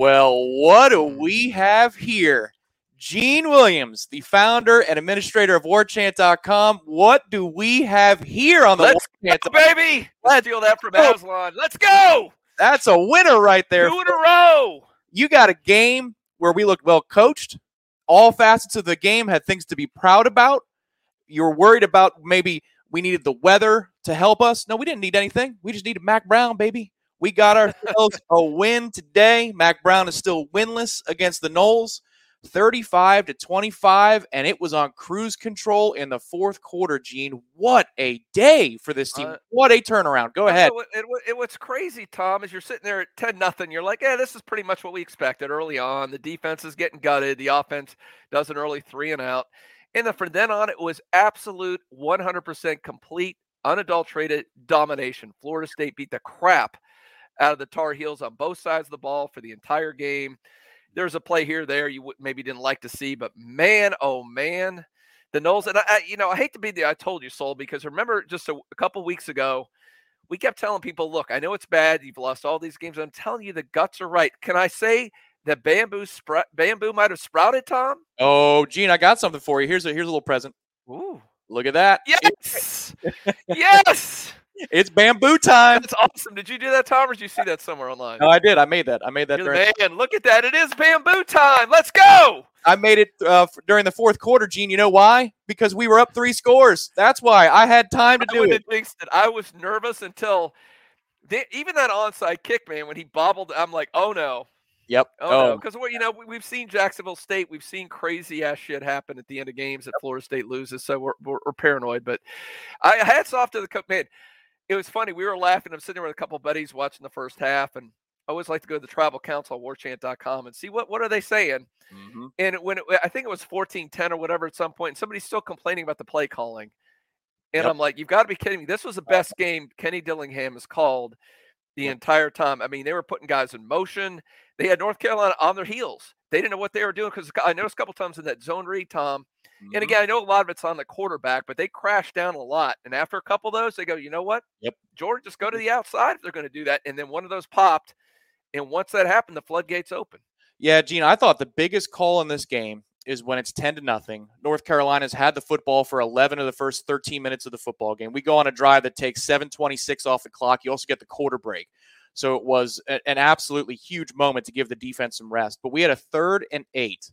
Well, what do we have here? Gene Williams, the founder and administrator of WarChant.com. What do we have here on the Let's War Chant? go, baby. Let's steal that from go. Aslan. Let's go. That's a winner right there. Two in a row. You got a game where we looked well coached. All facets of the game had things to be proud about. You were worried about maybe we needed the weather to help us. No, we didn't need anything. We just needed Mack Brown, baby. We got ourselves a win today. Mack Brown is still winless against the Noles. 35 to 25, and it was on cruise control in the fourth quarter, Gene. What a day for this team. Uh, what a turnaround. Go ahead. It, it, it, what's crazy, Tom, is you're sitting there at 10 nothing. You're like, yeah, this is pretty much what we expected early on. The defense is getting gutted. The offense does an early three and out. And then from then on, it was absolute 100% complete, unadulterated domination. Florida State beat the crap out of the Tar Heels on both sides of the ball for the entire game. There's a play here, there you maybe didn't like to see, but man, oh man, the Noles. And I, I you know, I hate to be the I told you soul because remember just a, a couple weeks ago, we kept telling people, look, I know it's bad. You've lost all these games. I'm telling you, the guts are right. Can I say that bamboo sprout, bamboo might have sprouted, Tom? Oh, Gene, I got something for you. Here's a here's a little present. Ooh, Look at that. yes, yes, It's bamboo time. that's awesome. Did you do that, Tom, or did you see that somewhere online? No, I did. I made that. I made that You're during, man. Look at that. It is bamboo time. Let's go. I made it uh, during the fourth quarter, Gene. You know why? Because we were up three scores. That's why I had time to I do it. have it. I was nervous until they, even that onside kick, man. When he bobbled, I'm like, oh no, Yep. oh, no, because you know we, we've seen Jacksonville State, we've seen crazy ass shit happen at the end of games that Florida State loses, so we're, we're, we're paranoid. But I hats off to the man. It was funny. We were laughing. I'm sitting there with a couple buddies watching the first half, and I always like to go to the Tribal Council WarChant.com and see what what are they saying. Mhm. And when it, I think it was 14-10 or whatever at some point, and somebody's still complaining about the play calling. And Yep. I'm like, you've got to be kidding me. This was the best game Kenny Dillingham has called the entire time. I mean, they were putting guys in motion. They had North Carolina on their heels. They didn't know what they were doing because I noticed a couple times in that zone read, Tom. Mhm. And again, I know a lot of it's on the quarterback, but they crash down a lot. And after a couple of those, they go, you know what? Yep. Jordan, just go to the outside if they're going to do that. And then one of those popped. And once that happened, the floodgates open. Yeah, Gene, I thought the biggest call in this game is when it's 10 to nothing. North Carolina's had the football for 11 of the first 13 minutes of the football game. We go on a drive that takes 726 off the clock. You also get the quarter break. So it was a- an absolutely huge moment to give the defense some rest. But we had a third and eight,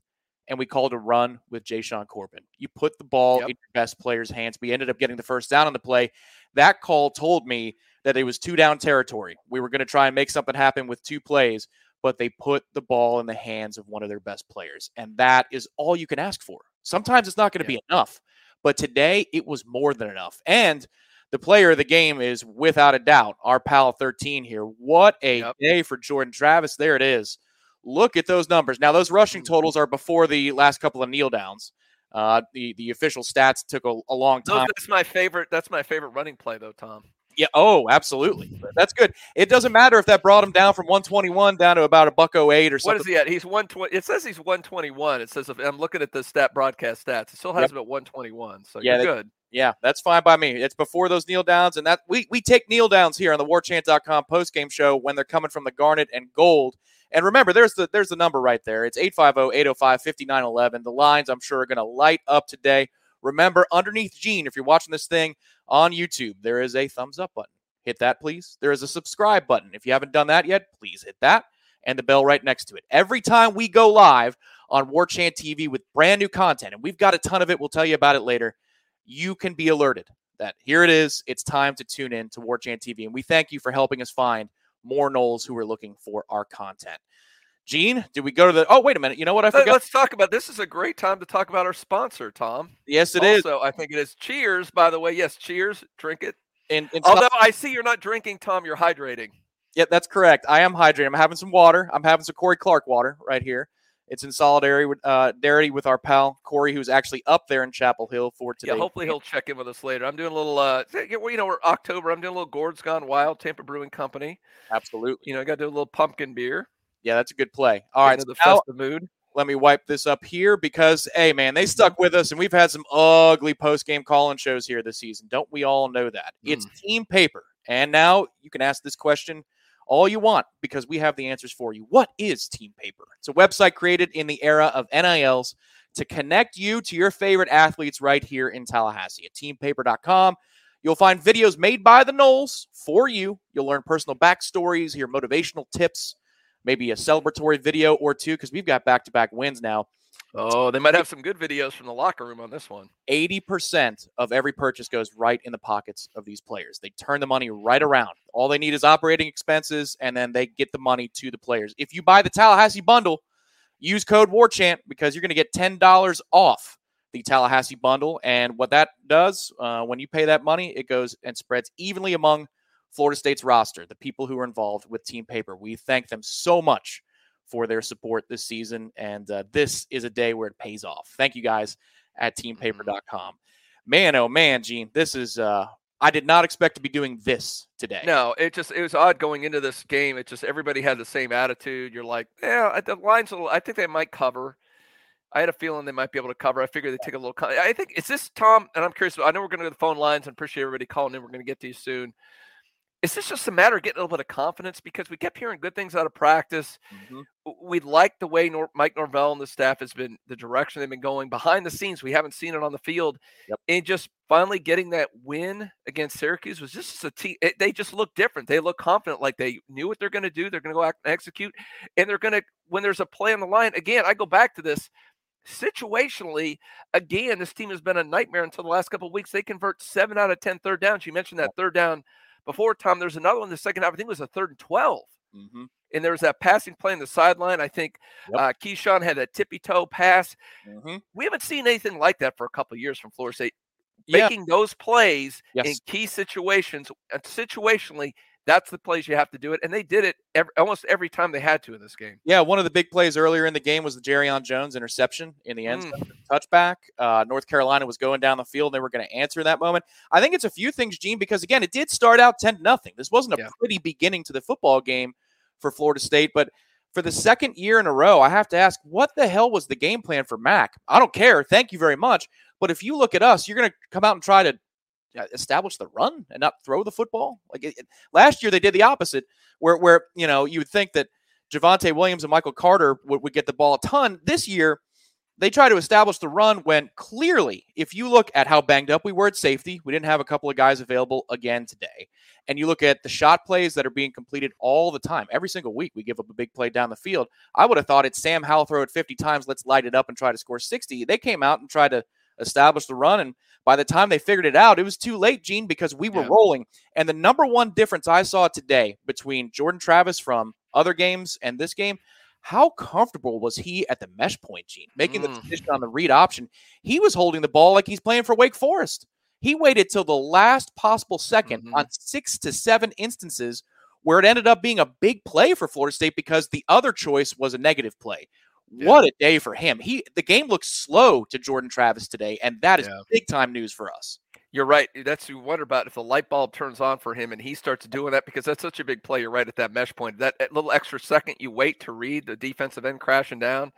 and we called a run with Jashaun Corbin. You put the ball Yep. in your best player's hands. We ended up getting the first down on the play. That call told me that it was two down territory. We were going to try and make something happen with two plays, but they put the ball in the hands of one of their best players. And that is all you can ask for. Sometimes it's not going to be enough, but today it was more than enough. And the player of the game is without a doubt our pal 13 here. What a Yep. day for Jordan Travis. There it is. Look at those numbers. Now, those rushing Mm. totals are before the last couple of kneel downs. Uh, the the official stats took a, a long time. that's my favorite. That's my favorite running play, though, Tom. Yeah. Oh, absolutely. That's good. It doesn't matter if that brought him down from 121 down to about a buck 08 or What something. is he at? He's 120. It says he's 121. It says if I'm looking at the stat broadcast stats, it still has Yep. him at 121. So Yeah, you're good. Yeah, that's fine by me. It's before those kneel downs, and that we we take kneel downs here on the warchant.com post game show when they're coming from the garnet and gold. And remember, there's the there's the number right there. It's 850-805-5911. The lines I'm sure are going to light up today. Remember, underneath Gene, if you're watching this thing on YouTube, there is a thumbs up button. Hit that, please. There is a subscribe button. If you haven't done that yet, please hit that and the bell right next to it. Every time we go live on War Chant TV with brand new content, and we've got a ton of it, we'll tell you about it later. You can be alerted that here it is. It's time to tune in to War Chant TV, and we thank you for helping us find more Noles who are looking for our content. Gene, did we go to the? Oh, wait a minute. You know what? I forgot. Let's talk about this. Is a great time to talk about our sponsor, Tom. Yes, it is. also, I think it is. Cheers, by the way. Yes, cheers. Drink it. In, in Although I see you're not drinking, Tom, you're hydrating. Yeah, that's correct. I am hydrating. I'm having some water. I'm having some Corey Clark water right here. It's in solidarity with uh, with our pal Corey, who's actually up there in Chapel Hill for today. Yeah, hopefully he'll check in with us later. I'm doing a little, uh, you know, we're October. I'm doing a little Gourds Gone Wild, Tampa Brewing Company. Absolutely. You know, I got to do a little pumpkin beer. Yeah, that's a good play. All right, so the now mood. let me wipe this up here because, hey, man, they mm-hmm. stuck with us, and we've had some ugly post game call in shows here this season. Don't we all know that? It's mm. team paper. And now you can ask this question all you want because we have the answers for you. What is team paper? It's a website created in the era of NILs to connect you to your favorite athletes right here in Tallahassee at teampaper.com. You'll find videos made by the Noles for you. You'll learn personal backstories, hear motivational tips, maybe a celebratory video or two because we've got back to back wins now. Oh, they might have some good videos from the locker room on this one. 80% of every purchase goes right in the pockets of these players. They turn the money right around. All they need is operating expenses, and then they get the money to the players. If you buy the Tallahassee bundle, use code WARCHANT because you're going to get $10 off the Tallahassee bundle. And what that does, uh, when you pay that money, it goes and spreads evenly among Florida State's roster, the people who are involved with Team Paper. We thank them so much for their support this season. And uh, this is a day where it pays off. Thank you guys at teampaper.com. Man, oh man, Gene, this is, uh, I did not expect to be doing this today. No, it just it was odd going into this game. It just everybody had the same attitude. You're like, yeah, the lines. A little, I think they might cover. I had a feeling they might be able to cover. I figured they take a little. I think is this Tom, and I'm curious. I know we're going to go to the phone lines and appreciate everybody calling in. We're going to get to you soon. Is this just a matter of getting a little bit of confidence because we kept hearing good things out of practice? Mhm. We like the way Nor- Mike Norvell and the staff has been, the direction they've been going behind the scenes. We haven't seen it on the field, Yep. and just finally getting that win against Syracuse was just a team. It, they just look different. They look confident, like they knew what they're going to do. They're going to go out and execute, and they're going to when there's a play on the line. Again, I go back to this situationally. Again, this team has been a nightmare until the last couple of weeks. They convert seven out of 10 third downs. You mentioned that third down before, Tom. There's another one in the second half. I think it was a third and 12 Mhm. and there was that passing play on the sideline. I think Yep. uh, Keyshawn had a tippy toe pass. Mhm. We haven't seen anything like that for a couple of years from Florida State. Yeah. Making those plays in key situations, uh, situationally, that's the plays you have to do it, and they did it every, almost every time they had to in this game. Yeah, one of the big plays earlier in the game was the Jarrian Jones interception in the end Mm. zone touchback. Uh, North Carolina was going down the field; they were going to answer that moment. I think it's a few things, Gene, because again, it did start out ten nothing. This wasn't a Yeah. pretty beginning to the football game for Florida State, but for the second year in a row, I have to ask, what the hell was the game plan for Mack? I don't care. Thank you very much, but if you look at us, you're going to come out and try to establish the run and not throw the football. Like it, it- last year, they did the opposite, where where you know you would think that Javonte Williams and Michael Carter would, would get the ball a ton. This year, they try to establish the run when clearly, if you look at how banged up we were at safety, we didn't have a couple of guys available again today. And you look at the shot plays that are being completed all the time. Every single week, we give up a big play down the field. I would have thought it's Sam Howell throw it 50 times. Let's light it up and try to score 60. They came out and tried to establish the run. And by the time they figured it out, it was too late, Gene, because we were Yeah. rolling. And the number one difference I saw today between Jordan Travis from other games and this game, how comfortable was he at the mesh point, Gene, making the Mm. decision on the read option? He was holding the ball like he's playing for Wake Forest. He waited till the last possible 2nd Mhm. on six to seven instances where it ended up being a big play for Florida State because the other choice was a negative play. What a day for him. He the game looks slow to Jordan Travis today, and that is Yeah. big time news for us. You're right. That's you wonder about if the light bulb turns on for him and he starts doing that because that's such a big play. You're right at that mesh point. That, little extra second you wait to read the defensive end crashing down.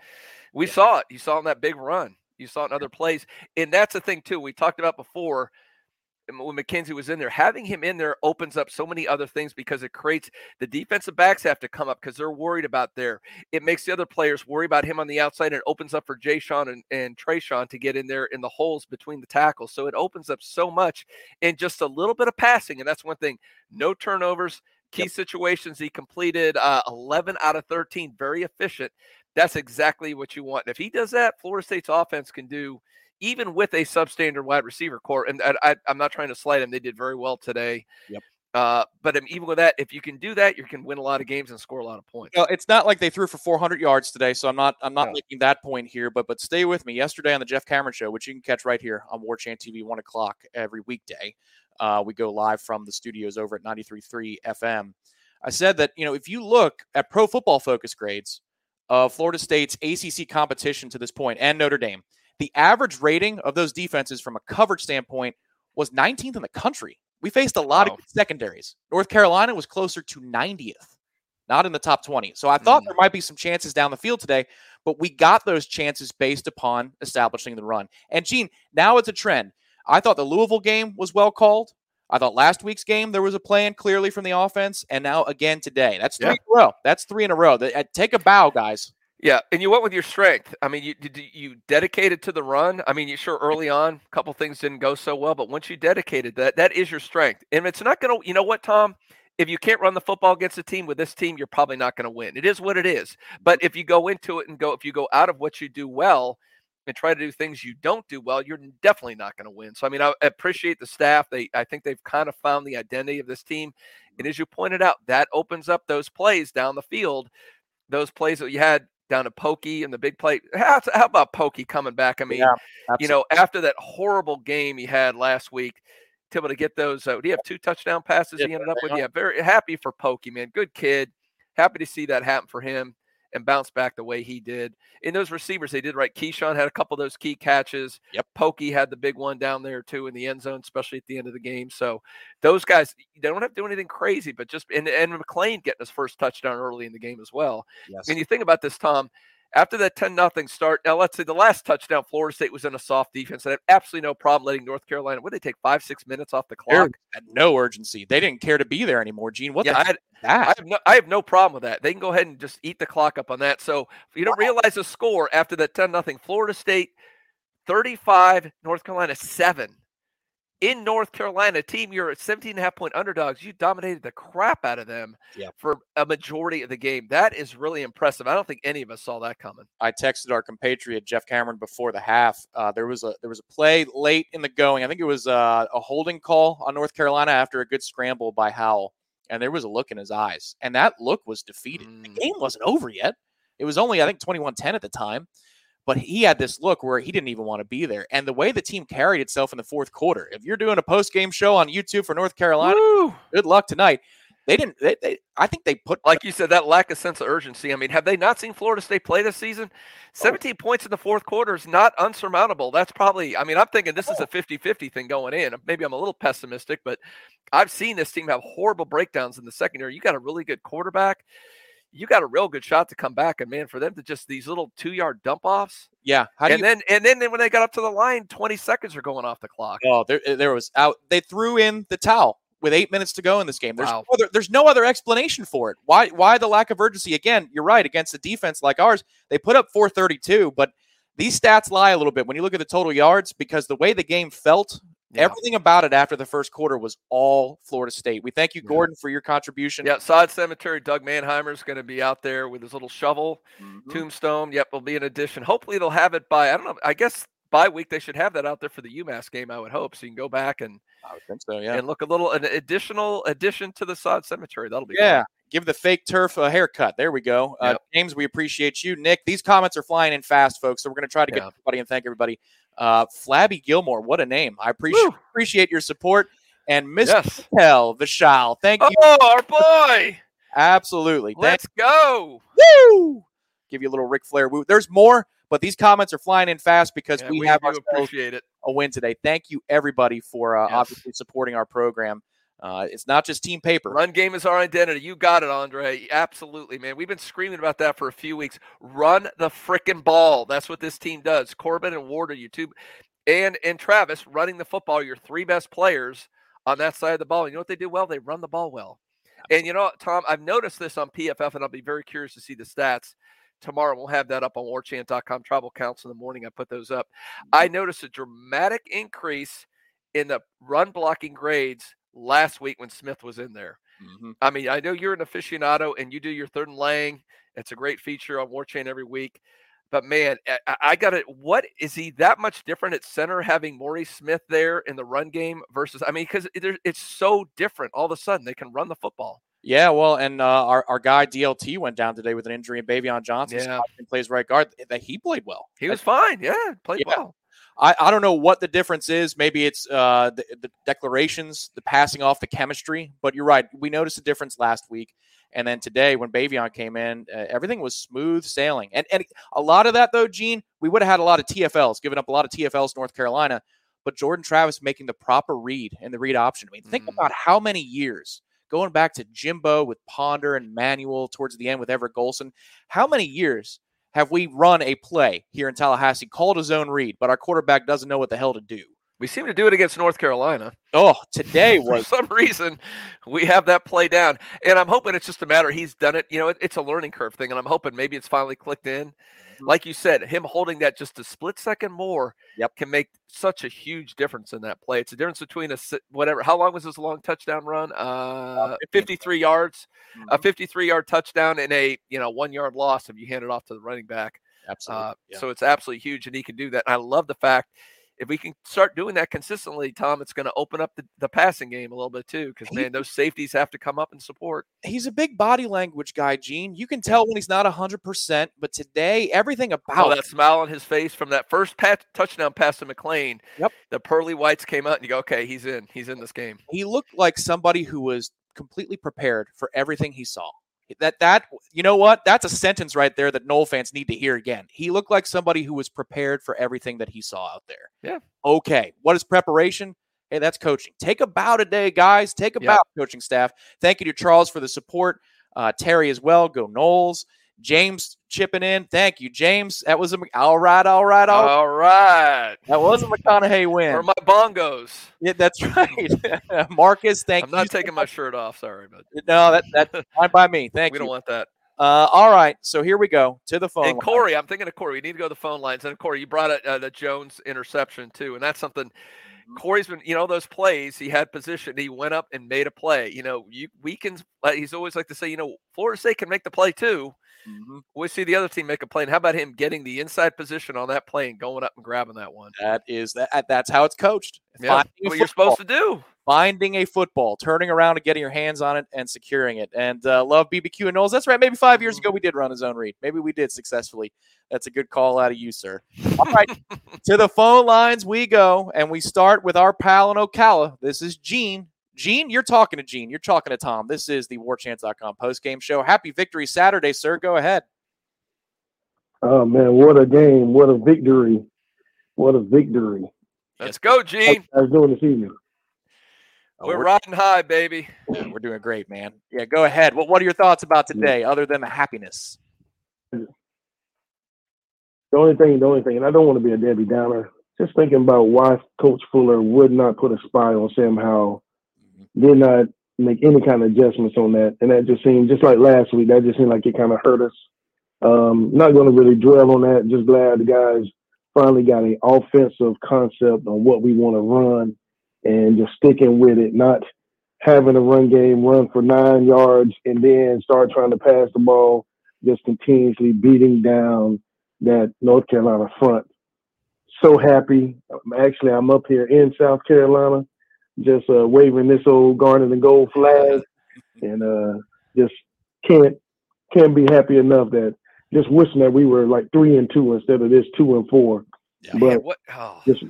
We saw it. You saw it in that big run. You saw it in other plays. And that's the thing too. We talked about before when McKenzie was in there, having him in there opens up so many other things because it creates the defensive backs have to come up because they're worried about there. It makes the other players worry about him on the outside and opens up for Jashaun and, and Treshaun to get in there in the holes between the tackles. So it opens up so much in just a little bit of passing. And that's one thing. No turnovers, key yep. situations. He completed uh, 11 out of 13, very efficient. That's exactly what you want. And if he does that, Florida State's offense can do even with a substandard wide receiver core. And I, am not trying to slight them; they did very well today. Yep. Uh, but even with that, if you can do that, you can win a lot of games and score a lot of points. Well, it's not like they threw for 400 yards today, so I'm not I'm not no. making that point here. But but stay with me. Yesterday on the Jeff Cameron Show, which you can catch right here on War Chant TV, one o'clock every weekday, uh, we go live from the studios over at 93.3 FM. I said that you know if you look at Pro Football Focus grades of Florida State's ACC competition to this point and Notre Dame the average rating of those defenses from a coverage standpoint was 19th in the country. We faced a lot wow. of secondaries. North Carolina was closer to 90th, not in the top 20. So I thought mm. there might be some chances down the field today, but we got those chances based upon establishing the run. And Gene, now it's a trend. I thought the Louisville game was well called. I thought last week's game there was a plan clearly from the offense, and now again today. That's three yeah. in a row. That's three in a row. Uh, take a bow, guys. Yeah, and you went with your strength. I mean, you you dedicated to the run. I mean, you sure early on a couple things didn't go so well, but once you dedicated that, that is your strength. And it's not going to, you know what, Tom? If you can't run the football against a team with this team, you're probably not going to win. It is what it is. But if you go into it and go, if you go out of what you do well and try to do things you don't do well, you're definitely not going to win. So I mean, I appreciate the staff. They, I think they've kind of found the identity of this team. And as you pointed out, that opens up those plays down the field those plays that you had down to Pokey and the big play. How, how about Pokey coming back? I mean, yeah, you know, after that horrible game he had last week, to able to get those. Uh, do you have two touchdown passes yeah, he ended up with? Yeah, very happy for Pokey, man. Good kid. Happy to see that happen for him and bounce back the way he did. In those receivers, they did right. Keyshawn had a couple of those key catches. Yep. Pokey had the big one down there too in the end zone, especially at the end of the game. So those guys, they don't have to do anything crazy, but just and, and McClain getting his first touchdown early in the game as well. Yes. And you think about this, Tom. After that 10 nothing start, now let's say the last touchdown, Florida State was in a soft defense. They had absolutely no problem letting North Carolina. Would they take five, six minutes off the clock? Had no urgency. They didn't care to be there anymore. Gene, what yeah, the I, had, I have, no, I have no problem with that. They can go ahead and just eat the clock up on that. So if you don't realize the score after that 10 nothing, Florida State 35, North Carolina 7 in North Carolina, team you're 17 and a half point underdogs. You dominated the crap out of them yep. for a majority of the game. That is really impressive. I don't think any of us saw that coming. I texted our compatriot Jeff Cameron before the half. Uh, there was a there was a play late in the going. I think it was uh, a holding call on North Carolina after a good scramble by Howell, and there was a look in his eyes, and that look was defeated. Mm. The game wasn't over yet. It was only I think 21-10 at the time but he had this look where he didn't even want to be there. And the way the team carried itself in the fourth quarter, if you're doing a post game show on YouTube for North Carolina, Woo! good luck tonight. They didn't. They, they, I think they put like you said that lack of sense of urgency. I mean, have they not seen Florida State play this season? 17 oh. points in the fourth quarter is not unsurmountable. That's probably. I mean, I'm thinking this is a 50-50 thing going in. Maybe I'm a little pessimistic, but I've seen this team have horrible breakdowns in the secondary. You got a really good quarterback you got a real good shot to come back. And man, for them to just these little two yard dump offs. Yeah. and you... then and then when they got up to the line, 20 seconds are going off the clock. Oh, there, eh, there was out. They threw in the towel with eight minutes to go in this game. There's, wow. no other, there's no other explanation for it. Why why the lack of urgency? Again, you're right. Against a defense like ours, they put up 432, but these stats lie a little bit when you look at the total yards because the way the game felt yeah. Everything about it after the first quarter was all Florida State. We thank you, Gordon, yeah. for your contribution. Yeah, Sod Cemetery, Doug Manheimer is going to be out there with his little shovel, mm-hmm. tombstone. Yep, will be an addition. Hopefully, they'll have it by, I don't know, I guess by week they should have that out there for the UMass game, I would hope. So you can go back and I would think so, yeah. And look a little an additional addition to the sod cemetery. That'll be yeah. Fun. Give the fake turf a haircut. There we go. Uh, yep. Uh, James, we appreciate you. Nick, these comments are flying in fast, folks. So we're going to try to get yeah. everybody and thank everybody. Uh, Flabby Gilmore, what a name. I appreciate appreciate your support. And Mr. Yes. Patel Vishal, thank you. Oh, our boy. Absolutely. Let's thank- go. Woo! Give you a little Ric Flair woo. There's more But these comments are flying in fast because Yeah, we, we have appreciate it. a win today. Thank you everybody for uh, Yes. obviously supporting our program. Uh, it's not just team paper. Run game is our identity. You got it, Andre. Absolutely, man. We've been screaming about that for a few weeks. Run the frickin' ball. That's what this team does. Corbin and Ward are your two, and and Travis running the football. Your three best players on that side of the ball. You know what they do well? They run the ball well. And you know Tom? I've noticed this on PFF, and I'll be very curious to see the stats tomorrow. We'll have that up on warchant.com. Travel counts in the morning. I put those up. I noticed a dramatic increase in the run blocking grades last week when Smith was in there. Mhm. I mean, I know you're an aficionado and you do your third and laying. It's a great feature on War Chant every week. But man, I, I got it. What is he that much different at center having Maurice Smith there in the run game versus? I mean, because it's so different. All of a sudden, they can run the football. Yeah, well, and uh, our, our guy DLT went down today with an injury, and Baveon Johnson Yeah. Plays right guard. That he played well. He was fine. Yeah, played Yeah. well. I, I don't know what the difference is. Maybe it's uh, the, the declarations, the passing off, the chemistry. But you're right. We noticed a difference last week, and then today when Baveon came in, uh, everything was smooth sailing. And and a lot of that though, Gene, we would have had a lot of TFLs, giving up a lot of TFLs North Carolina. But Jordan Travis making the proper read and the read option. I mean, think Mhm. about how many years going back to Jimbo with Ponder and Manuel towards the end with Everett Golson. How many years have we run a play here in Tallahassee called a zone read, but our quarterback doesn't know what the hell to do? We seem to do it against North Carolina. Oh, today For some reason, we have that play down, and I'm hoping it's just a matter he's done it. You know, it, it's a learning curve thing, and I'm hoping maybe it's finally clicked in. Like you said, him holding that just a split second more Yep. can make such a huge difference in that play. It's a difference between a whatever. How long was this long touchdown run? Uh, 53 yards, a Mhm. 53 yard touchdown, and a you know one yard loss if you hand it off to the running back. absolutely. Uh, yeah. So it's absolutely huge, and he can do that. And I love the fact if we can start doing that consistently, Tom, it's going to open up the, the passing game a little bit too. Because man, those safeties have to come up and support. He's a big body language guy, Gene. You can tell when he's not 100%, but today, everything oh, about Oh, that smile on his face from that first pat, touchdown pass to McLean. Yep. The pearly whites came out, and you go, okay, he's in. He's in this game. he looked like somebody who was completely prepared for everything he saw. That that you know what? That's a sentence right there that Nole fans need to hear again. He looked like somebody who was prepared for everything that he saw out there. Yeah. Okay. What is preparation? Hey, that's coaching. Take a bow today, guys. Take a bow, coaching staff. Thank you to Charles for the support. Uh, Terry as well. Go Noles. James chipping in. Thank you, James. That was a all right, all right, all right. All right. That was a McConaughey win. Or my bongos. yeah, that's right. Marcus, thank you. I'm not taking my shirt off. Sorry, but No, that that's fine by me. Thank we you. We don't want that. uh, all right, so here we go to the phone. And. Corey, I'm thinking of Corey. We need to go to the phone lines. And Corey, you brought up uh, the Jones interception too, and that's something. Corey's been, you know, those plays. He had position. He went up and made a play. You know, you we can. He's always like to say, you know, Florida State can make the play too. Mhm. We see the other team make a play. And how about him getting the inside position on that play and going up and grabbing that one? That is that. That's how it's coached. Yeah, what you're supposed to do. Finding a football, turning around and getting your hands on it and securing it. And uh, love BBQ and Noles. That's right. Maybe five years ago we did run a zone read. Maybe we did successfully. That's a good call out of you, sir. All right, to the phone lines we go, and we start with our pal in Ocala. This is Gene. Gene, you're talking to Gene. You're talking to Tom. This is the WarChant.com post game show. Happy Victory Saturday, sir. Go ahead. Oh man, what a game! What a victory! What a victory! Let's go, Gene. I was doing this evening. Oh, We're we're, riding high, baby. yeah, we're doing great, man. Yeah, go ahead. What What are your thoughts about today, other than the happiness? The only thing, the only thing, and I don't want to be a Debbie Downer. Just thinking about why Coach Fuller would not put a spy on Sam Howell, did not make any kind of adjustments on that, and that just seemed just like last week. That just seemed like it kind of hurt us. Um, not going to really dwell on that. Just glad the guys finally got an offensive concept on what we want to run, and just sticking with it. Not having a run game, run for nine yards, and then start trying to pass the ball. Just continuously beating down that North Carolina front. So happy. Actually, I'm up here in South Carolina, just uh, waving this old garnet and gold flag, and uh, just can't can't be happy enough that just wishing that we were like three and two instead of this two and four. Yeah. Man, But what? Oh. just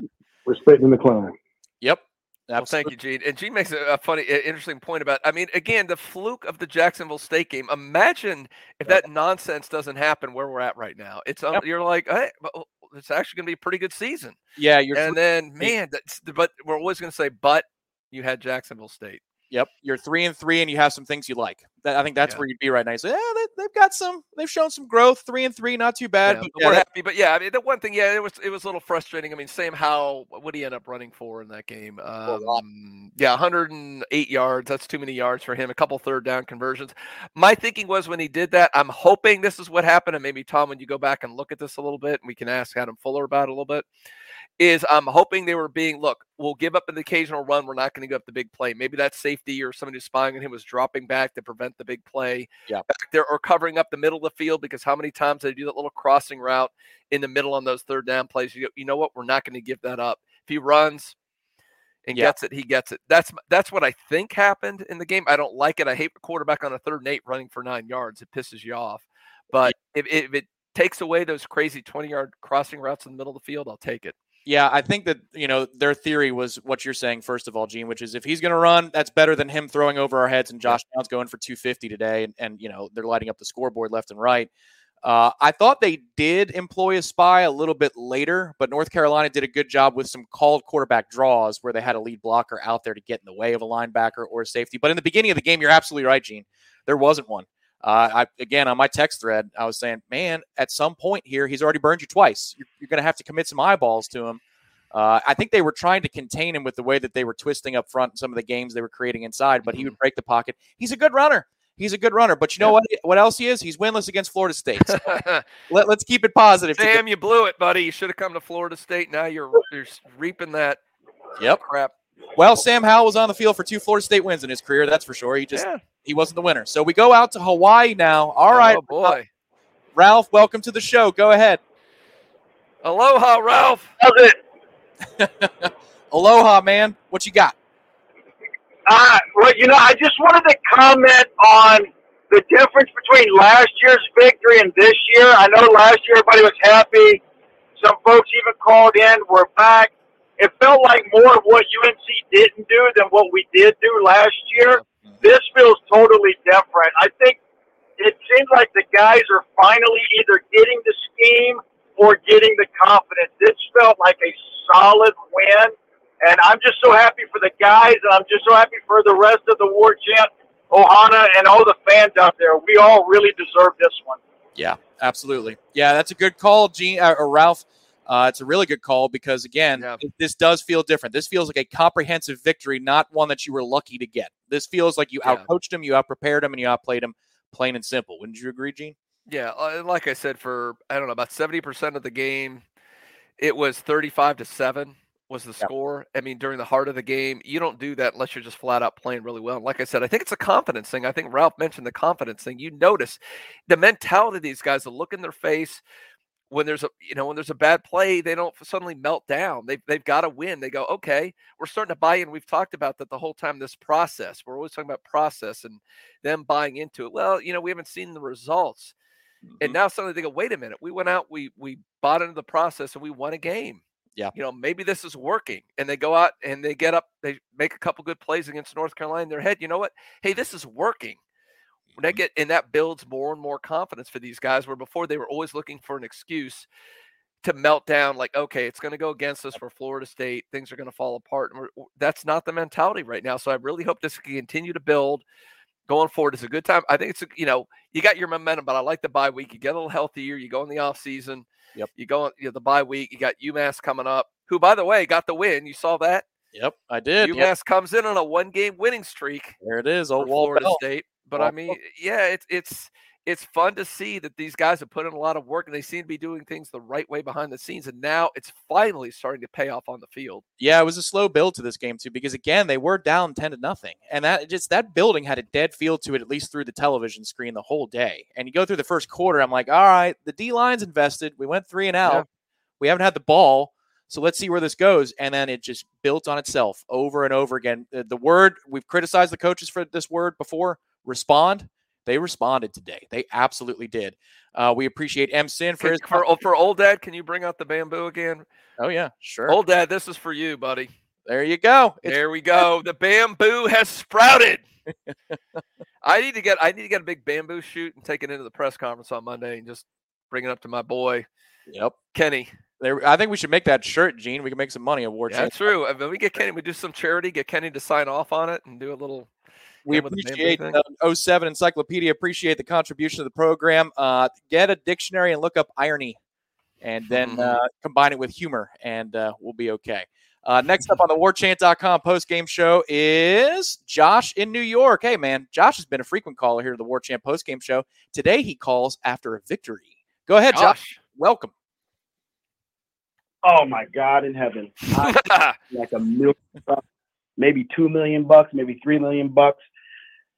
respecting the climb. Yep. Well, thank you, Gene. And Gene makes a, a funny, interesting point about. I mean, again, the fluke of the Jacksonville State game. Imagine if that nonsense doesn't happen where we're at right now. It's um, Yep. you're like, hey, but, oh, it's actually going to be a pretty good season. Yeah, you're and three- then, man, that's, but we're always going to say, but you had Jacksonville State. Yep, you're three and three, and you have some things you like. That, I think that's Yeah. where you'd be right now. You say, yeah, they, they've got some. They've shown some growth. Three and three, not too bad. Yeah, but yeah, we're that- happy. But yeah, I mean, the one thing, yeah, it was it was a little frustrating. I mean, Sam Howell, what did he end up running for in that game? Um, yeah, 108 yards. That's too many yards for him. A couple third down conversions. My thinking was when he did that, I'm hoping this is what happened. And maybe Tom, when you go back and look at this a little bit, and we can ask Adam Fuller about it a little bit. Is I'm hoping they were being look. We'll give up an occasional run. We're not going to give up the big play. Maybe that safety or somebody who's spying on him was dropping back to prevent the big play Yeah. back there or covering up the middle of the field because how many times they do that little crossing route in the middle on those third down plays? You, go, you know what? We're not going to give that up. If he runs and Yeah. gets it, he gets it. That's that's what I think happened in the game. I don't like it. I hate the quarterback on a third and eight running for nine yards. It pisses you off. But if, if it takes away those crazy 20 yard crossing routes in the middle of the field, I'll take it. Yeah, I think that you know their theory was what you're saying first of all, Gene, which is if he's going to run, that's better than him throwing over our heads. And Josh Downs going for 250 today, and, and you know they're lighting up the scoreboard left and right. Uh, I thought they did employ a spy a little bit later, but North Carolina did a good job with some called quarterback draws where they had a lead blocker out there to get in the way of a linebacker or a safety. But in the beginning of the game, you're absolutely right, Gene. There wasn't one. Uh, I, again, on my text thread, I was saying, man, at some point here, he's already burned you twice. You're, you're going to have to commit some eyeballs to him. Uh, I think they were trying to contain him with the way that they were twisting up front in some of the games they were creating inside, but he would break the pocket. He's a good runner. He's a good runner. But you know what? What else he is? He's winless against Florida State. So let, us keep it positive. today. You blew it, buddy. You should have come to Florida State. Now you're you're reaping that Yep. crap. Well, Sam Howell was on the field for two Florida State wins in his career. That's for sure. He just Yeah. he wasn't the winner. So we go out to Hawaii now. All right, Oh boy. Ralph, welcome to the show. Go ahead. Aloha, Ralph. How's it? Aloha, man. What you got? Uh, well, you know, I just wanted to comment on the difference between last year's victory and this year. I know last year everybody was happy. Some folks even called in. We're back. It felt like more of what UNC didn't do than what we did do last year. This feels totally different. I think it seems like the guys are finally either getting the scheme or getting the confidence. This felt like a solid win. And I'm just so happy for the guys, and I'm just so happy for the rest of the war chant, Ohana, and all the fans out there. We all really deserve this one. Yeah, absolutely. Yeah, that's a good call, Gene uh, or Ralph. Uh, it's a really good call because again, Yeah. this does feel different. This feels like a comprehensive victory, not one that you were lucky to get. This feels like you Yeah. outcoached him, you outprepared him, and you outplayed him. Plain and simple. Wouldn't you agree, Gene? Yeah, uh, like I said, for I don't know about seventy percent of the game, it was thirty-five to seven was the Yep. score. I mean, during the heart of the game, you don't do that unless you're just flat out playing really well. And like I said, I think it's a confidence thing. I think Ralph mentioned the confidence thing. You notice the mentality of these guys, the look in their face when there's a you know when there's a bad play, they don't suddenly melt down. They've they've got to win. They go, okay, we're starting to buy in. We've talked about that the whole time. This process, we're always talking about process and them buying into it. Well, you know, we haven't seen the results. And mm-hmm. now suddenly they go, wait a minute, we went out, we we bought into the process and we won a game. Yeah. You know, maybe this is working. And they go out and they get up, they make a couple good plays against North Carolina in their head. You know what? Hey, this is working. When get and that builds more and more confidence for these guys where before they were always looking for an excuse to melt down like okay it's going to go against us for florida state things are going to fall apart and we're, that's not the mentality right now so i really hope this can continue to build going forward it's a good time i think it's a, you know you got your momentum but i like the bye week you get a little healthier you go in the off season Yep. you go on you know, the bye week you got umass coming up who by the way got the win you saw that Yep, I did. umass Yep, comes in on a one game winning streak there it is. Old Florida Bell. State. But I mean, yeah, it's it's it's fun to see that these guys have put in a lot of work and they seem to be doing things the right way behind the scenes. And now it's finally starting to pay off on the field. Yeah, it was a slow build to this game too, because again, they were down ten to nothing, and that just that building had a dead feel to it, at least through the television screen the whole day. And you go through the first quarter, I'm like, all right, the D line's invested. We went three and out. Yeah. We haven't had the ball, so let's see where this goes. And then it just built on itself over and over again. The word we've criticized the coaches for this word before. Respond. They responded today. They absolutely did. Uh, we appreciate M Sin for his. For, for old dad, can you bring out the bamboo again? oh yeah, sure. Old dad, this is for you, buddy. There you go. It's There we go. The bamboo has sprouted. I need to get I need to get a big bamboo shoot and take it into the press conference on Monday and just bring it up to my boy yep. Kenny. There, I think we should make that shirt, Gene. We can make some money at War Yeah, that's true. If we get Kenny, we do some charity, get Kenny to sign off on it and do a little We Yeah, with the appreciate uh, 07 Encyclopedia. Appreciate the contribution of the program. Uh, get a dictionary and look up irony, and then Mhm. uh, combine it with humor, and uh, we'll be okay. Uh, next up on the WarChant.com post game show is Josh in New York. Hey man, Josh has been a frequent caller here to the War Chant post game show. Today he calls after a victory. Go ahead, Josh. Josh. Welcome. Oh my God in heaven. I like a million bucks, maybe two million bucks, maybe three million bucks.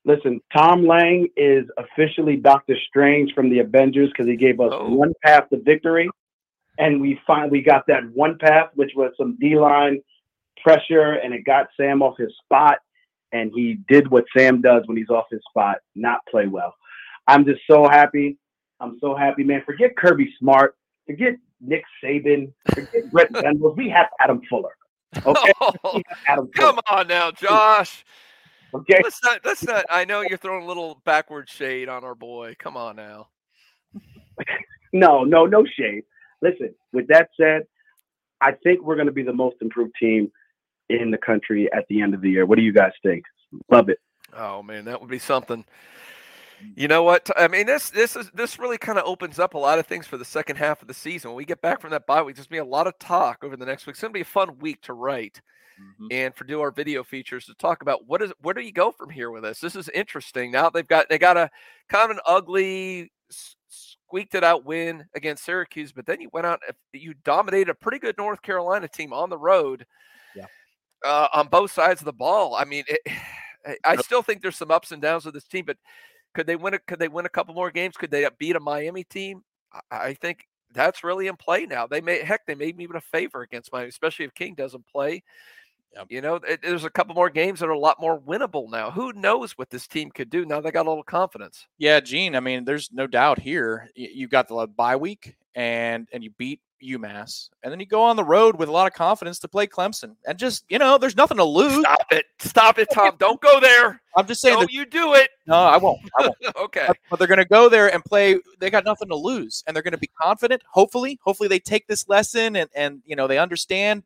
Listen, Tom Lang is officially Doctor Strange from the Avengers because he gave us Oh. one path to victory. And we finally got that one path, which was some D line pressure, and it got Sam off his spot. And he did what Sam does when he's off his spot, not play well. I'm just so happy. I'm so happy, man. Forget Kirby Smart. Forget Nick Saban. Forget Brent Venables. We have Adam Fuller. Okay? We have Adam Fuller. Come on now, Josh. Okay? Let's not let's not I know you're throwing a little backward shade on our boy. Come on now. No, no, no shade. Listen, with that said, I think we're going to be the most improved team in the country at the end of the year. What do you guys think? Love it. Oh man, that would be something. You know what? I mean, this this is this really kind of opens up a lot of things for the second half of the season. When we get back from that bye week, there's gonna be a lot of talk over the next week. It's gonna be a fun week to write Mm-hmm. and for do our video features to talk about what is where do you go from here with this? This is interesting. Now they've got they got a kind of an ugly squeaked it out win against Syracuse, but then you went out you dominated a pretty good North Carolina team on the road. Yeah. Uh, on both sides of the ball. I mean, it, I- I still think there's some ups and downs with this team, but could they win? A, could they win a couple more games? Could they uh, beat a Miami team? I, I think that's really in play now. They may heck, they made me even a favor against Miami, especially if King doesn't play. Yep. You know, it- there's a couple more games that are a lot more winnable now. Who knows what this team could do now? They got a little confidence. Yeah, Gene. I mean, there's no doubt here. You got the uh, bye week, and and you beat UMass, and then you go on the road with a lot of confidence to play Clemson, and just you know, there's nothing to lose. Stop it! Stop it, Tom! Don't go there. I'm just saying. Don't you do it? no, I won't. I won't. okay. but, they're going to go there and play. They got nothing to lose, and they're going to be confident. Hopefully, hopefully they take this lesson and and you know they understand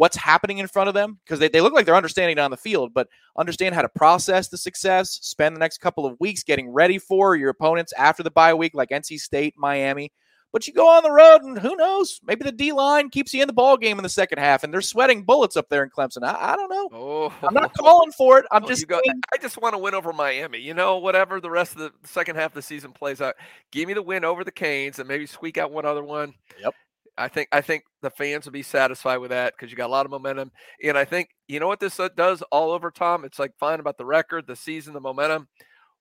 what's happening in front of them because they, they look like they're understanding it on the field, but understand how to process the success. Spend the next couple of weeks getting ready for your opponents after the bye week, like NC State, Miami. But you go on the road, and who knows? Maybe the D line keeps you in the ball game in the second half, and they're sweating bullets up there in Clemson. I, I don't know. Oh, I'm not calling for it. I'm Oh, just go, I just want to win over Miami. You know, whatever the rest of the second half of the season plays out, give me the win over the Canes and maybe squeak out one other one. Yep. I think I think the fans will be satisfied with that because you got a lot of momentum. And I think you know what this uh, does all over, Tom. It's like fine about the record, the season, the momentum.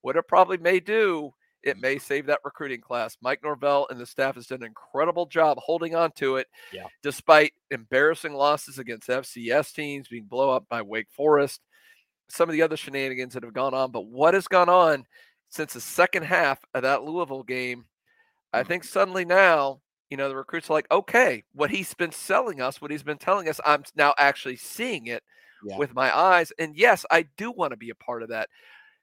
What it probably may do, it may save that recruiting class. Mike Norvell and the staff has done an incredible job holding on to it, Yeah. despite embarrassing losses against FCS teams, being blow up by Wake Forest, some of the other shenanigans that have gone on. But what has gone on since the second half of that Louisville game? I mm-hmm. think suddenly now, you know, the recruits are like, okay, what he's been selling us, what he's been telling us, I'm now actually seeing it Yeah. with my eyes. And yes, I do want to be a part of that.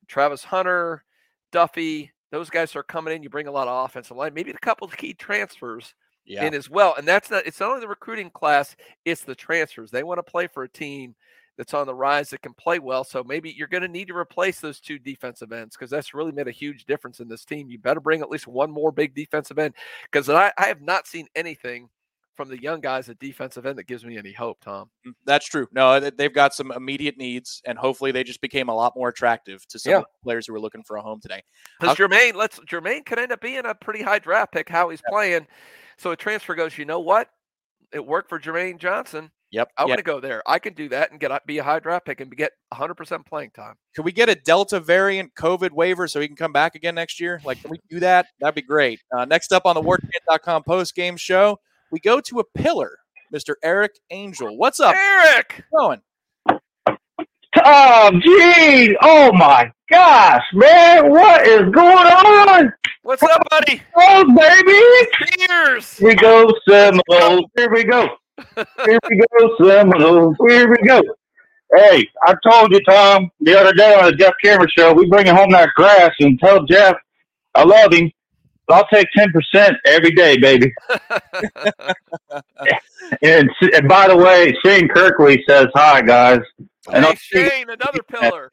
Travis Hunter, Duffy, those guys are coming in. You bring a lot of offensive line, maybe a couple of key transfers yeah. in as well. And that's not it's not only the recruiting class, it's the transfers. They want to play for a team that's on the rise that can play well. So maybe you're going to need to replace those two defensive ends because that's really made a huge difference in this team. You better bring at least one more big defensive end because I, I have not seen anything from the young guys at defensive end that gives me any hope, Tom. Mm, That's true. No, they've got some immediate needs, and hopefully they just became a lot more attractive to some Yeah. players who were looking for a home today. Because Jermaine, let's Jermaine could end up being a pretty high draft pick how he's playing. So a transfer goes, you know what? It worked for Jermaine Johnson. Yep. I yeah. want to go there. I can do that and get be a high draft pick and get 100% playing time. Can we get a Delta variant COVID waiver so he can come back again next year? Like, can we do that? That'd be great. Uh, next up on the WarChant.com post game show, we go to a pillar, Mr. Eric Angel. What's up? Eric, Going? Oh, gee. Oh, my gosh, man. What is going on? what's up, buddy? Oh, baby. Cheers. Here we go, Seminoles. Here we go. Here we go, Seminoles. Here we go. Hey, I told you, Tom, the other day on the Jeff Cameron show, we bringing home that grass and tell Jeff I love him. But I'll take ten percent every day, baby. and, and by the way, Shane Kirkley says hi, guys. And Hey, I'll see- Shane, another pillar.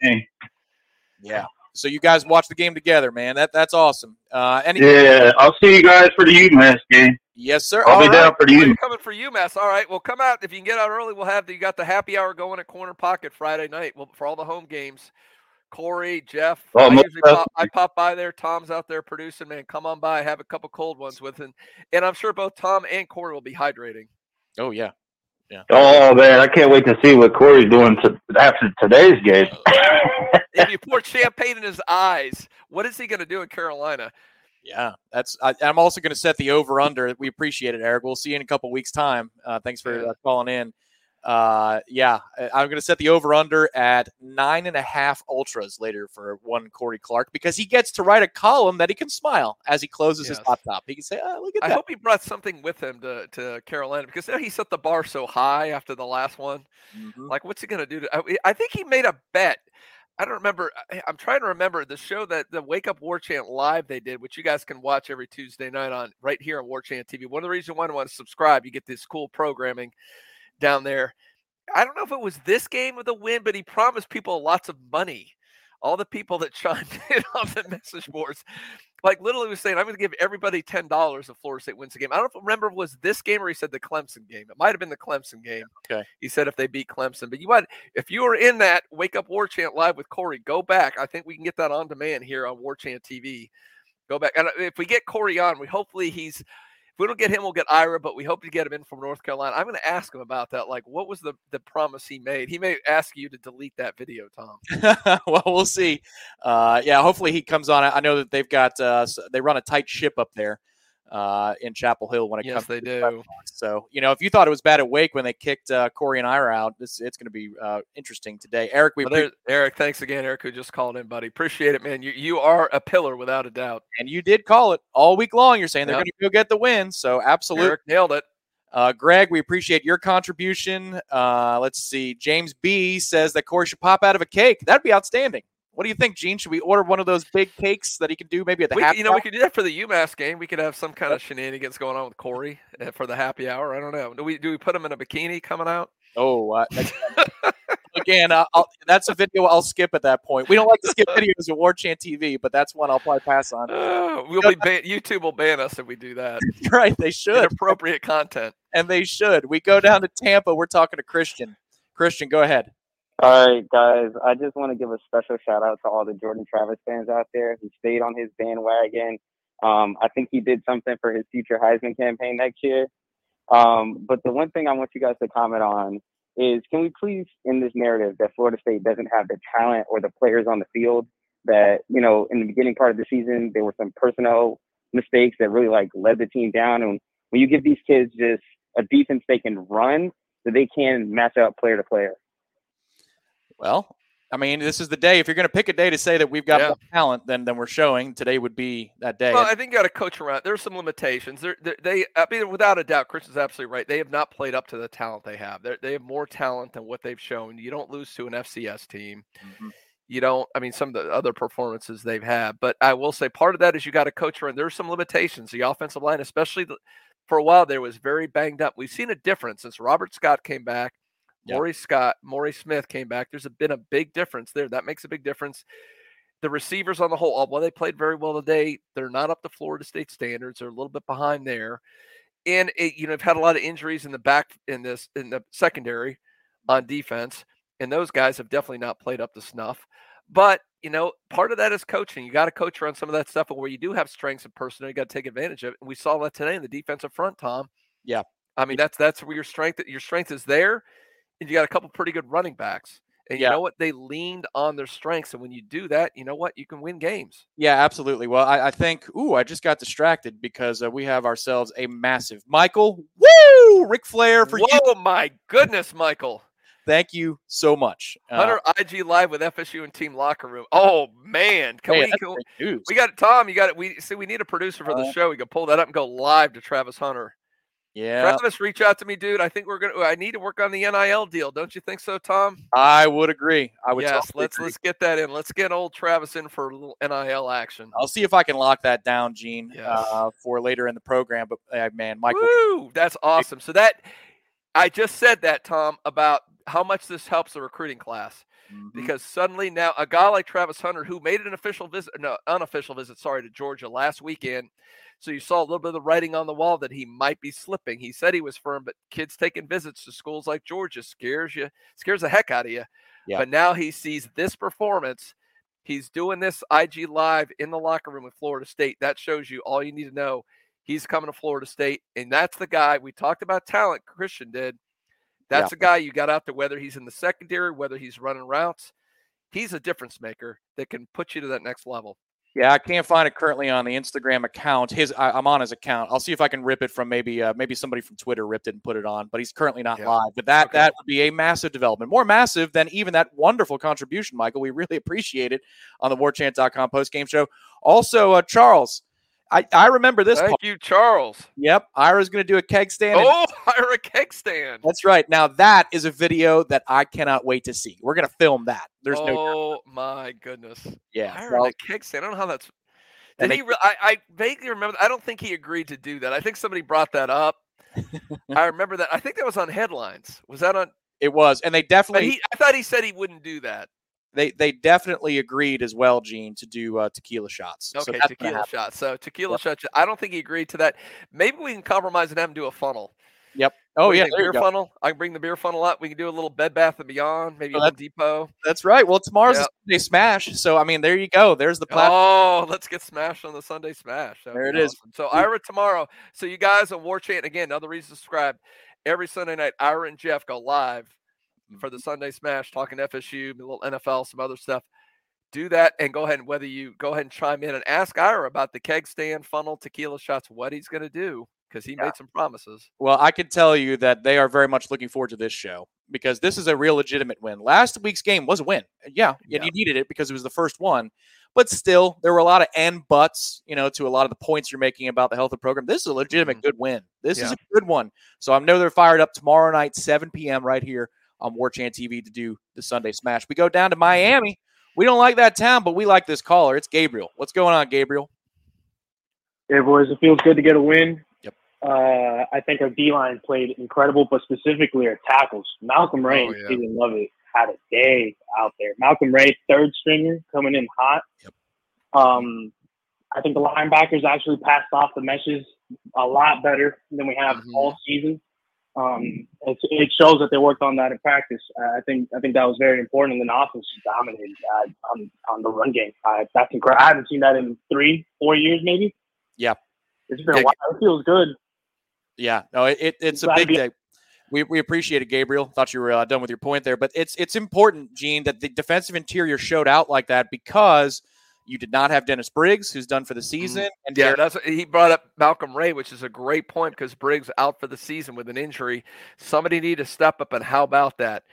Yeah. So you guys watch the game together, man. That that's awesome. Uh, any, Yeah, I'll see you guys for the UMass game. Yes, sir. I'll All be down for the Oh, UMass. you're coming for UMass. All right. Well, come out if you can get out early. We'll have the, you got the happy hour going at Corner Pocket Friday night. Well, for all the home games. Corey, Jeff, Oh, I usually pop, I pop by there. Tom's out there producing. Man, come on by. Have a couple cold ones with him, and I'm sure both Tom and Corey will be hydrating. Oh yeah. Yeah. Oh man, I can't wait to see what Corey's doing to, after today's game. if you pour champagne in his eyes, what is he going to do in Carolina? Yeah, that's. I, I'm also going to set the over under. We appreciate it, Eric. We'll see you in a couple weeks' time. Uh, thanks for uh, calling in. Uh, yeah, I- I'm going to set the over under at nine and a half ultras later for one Corey Clark because he gets to write a column that he can smile as he closes his Yes. laptop. He can say, "Oh, look at I that." hope he brought something with him to, to Carolina because now he set the bar so high after the last one. Mm-hmm. Like, what's he going to do? To, I, I think he made a bet. I don't remember. I, I'm trying to remember the show that the Wake Up War Chant live they did, which you guys can watch every Tuesday night on right here on War Chant TV. One of the reasons why I want to subscribe, you get this cool programming down there. I don't know if it was this game of the win, but he promised people lots of money. All the people that chimed in on the message boards, like literally was saying, I'm going to give everybody ten dollars if Florida State wins the game. I don't remember if it was this game or he said the Clemson game. It might have been the Clemson game. Okay. He said if they beat Clemson, but you might if you were in that Wake Up War Chant live with Corey, go back. I think we can get that on demand here on War Chant TV. Go back, and if we get Corey on, we hopefully he's. If we don't get him, we'll get Ira, but we hope to get him in from North Carolina. I'm going to ask him about that. Like, what was the the promise he made? He may ask you to delete that video, Tom. well, we'll see. Uh, yeah, hopefully he comes on. I know that they've got uh, they run a tight ship up there uh, in Chapel Hill when it Yes, comes. they to do. So you know, if you thought it was bad at Wake when they kicked uh, Corey and Ira out, this it's going to be uh, interesting today. Eric, we Well, there, Eric, thanks again, Eric, who just called in, buddy. Appreciate it, man. You you are a pillar without a doubt. and you did call it all week long. You're saying they're Yep. going to go get the win. So absolutely, Eric nailed it. Uh, Greg, we appreciate your contribution. Uh, let's see. James B says that Corey should pop out of a cake. That'd be outstanding. What do you think, Gene? Should we order one of those big cakes that he can do maybe at the We, happy you know, we hour? could do that for the UMass game. We could have some kind of shenanigans going on with Corey uh, for the happy hour. I don't know. Do we do we put him in a bikini coming out? Oh, uh, again, uh, I'll, that's a video I'll skip at that point. We don't like to skip videos at War Chant TV, but that's one I'll probably pass on. Uh, we'll be ban- YouTube will ban us if we do that. right, they should. Appropriate content. And they should. We go down to Tampa. We're talking to Christian. Christian, go ahead. All right, guys. I just want to give a special shout out to all the Jordan Travis fans out there who stayed on his bandwagon. Um, I think he did something for his future Heisman campaign next year. Um, but the one thing I want you guys to comment on is can we please, in this narrative that Florida State doesn't have the talent or the players on the field, that, you know, in the beginning part of the season, there were some personnel mistakes that really like led the team down. And when you give these kids just a defense they can run, that they can match up player to player. Well, I mean, this is the day. If you're going to pick a day to say that we've got Yeah. more talent than, than we're showing, today would be that day. Well, I think you got to coach around. There's some limitations. They're, they're, they, I mean, without a doubt, Chris is absolutely right. They have not played up to the talent they have. They're, they have more talent than what they've shown. You don't lose to an FCS team. Mm-hmm. You don't. I mean, some of the other performances they've had, but I will say part of that is you got to coach around. There's some limitations. The offensive line, especially the, for a while, there was very banged up. We've seen a difference since Robert Scott came back. Yeah. Maury Scott, Maury Smith came back. There's a, been a big difference there. That makes a big difference the receivers on the whole, although they played very well today, they're not up to Florida State standards. They're a little bit behind there, and it, you know, have had a lot of injuries in the back in this in the secondary on defense, and those guys have definitely not played up to snuff. But you know, part of that is coaching. You got to coach around some of that stuff, and where you do have strengths and personnel, you got to take advantage of it. And we saw that today in the defensive front, Tom. Yeah. I mean, that's that's where your strength your strength is there, and you got a couple pretty good running backs. And you know what? They leaned on their strengths, and when you do that, you know what? You can win games. Yeah, absolutely. Well, I, I think, ooh, I just got distracted because uh, we have ourselves a massive Michael, woo, Ric Flair for you. Whoa, my goodness, Michael! Thank you so much. Uh, Hunter IG live with FSU and team locker room. Oh man, can hey, we? Can, we got Tom. You got it. We see. We need a producer for the Uh, show. We can pull that up and go live to Travis Hunter. Yeah, Travis, reach out to me, dude. I think we're gonna. I need to work on the NIL deal. Don't you think so, Tom? I would agree. I would. yes, totally let's agree. let's get that in. Let's get old Travis in for a little NIL action. I'll see if I can lock that down, Gene, Yes. uh, for later in the program. But uh, man, Michael, Woo! That's awesome. So that I just said that, Tom, about how much this helps the recruiting class. Mhm. Because suddenly now a guy like Travis Hunter, who made an official visit, no, unofficial visit, sorry, to Georgia last weekend. So you saw a little bit of the writing on the wall that he might be slipping. He said he was firm, but kids taking visits to schools like Georgia scares you, scares the heck out of you. Yeah. But now he sees this performance. He's doing this IG live in the locker room with Florida State. That shows you all you need to know. He's coming to Florida State, and that's the guy we talked about talent. Christian did. That's the guy you got out there, whether he's in the secondary, whether he's running routes. He's a difference maker that can put you to that next level. Yeah, I can't find it currently on the Instagram account. His, I, I'm on his account. I'll see if I can rip it from maybe, uh, maybe somebody from Twitter ripped it and put it on. But he's currently not Yeah. live. But that Okay. that would be a massive development, more massive than even that wonderful contribution, Michael. We really appreciate it on the WarChant.com post game show. Also, uh, Charles, I I remember this. Thank part. you, Charles. Yep, Ira's going to do a keg stand. and- Oh, Ira Keg Stand. that's right. Now that is a video that I cannot wait to see. We're going to film that. There's no, oh my goodness. yeah. Ira well, Keg Stand. I don't know how that's. Did they- he? Re- I, I vaguely remember. I don't think he agreed to do that. I think somebody brought that up. I remember that. I think that was on headlines. Was that on? it was, and they But definitely he, I thought he said he wouldn't do that. They they definitely agreed as well, Gene, to do uh, tequila shots. So Okay, gonna tequila shots. So tequila Yep. shot. I don't think he agreed to that. Maybe we can compromise and have him do a funnel. Yep. Oh yeah, think, there you beer funnel. I can bring the beer funnel up. We can do a little Bed Bath and Beyond, maybe Oh, a Home Depot. That's right. Well, tomorrow's Yep. a Sunday Smash, so I mean, there you go. There's the platform. Oh, let's get smashed on the Sunday Smash. That There it is. awesome. So Ira tomorrow. So you guys on War Chant again. Another reason to subscribe. Every Sunday night, Ira and Jeff go live for Mm-hmm. the Sunday Smash, talking FSU, a little NFL, some other stuff. Do that and go ahead and whether you go ahead and chime in and ask Ira about the keg stand, funnel, tequila shots, what he's going to do because he made some promises. Well, I can tell you that they are very much looking forward to this show because this is a real legitimate win. Last week's game was a win. Yeah, Yeah. and you needed it because it was the first one. But still, there were a lot of and buts, you know, to a lot of the points you're making about the health of the program. This is a legitimate good win. This is a good one. So I know they're fired up tomorrow night, 7 p.m. right here on War Chant TV to do the Sunday Smash. We go down to Miami. We don't like that town, but we like this caller. It's Gabriel. What's going on, Gabriel? Hey, boys, it feels good to get a win. Yep. Uh, I think our D line played incredible, but specifically our tackles. Malcolm Ray, Oh, and yeah. Fabien Lovett had a day out there. Malcolm Ray, third stringer, coming in hot. Yep. Um, I think the linebackers actually passed off the meshes a lot better than we have Mhm. all season. Um, it, it shows that they worked on that in practice. Uh, I think I think that was very important. And then offense just dominated uh, on on the run game. Uh, that's incredible. I haven't seen that in three, four years, maybe. Yeah. It's been Yeah, a while. It feels good. Yeah, no, it, it it's a big be- day. We, we appreciate it, Gabriel. Thought you were uh, done with your point there, but it's it's important, Gene, that the defensive interior showed out like that because you did not have Dennis Briggs, who's done for the season, and Mm-hmm. Yeah, Derek- that's what, he brought up Malcolm Ray, which is a great point because Briggs out for the season with an injury. Somebody need to step up, and how about that?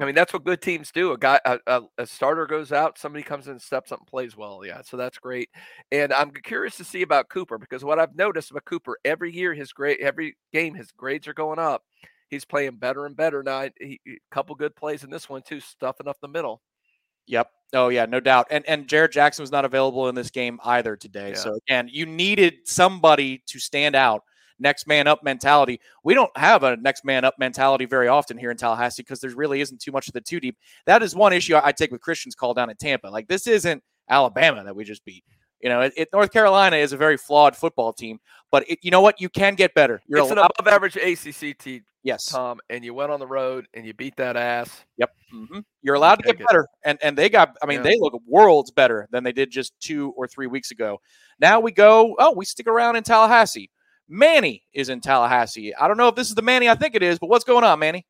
I mean, that's what good teams do. A guy, a, a, a starter goes out, somebody comes in and steps up and plays well. Yeah, so that's great. And I'm curious to see about Cooper because what I've noticed about Cooper every year, his grade, every game, his grades are going up. He's playing better and better now. He, a couple good plays in this one too, stuffing up the middle. Yep. Oh yeah, no doubt. And and Jarrett Jackson was not available in this game either today. Yeah. So again, you needed somebody to stand out. Next man up mentality. We don't have a next man up mentality very often here in Tallahassee because there really isn't too much of the two deep. That is one issue I I take with Christian's call down at Tampa. Like this isn't Alabama that we just beat. You know, it, it- North Carolina is a very flawed football team, but it, you know what? You can get better. You're it's an above average ACC team, yes. Tom, and you went on the road and you beat that ass. Yep. hmm You're allowed to get take it. better. And and they got, I mean, Yeah. they look worlds better than they did just two or three weeks ago. Now we go, oh, we stick around in Tallahassee. Manny is in Tallahassee. I don't know if this is the Manny I think it is, but what's going on, Manny?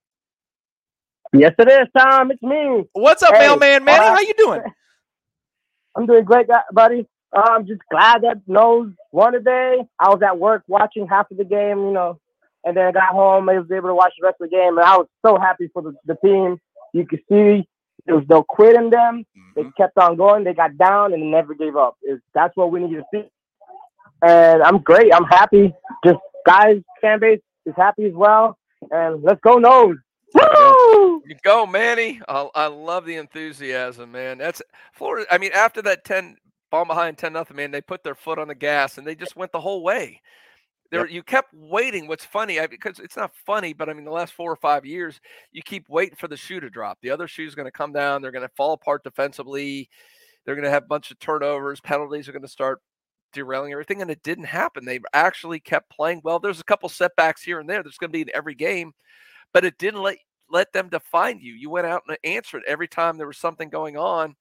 Yes, it is, Tom. It's me. What's up, Hey, mailman Manny? uh, How you doing? I'm doing great, buddy. Uh, I'm just glad that Noles won today. I was at work watching half of the game, you know, and then I got home. I was able to watch the rest of the game, and I was so happy for the, the team. You could see there was no quit in them. They kept on going. They got down and never gave up. It's, that's what we need to see. And I'm great. I'm happy. Just guys, fan base, is happy as well. And let's go Noles. Woo! You go, Manny. I, I love the enthusiasm, man. That's Florida. I mean, after that 10 ball behind 10 nothing, man, they put their foot on the gas and they just went the whole way. There, you kept waiting. What's funny, I, because it's not funny, but I mean, the last four or five years, you keep waiting for the shoe to drop. The other shoe's going to come down. They're going to fall apart defensively. They're going to have a bunch of turnovers. Penalties are going to start derailing everything, and it didn't happen. They actually kept playing well. There's a couple setbacks here and there. There's going to be in every game, but it didn't let let them define you. You went out and answered every time there was something going on.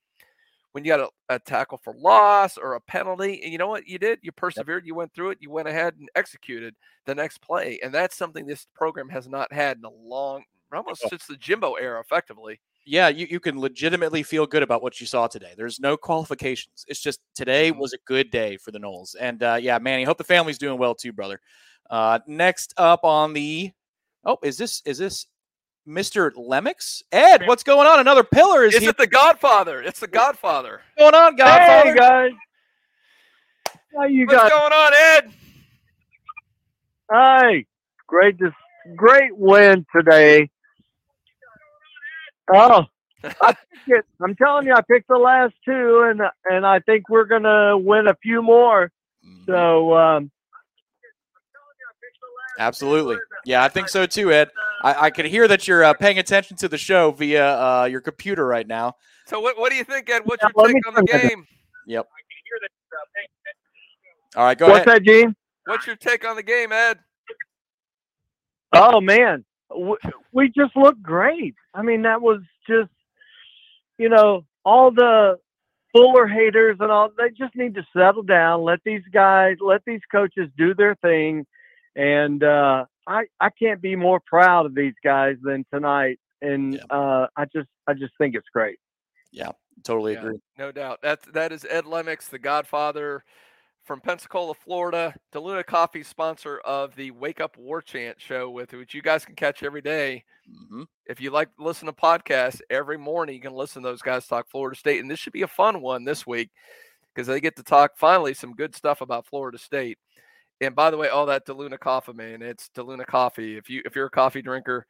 When you got a, a tackle for loss or a penalty, and you know what you did? You persevered. You went through it. You went ahead and executed the next play, and that's something this program has not had in a long, almost since the Jimbo era, effectively. yeah, you, you can legitimately feel good about what you saw today. There's no qualifications. It's just today was a good day for the Noles. And uh, yeah, Manny, hope the family's doing well too, brother. Uh, next up on the oh, is this is this Mr. Lemix? Ed, what's going on? Another pillar is Is here. it the Godfather? It's the Godfather. What's going on, Godfather? Hey guys, how you What's guys? going on, Ed? Hey, great to great win today. Oh, I picked it. I'm telling you, I picked the last two, and and I think we're gonna win a few more. So um, Absolutely. Yeah, I think so too, Ed. I, I can hear that you're uh, paying attention to the show via uh, your computer right now. So what, what do you think, Ed? What's Yeah, your take on the tell you. game? Yep. All right, go what's ahead. What's that, Gene? What's your take on the game, Ed? Oh man, we, we just looked great. I mean, that was just, you know, all the Fuller haters and all. They just need to settle down. Let these guys, let these coaches do their thing, and uh, I I can't be more proud of these guys than tonight. And uh, I just I just think it's great. Yeah, totally Yeah, agree. No doubt. That that is Ed Lemix, the Godfather from Pensacola, Florida. DeLuna Coffee, sponsor of the Wake Up War Chant show, with which you guys can catch every day. Mm-hmm. If you like to listen to podcasts every morning, you can listen to those guys talk Florida State, and this should be a fun one this week because they get to talk finally some good stuff about Florida State. And by the way, all that DeLuna coffee, man, it's DeLuna coffee. If you if you're a coffee drinker,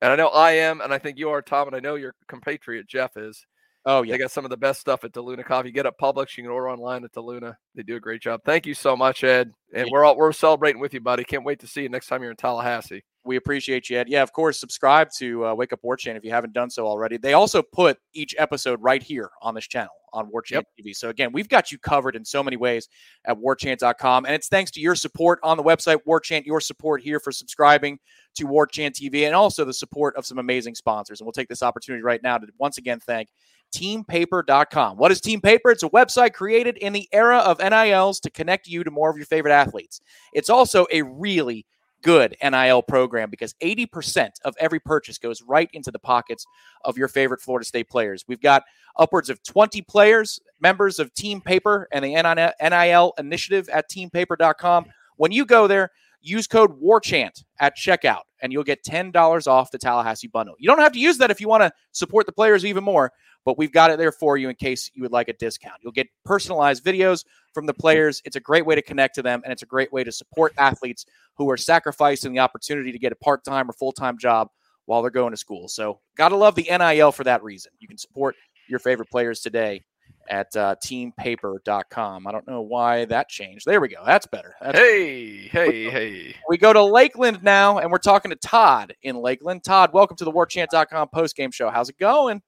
and I know I am, and I think you are, Tom, and I know your compatriot Jeff is. Oh yeah, They got some of the best stuff at DeLuna Coffee. Get up Publix. You can order online at DeLuna. They do a great job. Thank you so much, Ed. And we're all we're celebrating with you, buddy. Can't wait to see you next time you're in Tallahassee. We appreciate you, Ed. Yeah, of course. Subscribe to uh, Wake Up War Chant if you haven't done so already. They also put each episode right here on this channel on War Chant TV. So again, we've got you covered in so many ways at warchant.com. And it's thanks to your support on the website, War Chant, your support here for subscribing to War Chant TV, and also the support of some amazing sponsors. And we'll take this opportunity right now to once again thank teampaper.com. What is Team Paper? It's a website created in the era of NILs to connect you to more of your favorite athletes. It's also a really good NIL program because 80% of every purchase goes right into the pockets of your favorite Florida State players. We've got upwards of 20 players, members of Team Paper and the NIL initiative at teampaper.com. When you go there, use code WARCHANT at checkout and you'll get $10 off the Tallahassee bundle. You don't have to use that if you want to support the players even more, but we've got it there for you in case you would like a discount. You'll get personalized videos from the players. It's a great way to connect to them and it's a great way to support athletes who are sacrificing the opportunity to get a part-time or full-time job while they're going to school. So, got to love the NIL for that reason. You can support your favorite players today at uh, teampaper.com. I don't know why that changed. There we go. That's better. That's Hey, hey, hey. we go to Lakeland now, and we're talking to Todd in Lakeland. Todd, welcome to the WarChant.com post-game show. How's it going?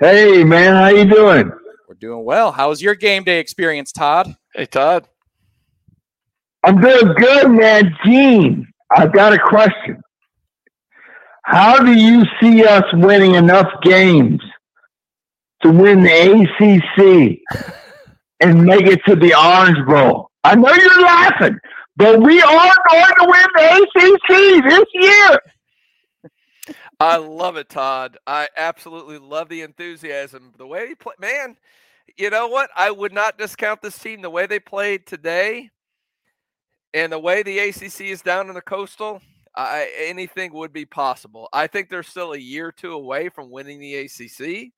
Hey man, how you doing? We're doing well. How was your game day experience, Todd? Hey, Todd. I'm doing good, man. Gene, I've got a question. How do you see us winning enough games to win the ACC and make it to the Orange Bowl? I know you're laughing, but we are going to win the ACC this year. I love it, Todd. I absolutely love the enthusiasm. The way he play, man. You know what? I would not discount this team. The way they played today, and the way the ACC is down in the coastal, I, anything would be possible. I think they're still a year or two away from winning the ACC.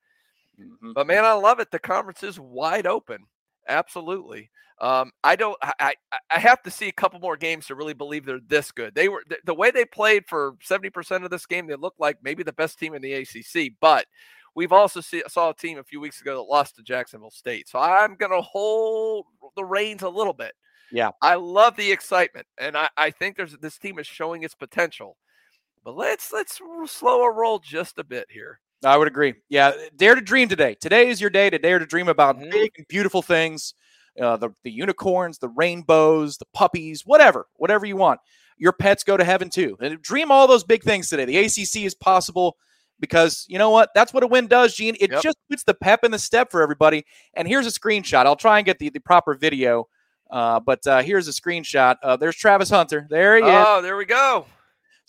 Mm-hmm. But man, I love it. The conference is wide open. Absolutely. Um, I don't. I, I have to see a couple more games to really believe they're this good. They were the, the way they played for seventy percent of this game. They looked like maybe the best team in the ACC. But we've also see, saw a team a few weeks ago that lost to Jacksonville State. So I'm going to hold the reins a little bit. Yeah. I love the excitement, and I, I think there's this team is showing its potential. But let's let's slow a roll just a bit here. I would agree. Yeah, dare to dream today. Today is your day to dare to dream about big and beautiful things. Uh, the the unicorns, the rainbows, the puppies, whatever, whatever you want. Your pets go to heaven too. And dream all those big things today. The ACC is possible because you know what? That's what a win does, Gene. It Yep. just puts the pep in the step for everybody. And here's a screenshot. I'll try and get the, the proper video. Uh, but uh, here's a screenshot. Uh, there's Travis Hunter. There he is. Oh, there we go.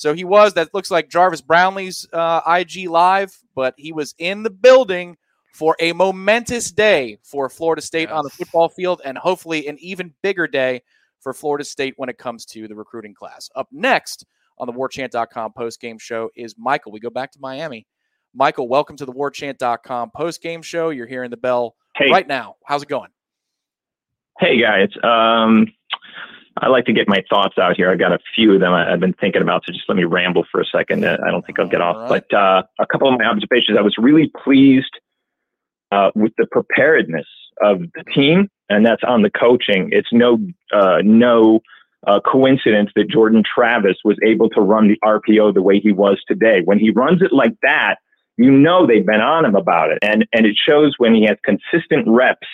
So he was. That looks like Jarvis Brownlee's uh, IG live, but he was in the building for a momentous day for Florida State on the football field, and hopefully an even bigger day for Florida State when it comes to the recruiting class. Up next on the WarChant.com post-game show is Michael. We go back to Miami. Michael, welcome to the WarChant.com post-game show. You're hearing the bell Hey. right now. How's it going? Hey guys, um, I like to get my thoughts out here. I've got a few of them I've been thinking about, so just let me ramble for a second. Uh, I don't think I'll get off, but uh, a couple of my observations. I was really pleased uh, with the preparedness of the team, and that's on the coaching. It's no uh, no uh, coincidence that Jordan Travis was able to run the RPO the way he was today. When he runs it like that, you know they've been on him about it, and and it shows when he has consistent reps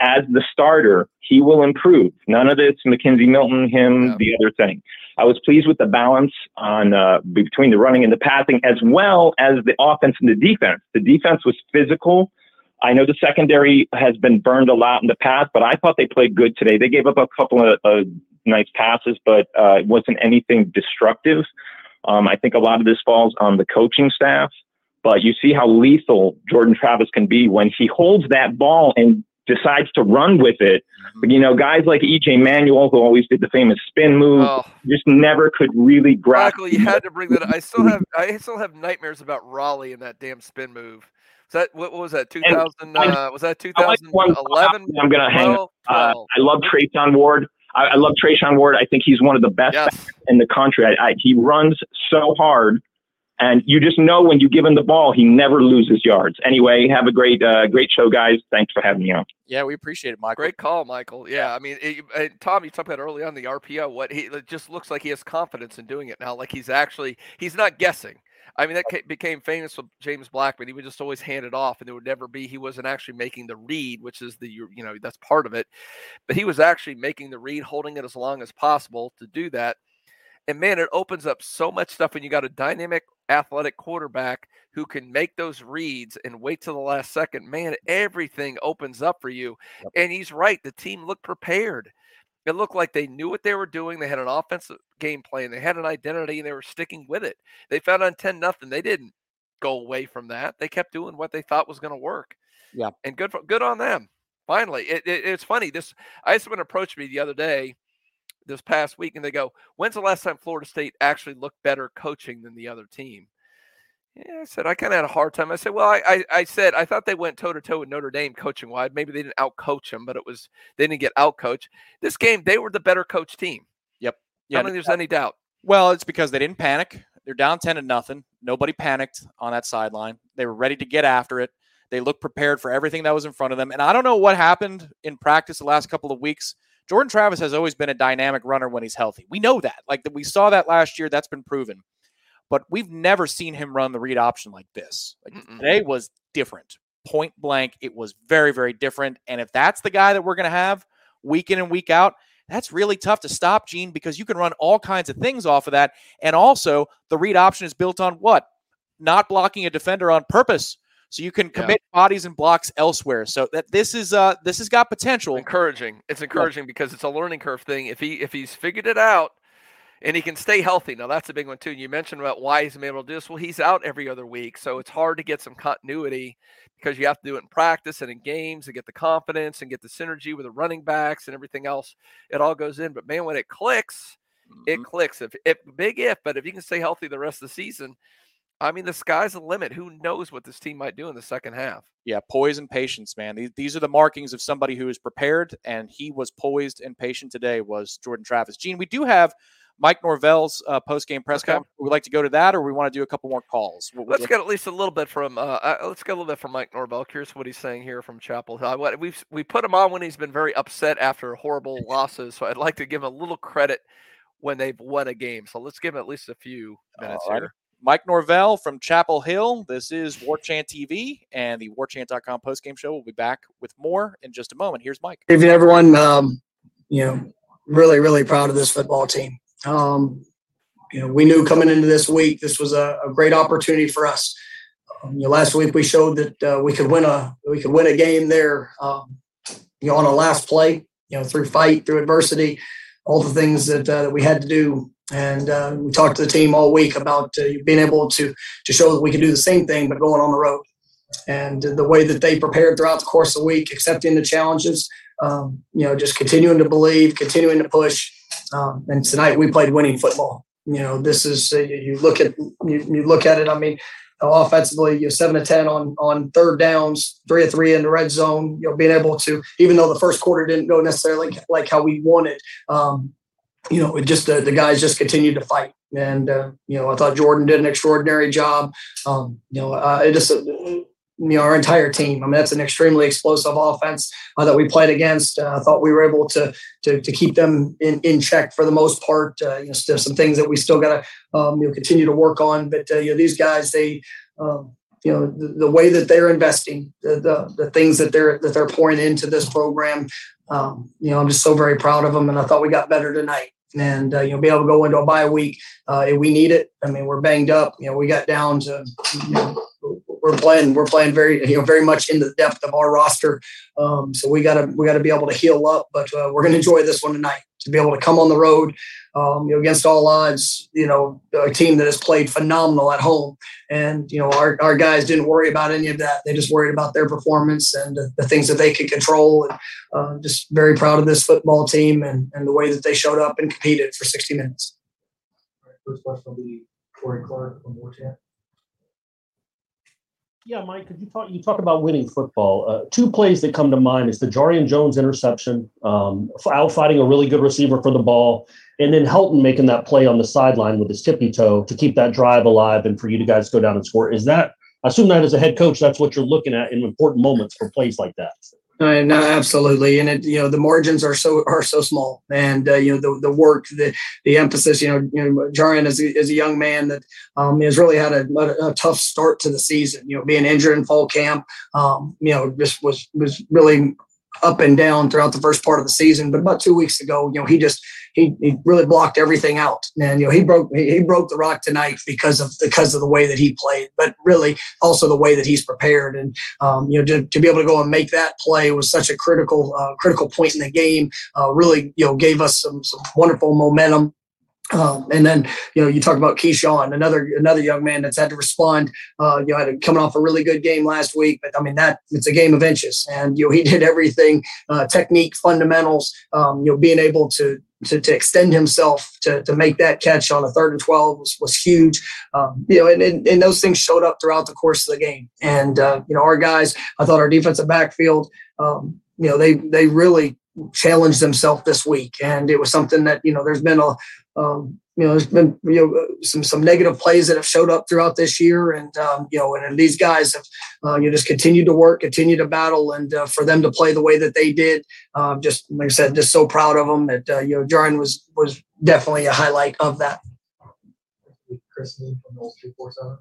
as the starter, he will improve. None of this McKenzie Milton, him, the other thing. I was pleased with the balance on uh, between the running and the passing, as well as the offense and the defense. The defense was physical. I know the secondary has been burned a lot in the past, but I thought they played good today. They gave up a couple of uh, nice passes, but uh, it wasn't anything destructive. Um, I think a lot of this falls on the coaching staff, but you see how lethal Jordan Travis can be when he holds that ball and decides to run with it. But, you know, guys like EJ Manuel, who always did the famous spin move, Oh. just never could really grasp. Michael, you had to bring that. I still have I still have nightmares about Raleigh and that damn spin move. Was that what, what was that? Two thousand? Uh, was that two thousand eleven? I'm going to hang up. Uh, I love Treshaun Ward. I, I love Treshaun Ward. I think he's one of the best backs in the country. I, I, he runs so hard, and you just know when you give him the ball, he never loses yards. Anyway, have a great, uh, great show, guys. Thanks for having me on. Yeah, we appreciate it, Michael. Great call, Michael. Yeah, I mean, it, and Tom, you talked about early on the RPO. What he it just looks like he has confidence in doing it now. Like he's actually he's not guessing. I mean, that ca- became famous with James Blackman. He would just always hand it off, and there would never be. He wasn't actually making the read, which is the you you know that's part of it. But he was actually making the read, holding it as long as possible to do that. And man, it opens up so much stuff when you got a dynamic, athletic quarterback who can make those reads and wait till the last second. Man, everything opens up for you. And he's right. The team looked prepared. It looked like they knew what they were doing. They had an offensive game plan. They had an identity, and they were sticking with it. They found on ten nothing. They didn't go away from that. They kept doing what they thought was going to work. Yeah. And good for, good on them. Finally, it, it- it's funny. This I had someone approach me the other day, this past week, and they go, "When's the last time Florida State actually looked better coaching than the other team?" Yeah, I said I kind of had a hard time. I said, "Well, I, I, I said I thought they went toe to toe with Notre Dame coaching wide. Maybe they didn't out coach them, but it was they didn't get out coached. This game, they were the better coach team. Yep. I don't think there's any doubt. Well, it's because they didn't panic. They're down 10 to nothing. Nobody panicked on that sideline. They were ready to get after it. They looked prepared for everything that was in front of them. And I don't know what happened in practice the last couple of weeks. Jordan Travis has always been a dynamic runner when he's healthy. We know that. Like that we saw that last year. That's been proven. But we've never seen him run the read option like this. Like today was different. Point blank, it was very, very different. And if that's the guy that we're going to have week in and week out, that's really tough to stop, Gene, because you can run all kinds of things off of that. And also, the read option is built on what? Not blocking a defender on purpose. So you can Yeah. commit bodies and blocks elsewhere. So that this is uh this has got potential. encouraging. It's encouraging because it's a learning curve thing. If he if he's figured it out and he can stay healthy, now that's a big one too. You mentioned about why he's been able to do this. Well, he's out every other week, so it's hard to get some continuity because you have to do it in practice and in games and get the confidence and get the synergy with the running backs and everything else. It all goes in. But man, when it clicks, it clicks. If, if big if, but if you can stay healthy the rest of the season, I mean, the sky's the limit. Who knows what this team might do in the second half? Yeah, poise and patience, man. These, these are the markings of somebody who is prepared, and he was poised and patient today. Was Jordan Travis? Gene, we do have Mike Norvell's uh, post game press Okay. conference. Would we like to go to that, or we want to do a couple more calls? What Let's get at least a little bit from uh, uh, let's get a little bit from Mike Norvell. Curious what he's saying here from Chapel Hill. We've we put him on when he's been very upset after horrible losses. So I'd like to give him a little credit when they've won a game. So let's give him at least a few minutes right. here. Mike Norvell from Chapel Hill. This is War Chant TV and the WarChant.com postgame show. We'll be back with more in just a moment. Here's Mike. Evening, everyone. Um, you know, really, really proud of this football team. Um, you know, we knew coming into this week this was a, a great opportunity for us. Um, you know, last week we showed that uh, we could win a we could win a game there. Um, you know, on a last play. You know, through fight, through adversity, all the things that uh, that we had to do. And uh, we talked to the team all week about uh, being able to to show that we can do the same thing, but going on the road and the way that they prepared throughout the course of the week, accepting the challenges, um, you know, just continuing to believe, continuing to push. Um, and tonight we played winning football. You know, this is uh, you you look at you, you look at it. I mean, offensively, you're seven to ten on on third downs, three to three in the red zone. You know, being able to, even though the first quarter didn't go necessarily like how we wanted, um, you know, it just uh, the guys just continued to fight. And uh, you know, I thought Jordan did an extraordinary job. Um, you know, uh, it just uh, you know our entire team. I mean, that's an extremely explosive offense uh, that we played against. Uh, I thought we were able to to, to keep them in, in check for the most part. You know, still some things that we still got to um, you know continue to work on. But you know, these guys, they um, you know Um, you know, I'm just so very proud of them, and I thought we got better tonight. And uh, you know, be able to go into a bye week, uh, and we need it. I mean, we're banged up. You know, we got down to you know, we're playing we're playing very you know very much into the depth of our roster. Um, so we gotta we gotta be able to heal up. But uh, we're gonna enjoy this one tonight to be able to come on the road. Um, you know, against all odds, you know, a team that has played phenomenal at home, and you know, our, our guys didn't worry about any of that. They just worried about their performance and the, the things that they could control. And uh, just very proud of this football team and, and the way that they showed up and competed for 60 minutes. First question will be Corey Clark from War Chant. Yeah, Mike, could you talk? You talk about winning football. Uh, two plays that come to mind is the Jarrian Jones interception, um, out fighting a really good receiver for the ball, and then Helton making that play on the sideline with his tippy toe to keep that drive alive and for you to guys go down and score. Is that? I assume that as a head coach, that's what you're looking at in important moments for plays like that. Uh, no, absolutely, and it you know the margins are so are so small, and uh, you know the the work, the the emphasis. You know, you know, Jarrian is a, is a young man that um, has really had a, a, a tough start to the season. You know, being injured in fall camp, um, you know, just was was really up and down throughout the first part of the season. But about two weeks ago, you know, he just he, he really blocked everything out, and you know he broke he, he broke the rock tonight because of because of the way that he played, but really also the way that he's prepared, and um, you know to, to be able to go and make that play was such a critical uh, critical point in the game. Uh, really, you know, gave us some some wonderful momentum. Um, and then you know you talk about Keyshawn, another another young man that's had to respond. Uh, you know, had a, coming off a really good game last week, but I mean that it's a game of inches, and you know he did everything, uh, technique, fundamentals. Um, you know, being able to to, to extend himself to, to make that catch on a third and 12 was, was huge. Um, you know, and, and, and those things showed up throughout the course of the game. And, uh, you know, our guys, I thought our defensive backfield, um, you know, they, they really challenged themselves this week. And it was something that, you know, there's been a, um, you know, there's been you know some some negative plays that have showed up throughout this year, and um, you know, and, and these guys have uh, you know, just continued to work, continue to battle, and uh, for them to play the way that they did, uh, just like I said, just so proud of them. That uh, you know, Jarrian was was definitely a highlight of that. Chris Nee from Noles 247.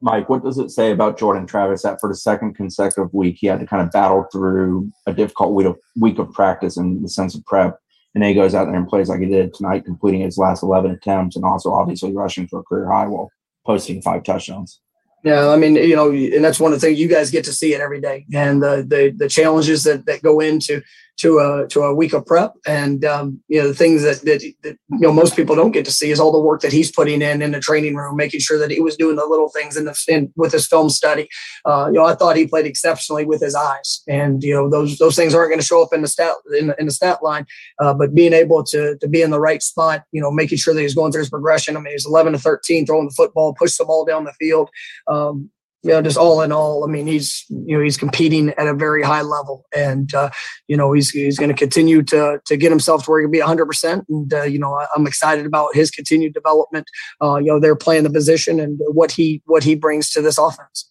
Mike, what does it say about Jordan Travis that for the second consecutive week he had to kind of battle through a difficult week of, week of practice in the sense of prep, and he goes out there and plays like he did tonight, completing his last 11 attempts and also obviously rushing for a career high while posting five touchdowns. Yeah, I mean, you know, and that's one of the things you guys get to see it every day, and the the, the challenges that, that go into to a to a week of prep, and um, you know the things that, that that you know most people don't get to see is all the work that he's putting in in the training room, making sure that he was doing the little things in the in, with his film study. Uh, you know, I thought he played exceptionally with his eyes, and you know those those things aren't going to show up in the stat in, in the stat line, uh, but being able to to be in the right spot, you know, making sure that he's going through his progression. I mean, he's 11 to 13 throwing the football, push the ball down the field. Um, you know, just all in all, I mean, he's you know he's competing at a very high level, and uh, you know he's he's going to continue to to get himself to where he can be 100. percent And uh, you know, I, am excited about his continued development. Uh, you know, they're playing the position and what he what he brings to this offense.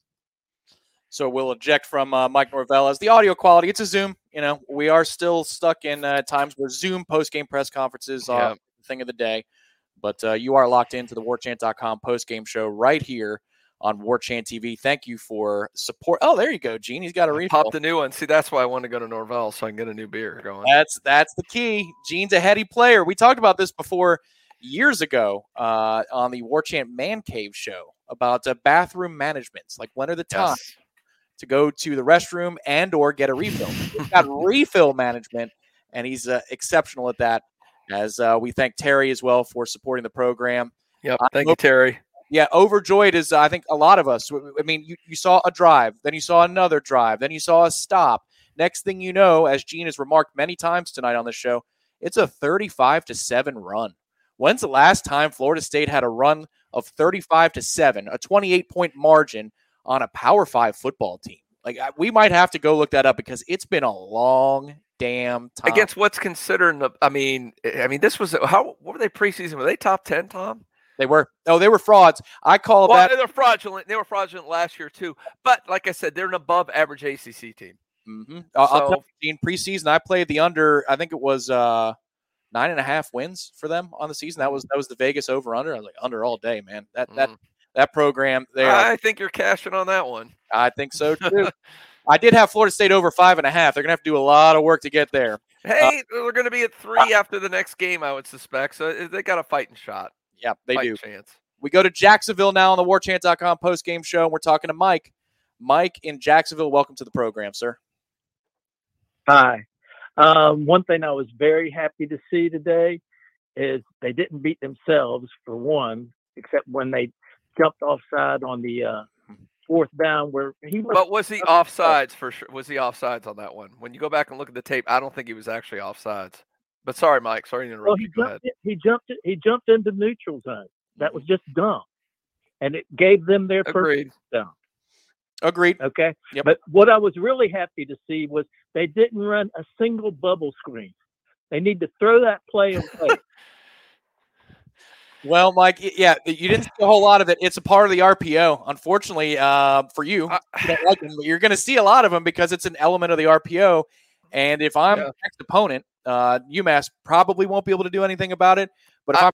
So we'll eject from uh, Mike Norvell as the audio quality. It's a Zoom. You know, we are still stuck in uh, times where Zoom post game press conferences are yeah. the thing of the day. But uh, you are locked into the warchant.com post game show right here on War Chant TV. Thank you for support. Oh, there you go, Gene. He's got a refill. Pop the new one. See, that's why I want to go to Norvell so I can get a new beer going. That's that's the key. Gene's a heady player. We talked about this before years ago uh, on the War Chant Man Cave show about uh, bathroom management. Like when are the times yes. to go to the restroom and or get a refill? he's got refill management, and he's uh, exceptional at that. As uh, we thank Terry as well for supporting the program. Yep, thank you, Terry yeah, overjoyed is uh, I think a lot of us. I mean, you, you saw a drive, then you saw another drive, then you saw a stop. Next thing you know, as Gene has remarked many times tonight on the show, it's a 35 to 7 run. When's the last time Florida State had a run of 35 to 7, a 28 point margin on a Power 5 football team? Like we might have to go look that up because it's been a long damn time. Against what's considered the I mean, I mean this was how what were they preseason? Were they top 10, Tom? They were. Oh, they were frauds. I call well, that. They're fraudulent. They were fraudulent last year too. But like I said, they're an above average ACC team. Mm-hmm. So, I'll in preseason, I played the under. I think it was uh, nine and a half wins for them on the season. That was that was the Vegas over under. I was like under all day, man. That mm. that that program. There, I think you're cashing on that one. I think so too. I did have Florida State over five and a half. They're gonna have to do a lot of work to get there. Hey, uh, we're gonna be at three uh, after the next game, I would suspect. So they got a fighting shot. Yeah, they fighting do. Chance. We go to Jacksonville now on the warchant.com post game show, and we're talking to Mike. Mike in Jacksonville, welcome to the program, sir. Hi. Um, one thing I was very happy to see today is they didn't beat themselves for one, except when they jumped offside on the uh, fourth down where he was. But was he offsides for sure? Was he offsides on that one? When you go back and look at the tape, I don't think he was actually offsides. But sorry, Mike. Sorry to interrupt well, he you. Jumped, he jumped. He jumped into neutral zone. That was just dumb. And it gave them their Agreed. first down. Agreed. Okay. Yep. But what I was really happy to see was they didn't run a single bubble screen. They need to throw that play away. well, Mike, yeah, you didn't see a whole lot of it. It's a part of the RPO. Unfortunately, uh, for you, uh, you like them, you're going to see a lot of them because it's an element of the RPO. And if I'm yeah. next opponent, uh, UMass probably won't be able to do anything about it. But if I, am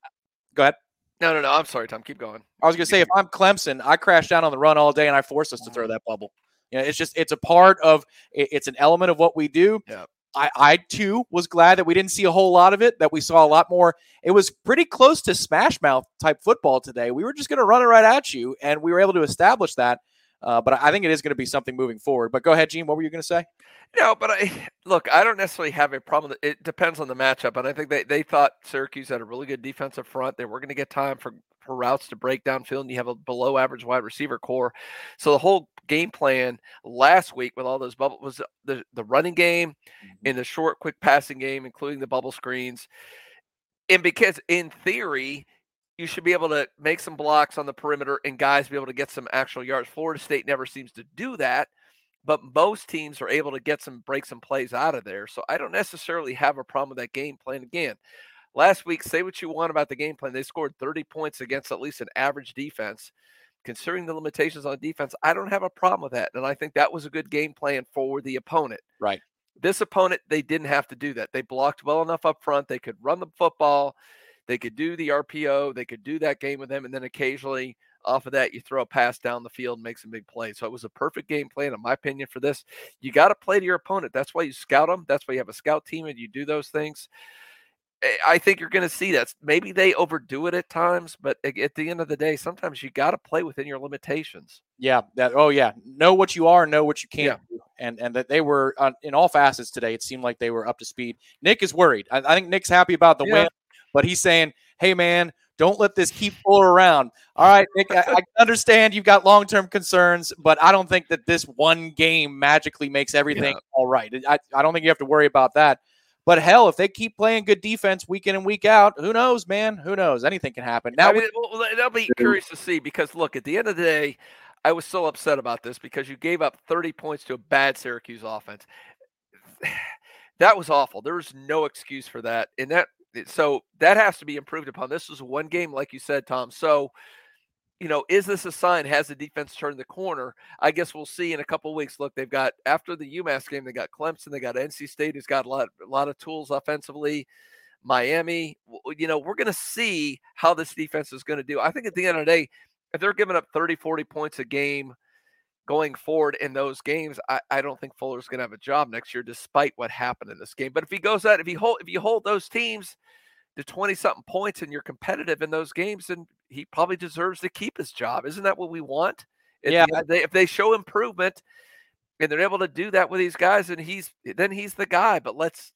go ahead. No, no, no. I'm sorry, Tom. Keep going. I was going to say, if I'm Clemson, I crash down on the run all day and I force us to throw that bubble. You know, it's just, it's a part of, it's an element of what we do. Yeah. I, I too was glad that we didn't see a whole lot of it, that we saw a lot more. It was pretty close to smash mouth type football today. We were just going to run it right at you, and we were able to establish that. Uh, but I think it is going to be something moving forward. But go ahead, Gene. What were you going to say? No, but I look. I don't necessarily have a problem. It depends on the matchup, and I think they, they thought Syracuse had a really good defensive front. They were going to get time for for routes to break downfield, and you have a below average wide receiver core. So the whole game plan last week with all those bubbles was the the running game mm-hmm. and the short, quick passing game, including the bubble screens. And because in theory, you should be able to make some blocks on the perimeter and guys be able to get some actual yards. Florida State never seems to do that, but most teams are able to get some break some plays out of there. So I don't necessarily have a problem with that game plan. Again, last week, say what you want about the game plan. They scored 30 points against at least an average defense. Considering the limitations on defense, I don't have a problem with that. And I think that was a good game plan for the opponent. Right. This opponent, they didn't have to do that. They blocked well enough up front. They could run the football. They could do the RPO. They could do that game with them. And then occasionally off of that, you throw a pass down the field and make some big plays. So it was a perfect game plan, in my opinion, for this. You got to play to your opponent. That's why you scout them. That's why you have a scout team and you do those things. eh, I think you're going to see that. Maybe they overdo it at times, but at the end of the day, sometimes you got to play within your limitations. Yeah. That. Oh yeah. Know what you are. Know what you can't do. And and that they were uh, in all facets today. It seemed like they were up to speed. Nick is worried. I, I think Nick's happy about the Yeah. win, but he's saying, "Hey man, don't let this keep Fuller around." All right, Nick. I, I understand you've got long term concerns, but I don't think that this one game magically makes everything all right. I, I don't think you have to worry about that. But hell, if they keep playing good defense week in and week out, who knows, man? Who knows? Anything can happen. Now, I mean, well, that'll be curious to see because look, at the end of the day, I was so upset about this because you gave up 30 points to a bad Syracuse offense. That was awful. There was no excuse for that. And that so that has to be improved upon. This was one game, like you said, Tom. So, you know, is this a sign? Has the defense turned the corner? I guess we'll see in a couple weeks. Look, they've got after the UMass game, they got Clemson, they got NC State, who's got a lot, a lot of tools offensively. Miami, you know, we're going to see how this defense is going to do. I think at the end of the day, if they're giving up 30, 40 points a game going forward in those games, I, I don't think Fuller's going to have a job next year, despite what happened in this game. But if he goes out, if you hold, if you hold those teams to 20 something points and you're competitive in those games, then he probably deserves to keep his job. Isn't that what we want? At Yeah. the end of if they show improvement and they're able to do that with these guys, and he's then he's the guy. But let's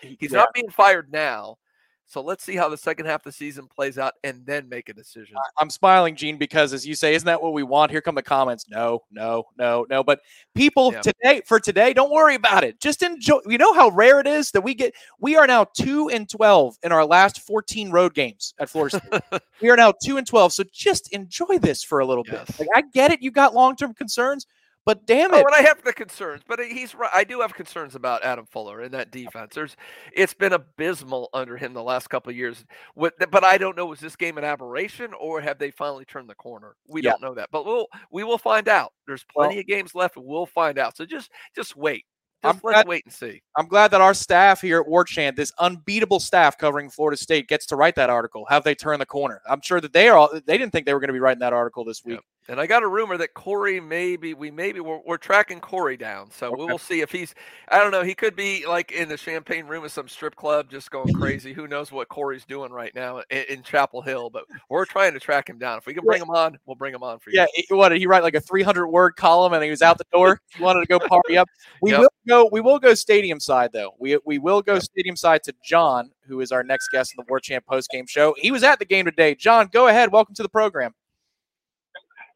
he's Yeah. not being fired now. So let's see how the second half of the season plays out and then make a decision. I'm smiling, Gene, because as you say, isn't that what we want? Here come the comments. No, no, no, no. But people Yeah. today, for today, don't worry about it. Just enjoy. You know how rare it is that we get. We are now two and twelve in our last 14 road games at Florida State. we are now two and twelve. So just enjoy this for a little bit. Like I get it, you got long term concerns, but damn Oh, it, and I have the concerns, but he's right. I do have concerns about Adam Fuller in that defense. There's, it's been abysmal under him the last couple of years. With, but I don't know was this game an aberration or have they finally turned the corner? We Yeah. don't know that, but we'll we will find out. There's plenty of games left. and We'll find out. So just just wait. Just I'm let's glad- wait and see. I'm glad that our staff here at War Chant, this unbeatable staff covering Florida State, gets to write that article. Have they turned the corner? I'm sure that they are. All, they didn't think they were going to be writing that article this week. And I got a rumor that Corey maybe we maybe we're, we're tracking Corey down, so we will see if he's. I don't know. He could be like in the champagne room of some strip club, just going crazy. Who knows what Corey's doing right now in, in Chapel Hill? But we're trying to track him down. If we can bring him on, we'll bring him on for you. Yeah, he- what did he write like a 300 word column and he was out the door? he wanted to go party up. We Yep. will go. We will go stadium side though. We we will go stadium side to John, who is our next guest in the War Chant post game show. He was at the game today. John, go ahead. Welcome to the program.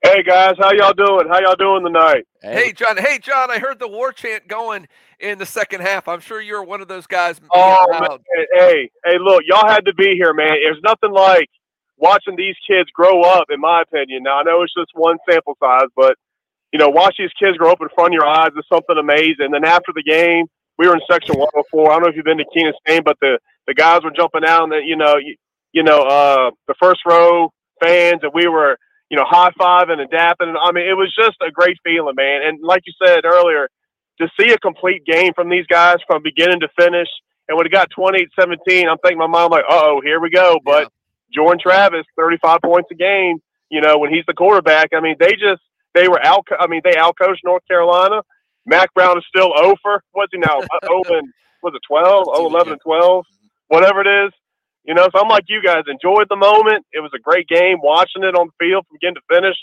Hey guys, how y'all doing? How y'all doing tonight? Hey John, hey John, I heard the war chant going in the second half. I'm sure you're one of those guys. Oh man, hey, hey, look, y'all had to be here, man. There's nothing like watching these kids grow up, in my opinion. Now I know it's just one sample size, but you know, watch these kids grow up in front of your eyes is something amazing. And then after the game, we were in section 104. I don't know if you've been to Kenan game, but the the guys were jumping out, and the, you know, you, you know, uh, the first row fans, and we were, you know, high fiving and dapping. I mean, it was just a great feeling, man. And like you said earlier, to see a complete game from these guys from beginning to finish, and when it got 28-17, I'm thinking my mind like, uh oh, here we go. But Jordan Travis, 35 points a game. You know, when he's the quarterback, I mean, they just they were out. I mean, they outcoached North Carolina. Mack Brown is still over. What's he now? Open was it 12? Oh, 11 and 12, whatever it is. You know, so I'm like you guys. Enjoyed the moment. It was a great game. Watching it on the field from beginning to finish.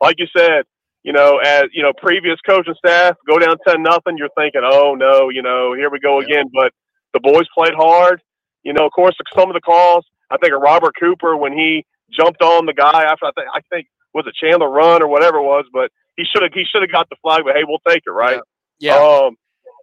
Like you said, you know, as you know, previous coaching staff go down ten nothing. You're thinking, oh no, you know, here we go again. But the boys played hard. You know, of course, some of the calls. I think of Robert Cooper when he jumped on the guy after I think I think was a Chandler run or whatever it was, but he should have he should have got the flag. But hey, we'll take it, right? Yeah. Um,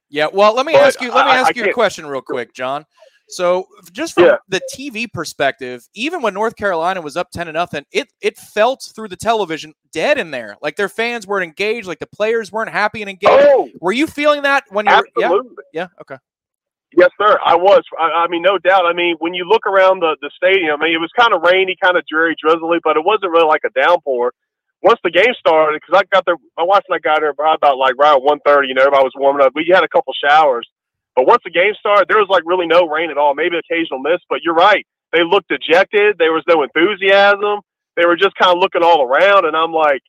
Yeah. Well, let me ask you. Let me I- I ask you a question real quick, John. So, just from Yeah. the TV perspective, even when North Carolina was up ten to nothing, it it felt through the television dead in there. Like their fans weren't engaged. Like the players weren't happy and engaged. Oh, were you feeling that when you? Yeah. Yeah. Okay. Yes, sir. I was. I, I mean, no doubt. I mean, when you look around the, the stadium, I mean, it was kind of rainy, kind of dreary, drizzly, but it wasn't really like a downpour. Once the game started, because I got there, my wife and I got there about like right at one thirty. You know, everybody was warming up. We had a couple showers, but once the game started, there was like really no rain at all. Maybe occasional mist, but you're right. They looked dejected. There was no enthusiasm. They were just kind of looking all around, and I'm like,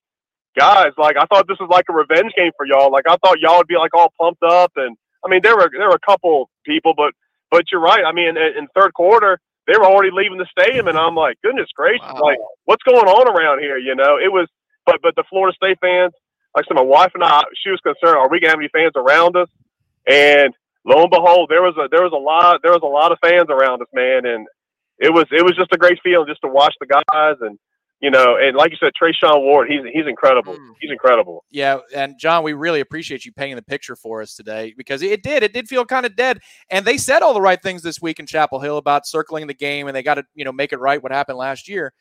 guys, like I thought this was like a revenge game for y'all. Like I thought y'all would be like all pumped up, and I mean there were there were a couple people, but but you're right. I mean, in, in third quarter, they were already leaving the stadium, and I'm like, goodness gracious, like what's going on around here? You know, it was, but but the Florida State fans, like I said, my wife and I, she was concerned, are we gonna have any fans around us? And lo and behold, there was a there was a lot there was a lot of fans around us, man, and it was it was just a great feeling just to watch the guys and you know, and like you said, Treshaun Ward, he's he's incredible. He's incredible. Yeah, and John, we really appreciate you painting the picture for us today because it did. It did feel kind of dead, and they said all the right things this week in Chapel Hill about circling the game, and they got to you know make it right what happened last year.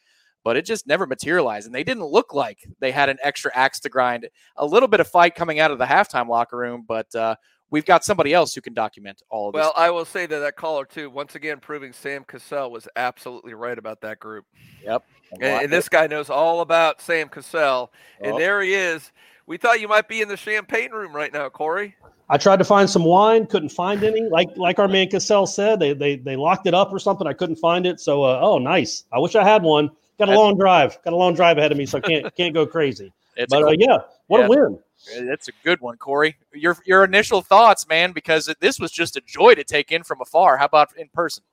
But it just never materialized, and they didn't look like they had an extra axe to grind. A little bit of fight coming out of the halftime locker room, but uh, we've got somebody else who can document all of this. Well, I will say that that caller too, once again, proving Sam Cassell was absolutely right about that group. Yep. And, and this guy knows all about Sam Cassell, and Oh. there he is. We thought you might be in the champagne room right now, Corey. I tried to find some wine, couldn't find any. Like like our man Cassell said, they they they locked it up or something. I couldn't find it. So uh, oh, nice. I wish I had one. Got a long drive. Got a long drive ahead of me, so I can't can't go crazy. It's but a uh, yeah, what yeah. a win. That's a good one, Corey. Your your initial thoughts, man, because this was just a joy to take in from afar. How about in person?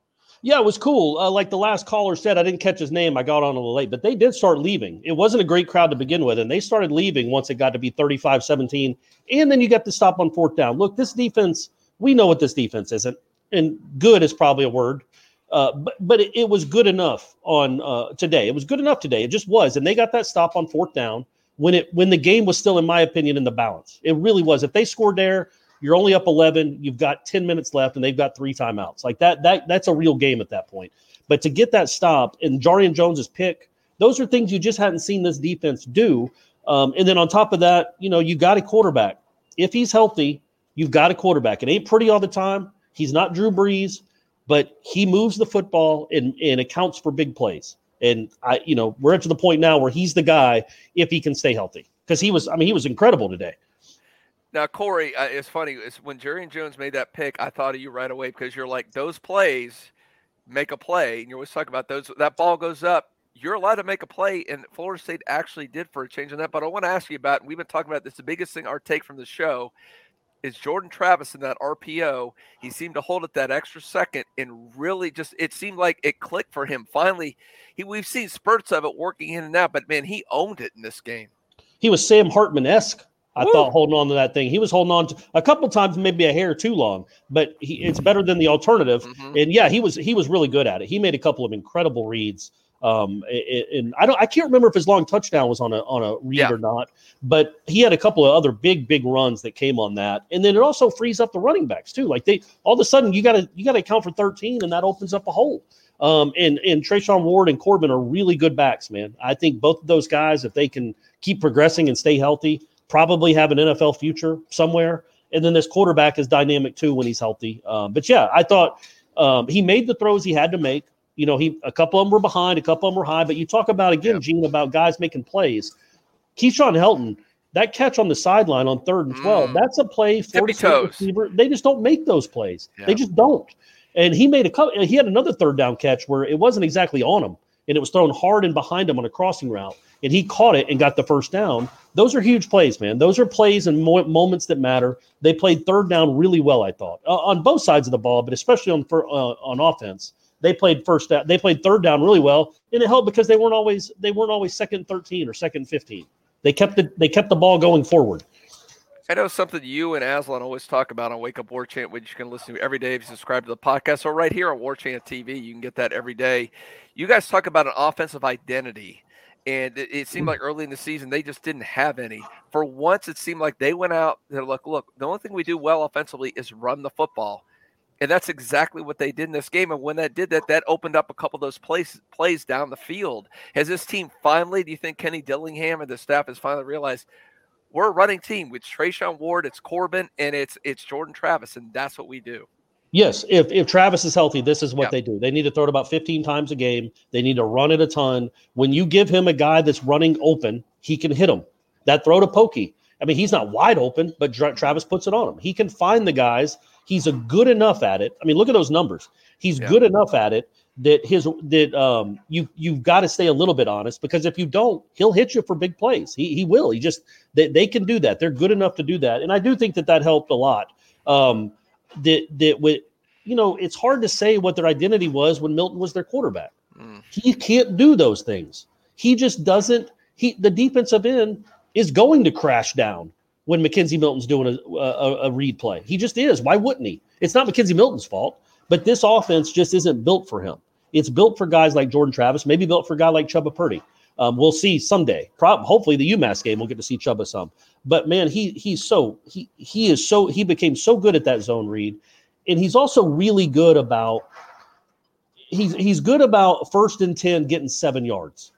Yeah, it was cool. Uh, like the last caller said, I didn't catch his name. I got on a little late, but they did start leaving. It wasn't a great crowd to begin with, and they started leaving once it got to be 35 17. And then you got to stop on fourth down. Look, this defense, we know what this defense isn't, and good is probably a word. Uh, but but it, it was good enough on uh, today. It was good enough today. It just was, and they got that stop on fourth down when it when the game was still, in my opinion, in the balance. It really was. If they scored there, you're only up 11. You've got 10 minutes left, and they've got three timeouts. Like that, that that's a real game at that point. But to get that stop and Jarrian Jones's pick, those are things you just hadn't seen this defense do. Um, and then on top of that, you know, you got a quarterback. If he's healthy, you've got a quarterback. It ain't pretty all the time. He's not Drew Brees, but he moves the football and, and accounts for big plays. And I, you know, we're to the point now where he's the guy if he can stay healthy. Because he was, I mean, he was incredible today. Now, Corey, uh, it's funny. It's when Jarrian Jones made that pick, I thought of you right away because you're like those plays make a play, and you always talk about those. That ball goes up, you're allowed to make a play, and Florida State actually did for a change on that. But I want to ask you about. And we've been talking about this. The biggest thing our take from the show is Jordan Travis in that RPO. He seemed to hold it that extra second, and really just it seemed like it clicked for him. Finally, he we've seen spurts of it working in and out, but man, he owned it in this game. he was Sam Hartman esque. I thought holding on to that thing. He was holding on to a couple times, maybe a hair too long, but he, it's better than the alternative. Mm-hmm. And yeah, he was he was really good at it. He made a couple of incredible reads. Um, and I don't I can't remember if his long touchdown was on a on a read or not, but he had a couple of other big big runs that came on that. And then it also frees up the running backs too. Like they all of a sudden you got to you got to account for thirteen, and that opens up a hole. Um, and and Treshaun Ward and Corbin are really good backs, man. I think both of those guys, if they can keep progressing and stay healthy, probably have an NFL future somewhere. And then this quarterback is dynamic too when he's healthy. Um, but yeah, I thought um, he made the throws he had to make. You know, he a couple of them were behind, a couple of them were high. But you talk about again, Gene, about guys making plays. Keyshawn Helton, that catch on the sideline on third and twelve, that's a play for Tippy the State toes. receiver. They just don't make those plays. They just don't. And he made a couple. He had another third down catch where it wasn't exactly on him, and it was thrown hard and behind him on a crossing route, and he caught it and got the first down. Those are huge plays, man. Those are plays and mo- moments that matter. They played third down really well, I thought, uh, on both sides of the ball, but especially on fir- uh, on offense. They played first down. They played third down really well, and it helped because they weren't always they weren't always second thirteen or second fifteen. They kept the they kept the ball going forward. I know something you and Aslan always talk about on Wake Up War Chant, which you can listen to every day if you subscribe to the podcast or right here on War Chant TV. You can get that every day. You guys talk about an offensive identity. And it, it seemed mm-hmm. like early in the season they just didn't have any. For once, it seemed like they went out. They're like, "Look, the only thing we do well offensively is run the football," and that's exactly what they did in this game. And when that did that, that opened up a couple of those plays plays down the field. Has this team finally? Do you think Kenny Dillingham and the staff has finally realized we're a running team with Treshaun Ward, it's Corbin, and it's it's Jordan Travis, and that's what we do. Yes, if if Travis is healthy, this is what they do. They need to throw it about 15 times a game. They need to run it a ton. When you give him a guy that's running open, he can hit him. That throw to Pokey. I mean, he's not wide open, but Tra- Travis puts it on him. He can find the guys. He's a good enough at it. I mean, look at those numbers. He's good enough at it that his that um you you've got to stay a little bit honest because if you don't, he'll hit you for big plays. He he will. He just they, they can do that. They're good enough to do that, and I do think that that helped a lot. Um, that that with you know, it's hard to say what their identity was when Milton was their quarterback. He can't do those things. He just doesn't. He the defensive end is going to crash down when McKenzie Milton's doing a, a, a read play. He just is. Why wouldn't he? It's not McKenzie Milton's fault, but this offense just isn't built for him. It's built for guys like Jordan Travis, maybe built for a guy like Chuba Purdy. Um, we'll see someday. Prob- hopefully, the UMass game we'll get to see Chuba some. But man, he he's so he he is so he became so good at that zone read, and he's also really good about he's he's good about first and ten getting seven yards,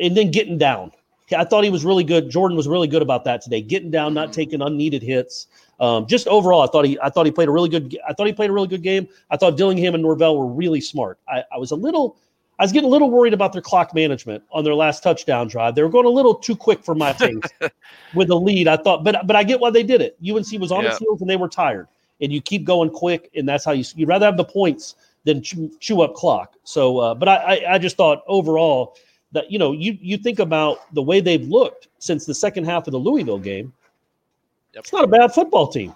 and then getting down. I thought he was really good. Jordan was really good about that today, getting down, not taking unneeded hits. Um, just overall, I thought he I thought he played a really good. I thought he played a really good game. I thought Dillingham and Norvell were really smart. I, I was a little. I was getting a little worried about their clock management on their last touchdown drive. They were going a little too quick for my taste with the lead. I thought, but but I get why they did it. UNC was on Yeah. its heels and they were tired, and you keep going quick, and that's how you you'd rather have the points than chew, chew up clock. So, uh, but I, I I just thought overall that you know you you think about the way they've looked since the second half of the Louisville game. It's not a bad football team.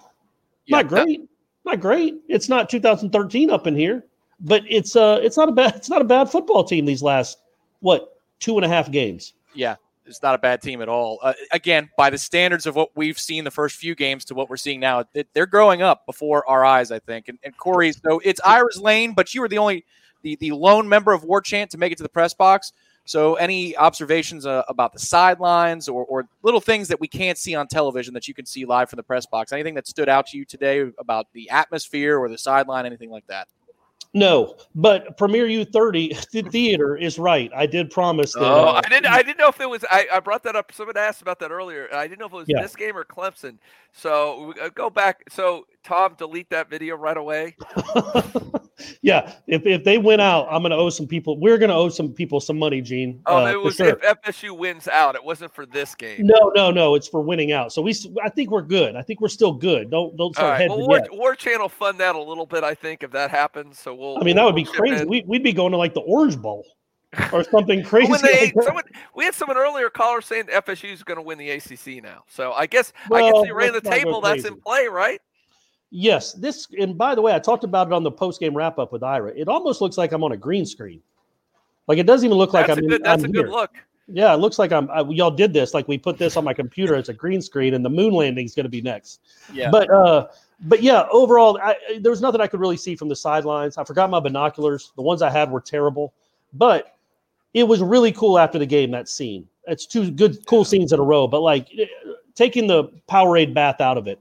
Not great. Not great. It's not 2013 up in here, but it's uh it's not a bad it's not a bad football team these last what two and a half games. Yeah, it's not a bad team at all. Uh, again, by the standards of what we've seen the first few games to what we're seeing now, they're growing up before our eyes, I think. And, and Corey, so it's Ira's Lane, but you were the only, the, the lone member of War Chant to make it to the press box. So, any observations uh, about the sidelines or, or little things that we can't see on television that you can see live from the press box? Anything that stood out to you today about the atmosphere or the sideline, anything like that? No, but Premier U30 the theater is right. I did promise that. Oh, uh, I didn't. I didn't know if it was. I, I brought that up. Someone asked about that earlier. I didn't know if it was Yeah. this game or Clemson. So we- uh, go back. So Tom, delete that video right away. yeah, if, if they win out, I'm going to owe some people. We're going to owe some people some money, Gene. Oh, uh, it was sure. if FSU wins out. It wasn't for this game. No, no, no. It's for winning out. So we, I think we're good. I think we're still good. Don't don't start right. Well, War, yet. War Channel fund that a little bit. I think if that happens. So we'll. I mean, that would be we'll crazy. We, we'd be going to like the Orange Bowl or something crazy. They, like someone, we had someone earlier caller saying FSU is going to win the ACC now. So I guess I guess they ran the let's not go table. That's in play, right? Yes, this and by the way, I talked about it on the post game wrap up with Ira. It almost looks like I'm on a green screen. Like it doesn't even look like I'm. in- good. That's I'm a good here. look. Yeah, it looks like I'm. I, y'all did this. Like we put this on my computer. It's a green screen, and the moon landing is going to be next. Yeah. But uh, but yeah, overall, I, I- there was nothing I could really see from the sidelines. I forgot my binoculars. The ones I had were terrible, but it was really cool after the game. That scene. It's two good, cool scenes in a row. But like taking the Powerade bath out of it,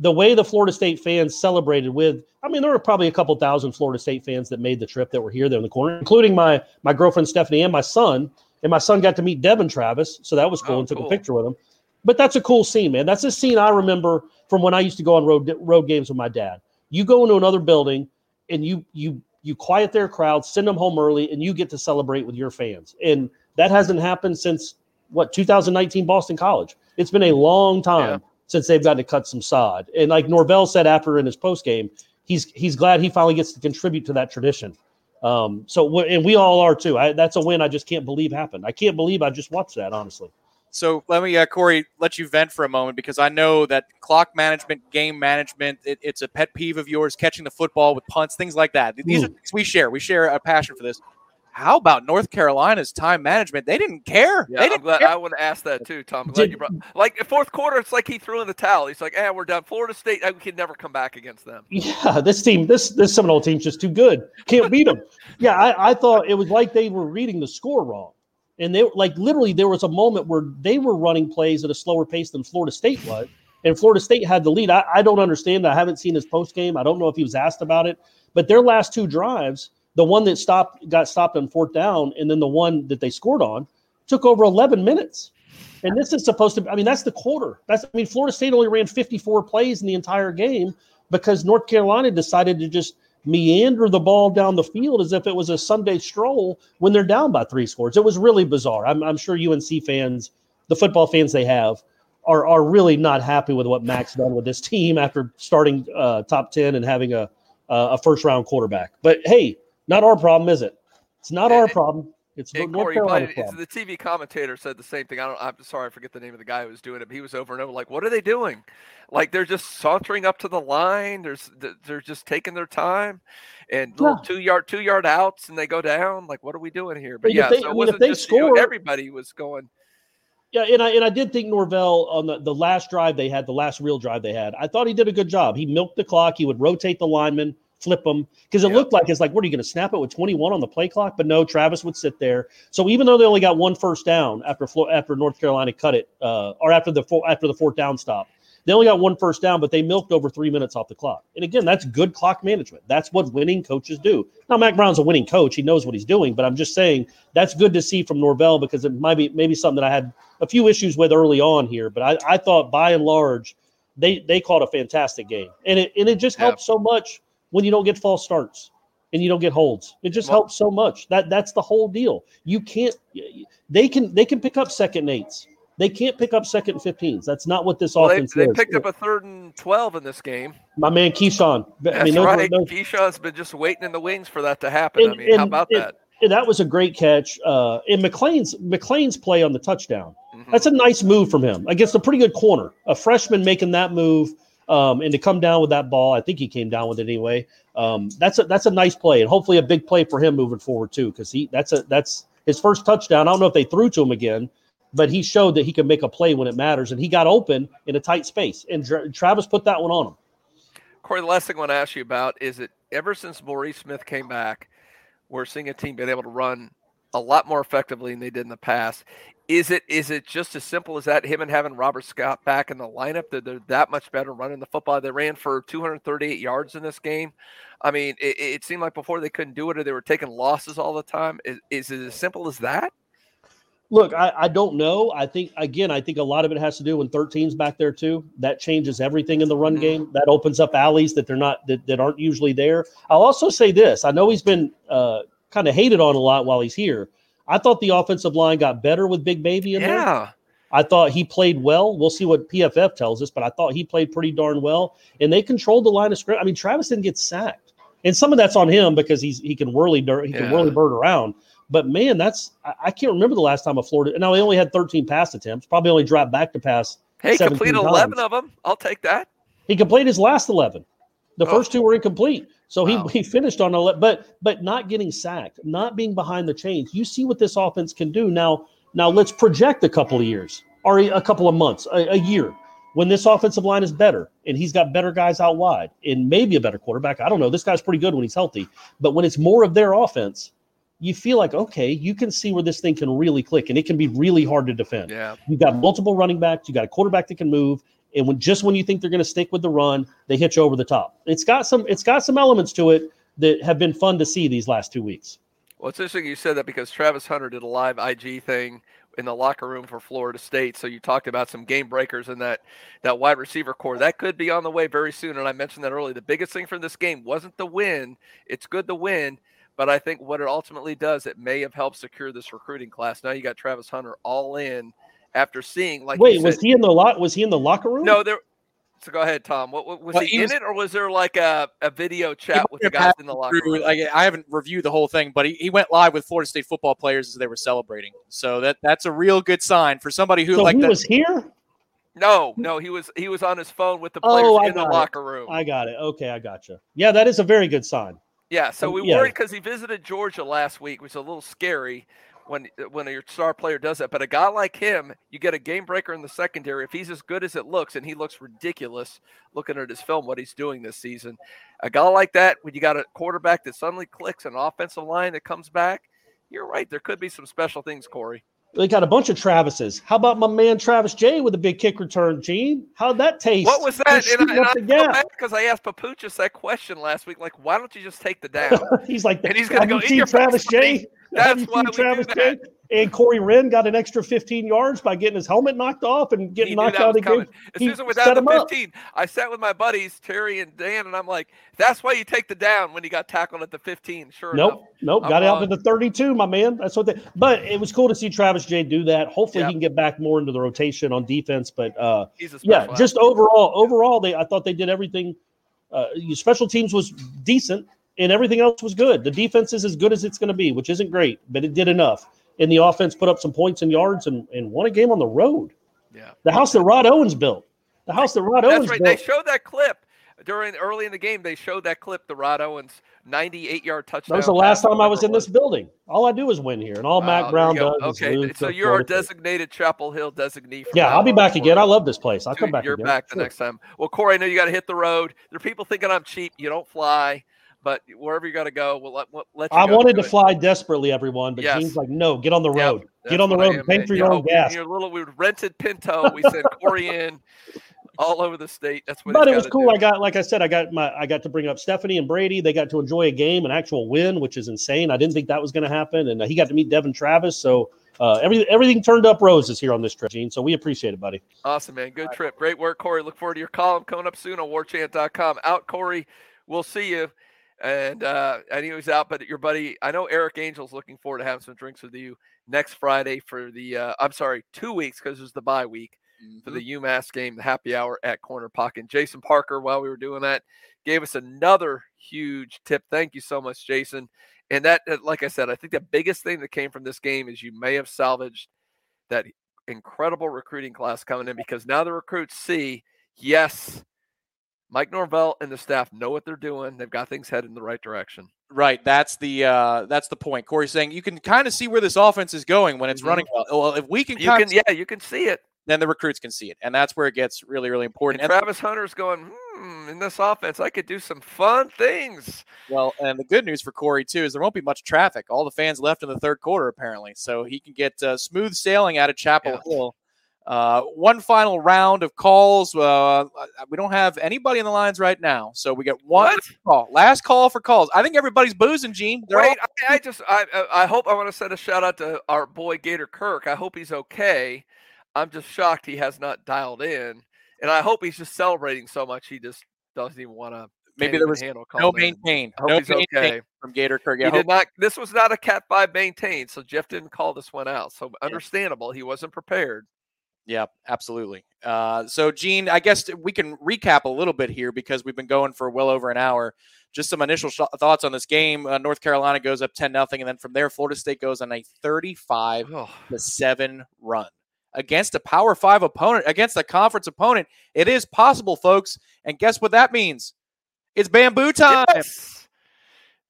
the way the Florida State fans celebrated with, I mean, there were probably a couple thousand Florida State fans that made the trip that were here there in the corner, including my my girlfriend Stephanie and my son. And my son got to meet Devin Travis, so that was cool, Oh, and took cool. a picture with him. But that's a cool scene, man. That's a scene I remember from when I used to go on road road games with my dad. You go into another building and you you you quiet their crowd, send them home early, and you get to celebrate with your fans. And that hasn't happened since what 2019 Boston College. It's been a long time since they've gotten to cut some sod. And like Norvell said after in his post game, he's he's glad he finally gets to contribute to that tradition. Um, so and we all are too. I, that's a win I just can't believe happened. I can't believe I just watched that. Honestly. So let me, uh, Corey, let you vent for a moment because I know that clock management, game management, it, it's a pet peeve of yours. Catching the football with punts, things like that. These are things we share. We share a passion for this. How about North Carolina's time management? They didn't care. Yeah, they I'm didn't glad care. I would ask that too, Tom. I'm glad Did- you brought, like the fourth quarter, it's like he threw in the towel. He's like, "Eh, we're done." Florida State, we can never come back against them. Yeah, this team, this this Seminole team's just too good. Can't beat them. yeah, I, I thought it was like they were reading the score wrong, and they were like literally there was a moment where they were running plays at a slower pace than Florida State was, and Florida State had the lead. I, I don't understand. I haven't seen his post game. I don't know if he was asked about it, but their last two drives, the one that stopped got stopped on fourth down, and then the one that they scored on, took over 11 minutes. And this is supposed to, I mean, that's the quarter. That's, I mean, Florida State only ran 54 plays in the entire game because North Carolina decided to just meander the ball down the field as if it was a Sunday stroll when they're down by three scores. It was really bizarre. I'm, I'm sure UNC fans, the football fans they have, are, are really not happy with what Mack's done with this team after starting uh, top 10 and having a, a first round quarterback. But hey, not our problem, is it? It's not our problem. It's the North Corey, Carolina but problem. the TV commentator said the same thing. I don't. I'm sorry, I forget the name of the guy who was doing it. But he was over and over like, "What are they doing? Like they're just sauntering up to the line. There's they're just taking their time, and little two yard two yard outs, and they go down. Like, what are we doing here? But And if yeah, they- so I mean, if wasn't they just you know, score- everybody was going. Yeah, and I and I did think Norvell on the, the last drive they had, the last real drive they had, I thought he did a good job. He milked the clock. He would rotate the linemen, flip them because it looked like it's like, what are you going to snap it with 21 on the play clock? But no, Travis would sit there. So even though they only got one first down after after North Carolina cut it, uh, or after the four, after the fourth down stop, they only got one first down, but they milked over three minutes off the clock. And again, that's good clock management. That's what winning coaches do. Now, Mack Brown's a winning coach; he knows what he's doing. But I'm just saying that's good to see from Norvell because it might be maybe something that I had a few issues with early on here. But I, I thought by and large they they called a fantastic game, and it and it just helps so much when you don't get false starts and you don't get holds. It just helps so much. That that's the whole deal. You can't. They can they can pick up second and eights. They can't pick up second and 15s. That's not what this Well, they, offense they is. picked up a third and twelve in this game. My man Keyshawn. I That's mean, those right. those- Keyshawn's been just waiting in the wings for that to happen. I and- mean, how about and- that? and that was a great catch. Uh, and McClain's McClain's play on the touchdown. Mm-hmm. That's a nice move from him against a pretty good corner. A freshman making that move um, and to come down with that ball. I think he came down with it anyway. Um, that's a that's a nice play and hopefully a big play for him moving forward too because he that's a that's his first touchdown. I don't know if they threw to him again, but he showed that he can make a play when it matters and he got open in a tight space and Tra- Travis put that one on him. Corey, the last thing I want to ask you about is that ever since Maurice Smith came back, we're seeing a team being able to run a lot more effectively than they did in the past. Is it is it just as simple as that? Him and having Robert Scott back in the lineup, that they're that much better running the football. They ran for 238 yards in this game. I mean, it, it seemed like before they couldn't do it, or they were taking losses all the time. Is, is it as simple as that? Look, I, I don't know. I think again, I think a lot of it has to do when 13's back there too. That changes everything in the run game. That opens up alleys that they're not that, that aren't usually there. I'll also say this: I know he's been uh, kind of hated on a lot while he's here. I thought the offensive line got better with Big Baby in there. Yeah. I thought he played well. We'll see what PFF tells us, but I thought he played pretty darn well. And they controlled the line of scrimmage. I mean, Travis didn't get sacked, and some of that's on him because he's he can whirly dirt, he can whirly bird around. But man, that's I, I can't remember the last time a Florida. Now they only had 13 pass attempts. Probably only dropped back to pass. Hey, 17 completed times. 11 of them. I'll take that. He completed his last 11. The Oh. first two were incomplete. So he, he finished on 11, but but not getting sacked, not being behind the chains. You see what this offense can do. Now, now let's project a couple of years or a a couple of months, a, a year when this offensive line is better and he's got better guys out wide and maybe a better quarterback. I don't know. This guy's pretty good when he's healthy, but when it's more of their offense, you feel like okay, you can see where this thing can really click and it can be really hard to defend. Yeah. you've got multiple running backs. You got a quarterback that can move. And when just when you think they're going to stick with the run, they hit you over the top. It's got some. It's got some elements to it that have been fun to see these last two weeks. Well, it's interesting you said that because Travis Hunter did a live IG thing in the locker room for Florida State. So you talked about some game breakers in that that wide receiver core. That could be on the way very soon. And I mentioned that earlier. The biggest thing from this game wasn't the win. It's good to win, but I think what it ultimately does, it may have helped secure this recruiting class. Now you got Travis Hunter all in after seeing like you Wait, was said- he in the lot? Was he in the locker room? no there. So go ahead, Tom. What, what was Well, he, he in it, or was there like a, a video chat with the guys in the locker through- room? Like, I haven't reviewed the whole thing, but he, he went live with Florida State football players as they were celebrating. So that that's a real good sign for somebody who So like he that. was here. No, no, he was he was on his phone with the players Oh, in the got it. locker room. I got it. Okay, I got you. Yeah, that is a very good sign. Yeah, so Um, we yeah. worried because he visited Georgia last week, which is a little scary when when your star player does that. But a guy like him, you get a game breaker in the secondary. If he's as good as it looks, and he looks ridiculous looking at his film, what he's doing this season, a guy like that, when you got a quarterback that suddenly clicks, an offensive line that comes back, you're right. There could be some special things, Corey. They got a bunch of Travises. How about my man Travis Jay with a big kick return, Gene? How'd that taste? What was that? And, I- and I the feel gap. bad because I asked Papuchis that question last week. Like, why don't you just take the down? He's like, and he's going to go you in seen your Travis. J? That's why Travis that. And Corey Wren got an extra 15 yards by getting his helmet knocked off and getting knocked out was of the game. As soon as it went set down him up. I sat with my buddies, Terry and Dan, and I'm like, that's why you take the down when he got tackled at the 15. Sure Nope, enough. nope. I'm Got out to the 32, my man. That's what they. But it was cool to see Travis Jay do that. Hopefully, he can get back more into the rotation on defense. But uh, He's a yeah, special just overall, overall, they I thought they did everything. Uh, special teams was decent, and everything else was good. The defense is as good as it's going to be, which isn't great, but it did enough. And the offense put up some points and yards and, and won a game on the road. Yeah. The house that Rod Owens built. The house that Rod That's Owens right. built. They showed that clip during early in the game. They showed that clip, the Rod Owens 98 yard touchdown. That was the last time I was in this building. All I do is win here, and all Wow, Mack Brown does Okay, so you're our designated Chapel Hill designee. Yeah, I'll be back again. I love this place. I'll come back You're again. back the Sure. next time. Well, Corey, I know you got to hit the road. There are people thinking I'm cheap. You don't fly, but wherever you got to go, we'll let, we'll let you I wanted to it. fly desperately, everyone, but Yes. Gene's like, no, get on the road. that's get on the road. am, Pay for You your own gas. Your little we rented Pinto. We sent Corey in all over the state. That's what. But it was cool. do. I got, like I said, I got my, I got to bring up Stephanie and Brady. They got to enjoy a game, an actual win, which is insane. I didn't think that was going to happen, and uh, he got to meet Devin Travis. So uh, everything, everything turned up roses here on this trip, Gene. So we appreciate it, buddy. Awesome, man. Good trip. Great work, Corey. Look forward to your column coming up soon on warchant.com. Out, Corey. We'll see you. And uh, I knew he was out, but your buddy, I know Eric Angel's looking forward to having some drinks with you next Friday for the, uh, I'm sorry, two weeks because it was the bye week for the UMass game, the happy hour at Corner Pocket. Jason Parker, while we were doing that, gave us another huge tip. Thank you so much, Jason. And that, like I said, I think the biggest thing that came from this game is you may have salvaged that incredible recruiting class coming in because now the recruits see, yes, Mike Norvell and the staff know what they're doing. They've got things headed in the right direction. Right. That's the uh, that's the point. Corey's saying you can kind of see where this offense is going when it's Mhm. running well. Well, if we can, You can, yeah, you can see it. then the recruits can see it, and that's where it gets really, really important. And And- Travis Hunter's going, hmm, in this offense, I could do some fun things. Well, and the good news for Corey too is there won't be much traffic. All the fans left in the third quarter apparently, so he can get uh, smooth sailing out of Chapel Hill. Uh, one final round of calls. Uh, we don't have anybody in the lines right now, so we get one call. Last call for calls. I think everybody's boozing, Gene. They're Wait, all- I, I just, I, I I hope I want to send a shout out to our boy Gator Kirk. I hope he's okay. I'm just shocked he has not dialed in, and I hope he's just celebrating so much he just doesn't even want to. Maybe there was handle no in. maintain. I hope No he's maintain okay. from Gator Kirk. Yeah, he did not. This was not a Cat Five maintain, so Jeff didn't call this one out. So understandable, he wasn't prepared. Yeah, absolutely. Uh, so, Gene, I guess we can recap a little bit here because we've been going for well over an hour. Just some initial sh- thoughts on this game. Uh, North Carolina goes up ten nothing, and then from there, Florida State goes on a thirty-five to seven run against a Power Five opponent, against a conference opponent. It is possible, folks. And guess what that means? It's bamboo time.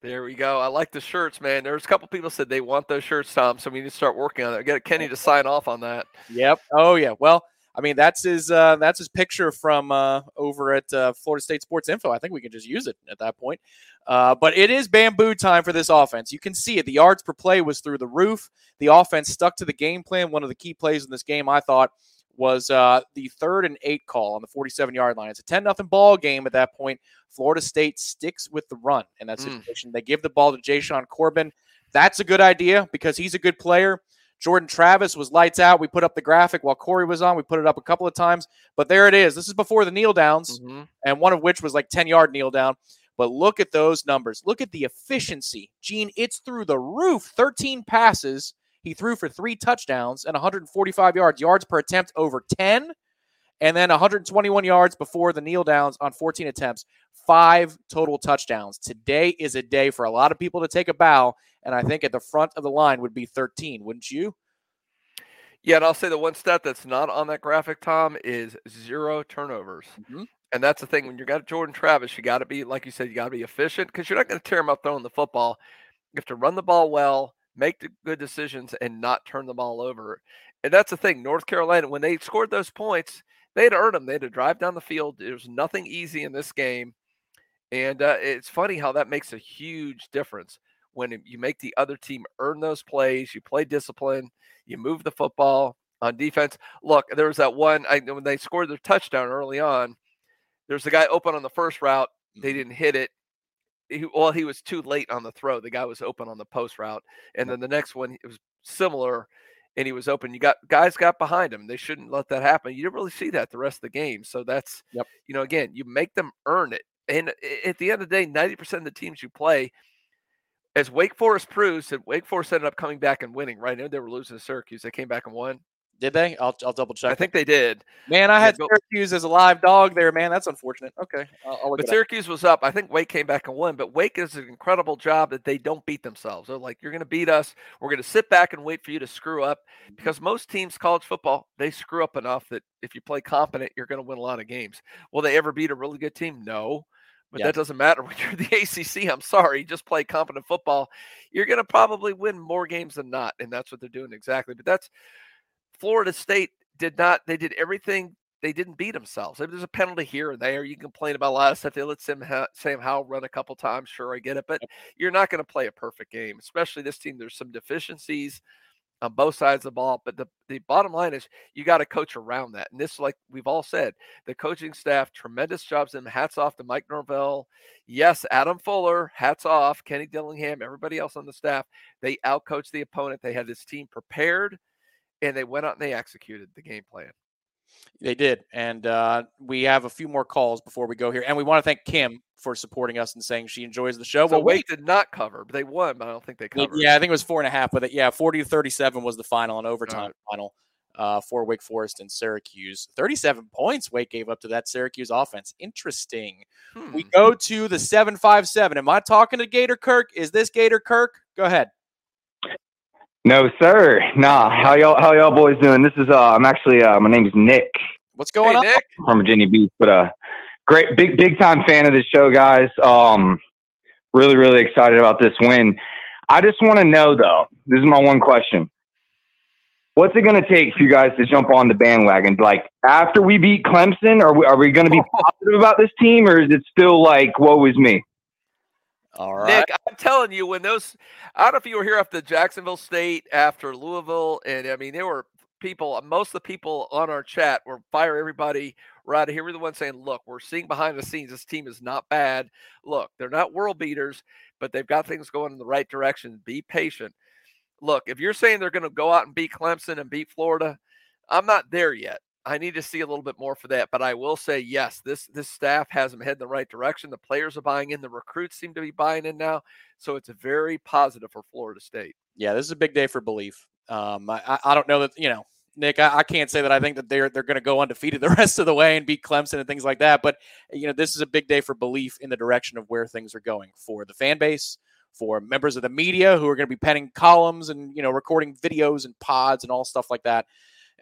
There we go. I like the shirts, man. There's a couple people said they want those shirts, Tom. So we need to start working on it. Get Kenny to sign off on that. Yep. Oh yeah. Well, I mean that's his uh, that's his picture from uh, over at uh, Florida State Sports Info. I think we can just use it at that point. Uh, but it is bamboo time for this offense. You can see it. The yards per play was through the roof. The offense stuck to the game plan. One of the key plays in this game, I thought, was uh, the third and eight call on the 47 yard line. It's a 10 nothing ball game at that point. Florida State sticks with the run in that Mm. situation. They give the ball to Jay Corbin. That's a good idea because he's a good player. Jordan Travis was lights out. We put up the graphic while Corey was on. We put it up a couple of times, but there it is. This is before the kneel downs, Mm-hmm. and one of which was like 10 yard kneel down. But look at those numbers. Look at the efficiency. Gene, it's through the roof. 13 passes. He threw for three touchdowns and 145 yards. Yards per attempt over 10. And then 121 yards before the kneel downs on 14 attempts. Five total touchdowns. Today is a day for a lot of people to take a bow. And I think at the front of the line would be 13, wouldn't you? Yeah, and I'll say the one stat that's not on that graphic, Tom, is zero turnovers. Mm-hmm. And that's the thing when you got Jordan Travis, you got to be like you said, you got to be efficient because you're not going to tear him up throwing the football. You have to run the ball well, make the good decisions, and not turn the ball over. And that's the thing. North Carolina, when they scored those points, they had to earn them. They had to drive down the field. There's nothing easy in this game, and uh, it's funny how that makes a huge difference when you make the other team earn those plays. You play discipline. You move the football on defense. Look, there was that one I, when they scored their touchdown early on. There's a guy open on the first route. They didn't hit it. He, well, he was too late on the throw. The guy was open on the post route, and then the next one it was similar, and he was open. You got guys got behind him. They shouldn't let that happen. You didn't really see that the rest of the game. So that's yep. you know again you make them earn it. And at the end of the day, ninety percent of the teams you play, as Wake Forest proves, that Wake Forest ended up coming back and winning. Right now they were losing to Syracuse. They came back and won. Did they? I'll, I'll double check. I think they did. Man, I Yeah, had Syracuse as a live dog there. Man, that's unfortunate. Okay, I'll, I'll But it up. Syracuse was up. I think Wake came back and won. But Wake does an incredible job that they don't beat themselves. They're like, you're going to beat us. We're going to sit back and wait for you to screw up. Because most teams, college football, they screw up enough that if you play competent, you're going to win a lot of games. Will they ever beat a really good team? No. But Yeah. that doesn't matter when you're the ACC. I'm sorry. Just play competent football. You're going to probably win more games than not. And that's what they're doing exactly. But that's Florida State did not, they did everything. They didn't beat themselves. If there's a penalty here and there, you can complain about a lot of stuff. They let Sam, Sam Howell run a couple times. Sure, I get it. But you're not going to play a perfect game, especially this team. There's some deficiencies on both sides of the ball. But the, the bottom line is you got to coach around that. And this, like we've all said, the coaching staff, tremendous jobs. And hats off to Mike Norvell. Yes, Adam Fuller, hats off. Kenny Dillingham, everybody else on the staff. They outcoached the opponent. They had this team prepared and they went out and they executed the game plan. They did. And uh, we have a few more calls before we go here. And we want to thank Kim for supporting us and saying she enjoys the show. So Well. Wake did not cover, but they won, but I don't think they covered. Yeah, I think it was four and a half, but it, yeah, 40 to 37 was the final and overtime final uh, for Wake Forest and Syracuse. 37 points Wake gave up to that Syracuse offense. Interesting. We go to the 757. Am I talking to Gator Kirk? Is this Gator Kirk? Go ahead. No, sir. Nah. How y'all how y'all boys doing? This is uh I'm actually uh my name is Nick What's going on? Nick. from Virginia Beach, but uh great big big time fan of the show, guys. Um really, really excited about this win. I just want to know though, this is my one question. What's it going to take for you guys to jump on the bandwagon? Like after we beat Clemson, are we, are we going to be positive about this team, or is it still like woe is me? All right. Nick, I'm telling you, when those, I don't know if you were here after Jacksonville State, after Louisville, and I mean, there were people, most of the people on our chat were fire everybody right here. We're the ones saying, look, we're seeing behind the scenes, this team is not bad. Look, they're not world beaters, but they've got things going in the right direction. Be patient. Look, if you're saying they're going to go out and beat Clemson and beat Florida, I'm not there yet. I need to see a little bit more for that, but I will say yes. This this staff has them head in the right direction. The players are buying in. The recruits seem to be buying in now, so it's very positive for Florida State. Yeah, this is a big day for belief. Um, I, I- don't know that you know, Nick. I, I can't say that I think that they're they're going to go undefeated the rest of the way and beat Clemson and things like that. But you know, this is a big day for belief in the direction of where things are going for the fan base, for members of the media who are going to be penning columns and you know recording videos and pods and all stuff like that.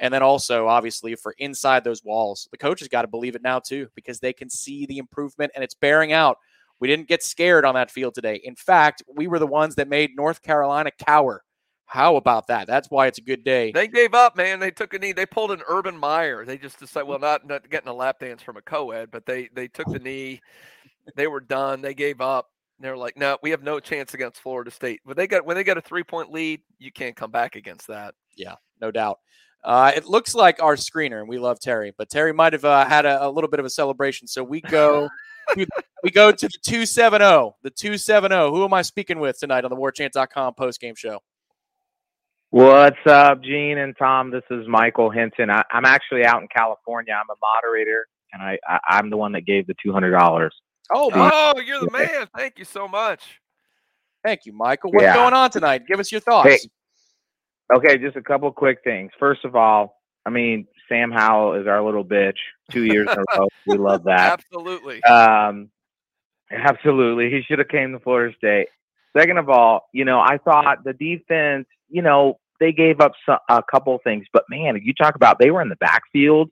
And then also, obviously, for inside those walls, the coaches got to believe it now too because they can see the improvement and it's bearing out. We didn't get scared on that field today. In fact, we were the ones that made North Carolina cower. How about that? That's why it's a good day. They gave up, man. They took a knee. They pulled an Urban Meyer. They just decided, well, not not getting a lap dance from a co-ed, but they they took the knee. They were done. They gave up. They're like, no, we have no chance against Florida State. When they got when they got a three point lead, you can't come back against that. Yeah, no doubt. Uh, it looks like our screener, and we love Terry, but Terry might have uh, had a, a little bit of a celebration. So we go, to, we go to the two seven zero, the two seven zero. Who am I speaking with tonight on the WarChant.com post game show? What's up, Gene and Tom? This is Michael Hinton. I, I'm actually out in California. I'm a moderator, and I, I I'm the one that gave the two hundred dollars. Oh, Oh, you're the man. Thank you so much. Thank you, Michael. What's Yeah. going on tonight? Give us your thoughts. Hey, okay, just a couple quick things. First of all, I mean Sam Howell is our little bitch. Two years in a row. We love that. Absolutely. Um, absolutely. He should have came to Florida State. Second of all, you know, I thought the defense, you know, they gave up so, a couple things, but man, you talk about they were in the backfield.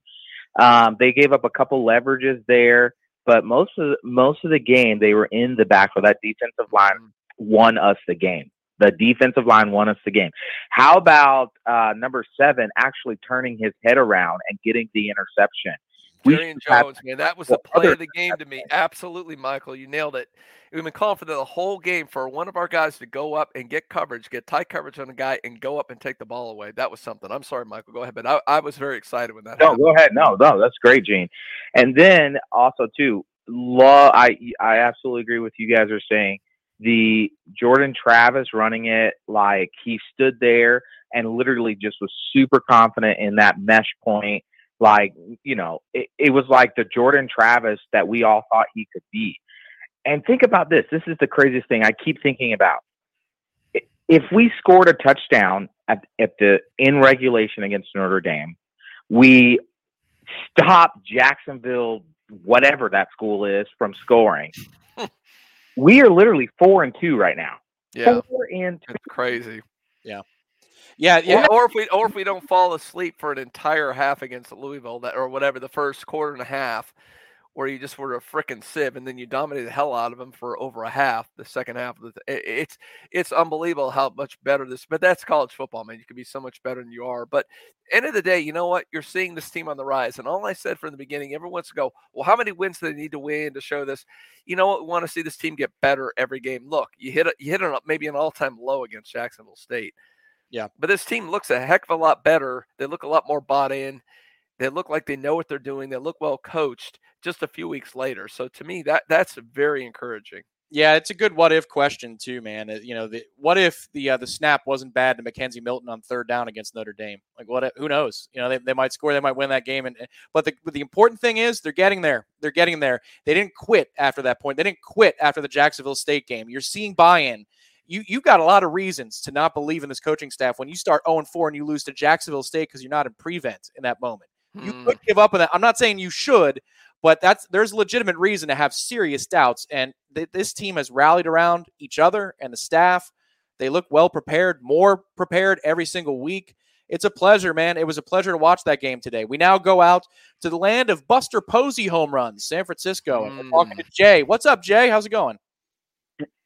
Um, they gave up a couple leverages there, but most of the, most of the game they were in the backfield. That defensive line won us the game. The defensive line won us the game. How about uh, number seven actually turning his head around and getting the interception? Jarrian Jones, man, that was the play of the game to me. Absolutely, Michael, you nailed it. We've been calling for the whole game for one of our guys to go up and get coverage, get tight coverage on a guy, and go up and take the ball away. That was something. I'm sorry, Michael. Go ahead, but I, I was very excited when that No, happened. go ahead. No, no, that's great, Gene. And then also too, law. I I absolutely agree with you guys are saying. The Jordan Travis running it like he stood there and literally just was super confident in that mesh point. Like you know, it, it was like the Jordan Travis that we all thought he could be. And think about this. This is the craziest thing I keep thinking about. If we scored a touchdown at, at the in regulation against Notre Dame, we stop Jacksonville, whatever that school is, from scoring. We are literally four and two right now. Yeah. Four and two. It's crazy. Yeah. Yeah, yeah. Or, or if we or if we don't fall asleep for an entire half against Louisville that or whatever the first quarter and a half, where you just were a freaking sieve and then you dominated the hell out of them for over a half, the second half of the it, it's it's unbelievable how much better this but that's college football, man. You can be so much better than you are. But end of the day, you know what? You're seeing this team on the rise. And all I said from the beginning, everyone wants to go, well, how many wins do they need to win to show this? You know what? We want to see this team get better every game. Look, you hit it, you hit it maybe an all-time low against Jacksonville State. Yeah. But this team looks a heck of a lot better. They look a lot more bought in. They look like they know what they're doing. They look well coached just a few weeks later. So to me, that that's very encouraging. Yeah, it's a good what if question too, man. You know, the, what if the uh, the snap wasn't bad to McKenzie Milton on third down against Notre Dame? Like, what? Who knows? You know, they, they might score, they might win that game. And but the but the important thing is they're getting there. They're getting there. They didn't quit after that point. They didn't quit after the Jacksonville State game. You're seeing buy-in. You you got a lot of reasons to not believe in this coaching staff when you start 0 4 and you lose to Jacksonville State because you're not in prevent in that moment. You could give up on that. I'm not saying you should, but that's there's a legitimate reason to have serious doubts. And th- this team has rallied around each other and the staff. They look well prepared, more prepared every single week. It's a pleasure, man. It was a pleasure to watch that game today. We now go out to the land of Buster Posey home runs, San Francisco, and we're talking to Jay. What's up, Jay? How's it going?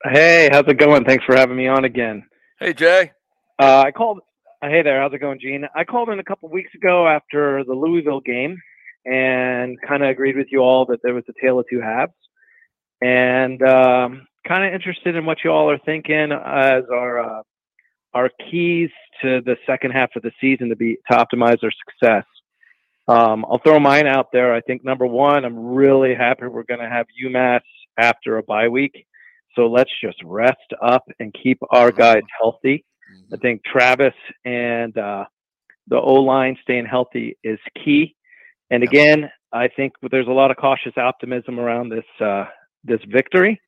Hey, how's it going? Thanks for having me on again. Hey, Jay. Uh, I called. Hey there, how's it going, Gene? I called in a couple weeks ago after the Louisville game, and kind of agreed with you all that there was a tale of two halves, and um, kind of interested in what you all are thinking as our uh, our keys to the second half of the season to be to optimize our success. Um, I'll throw mine out there. I think number one, I'm really happy we're going to have UMass after a bye week. So let's just rest up and keep our guys healthy. I think Travis and uh, the O line staying healthy is key. And again, I think there's a lot of cautious optimism around this uh, this victory.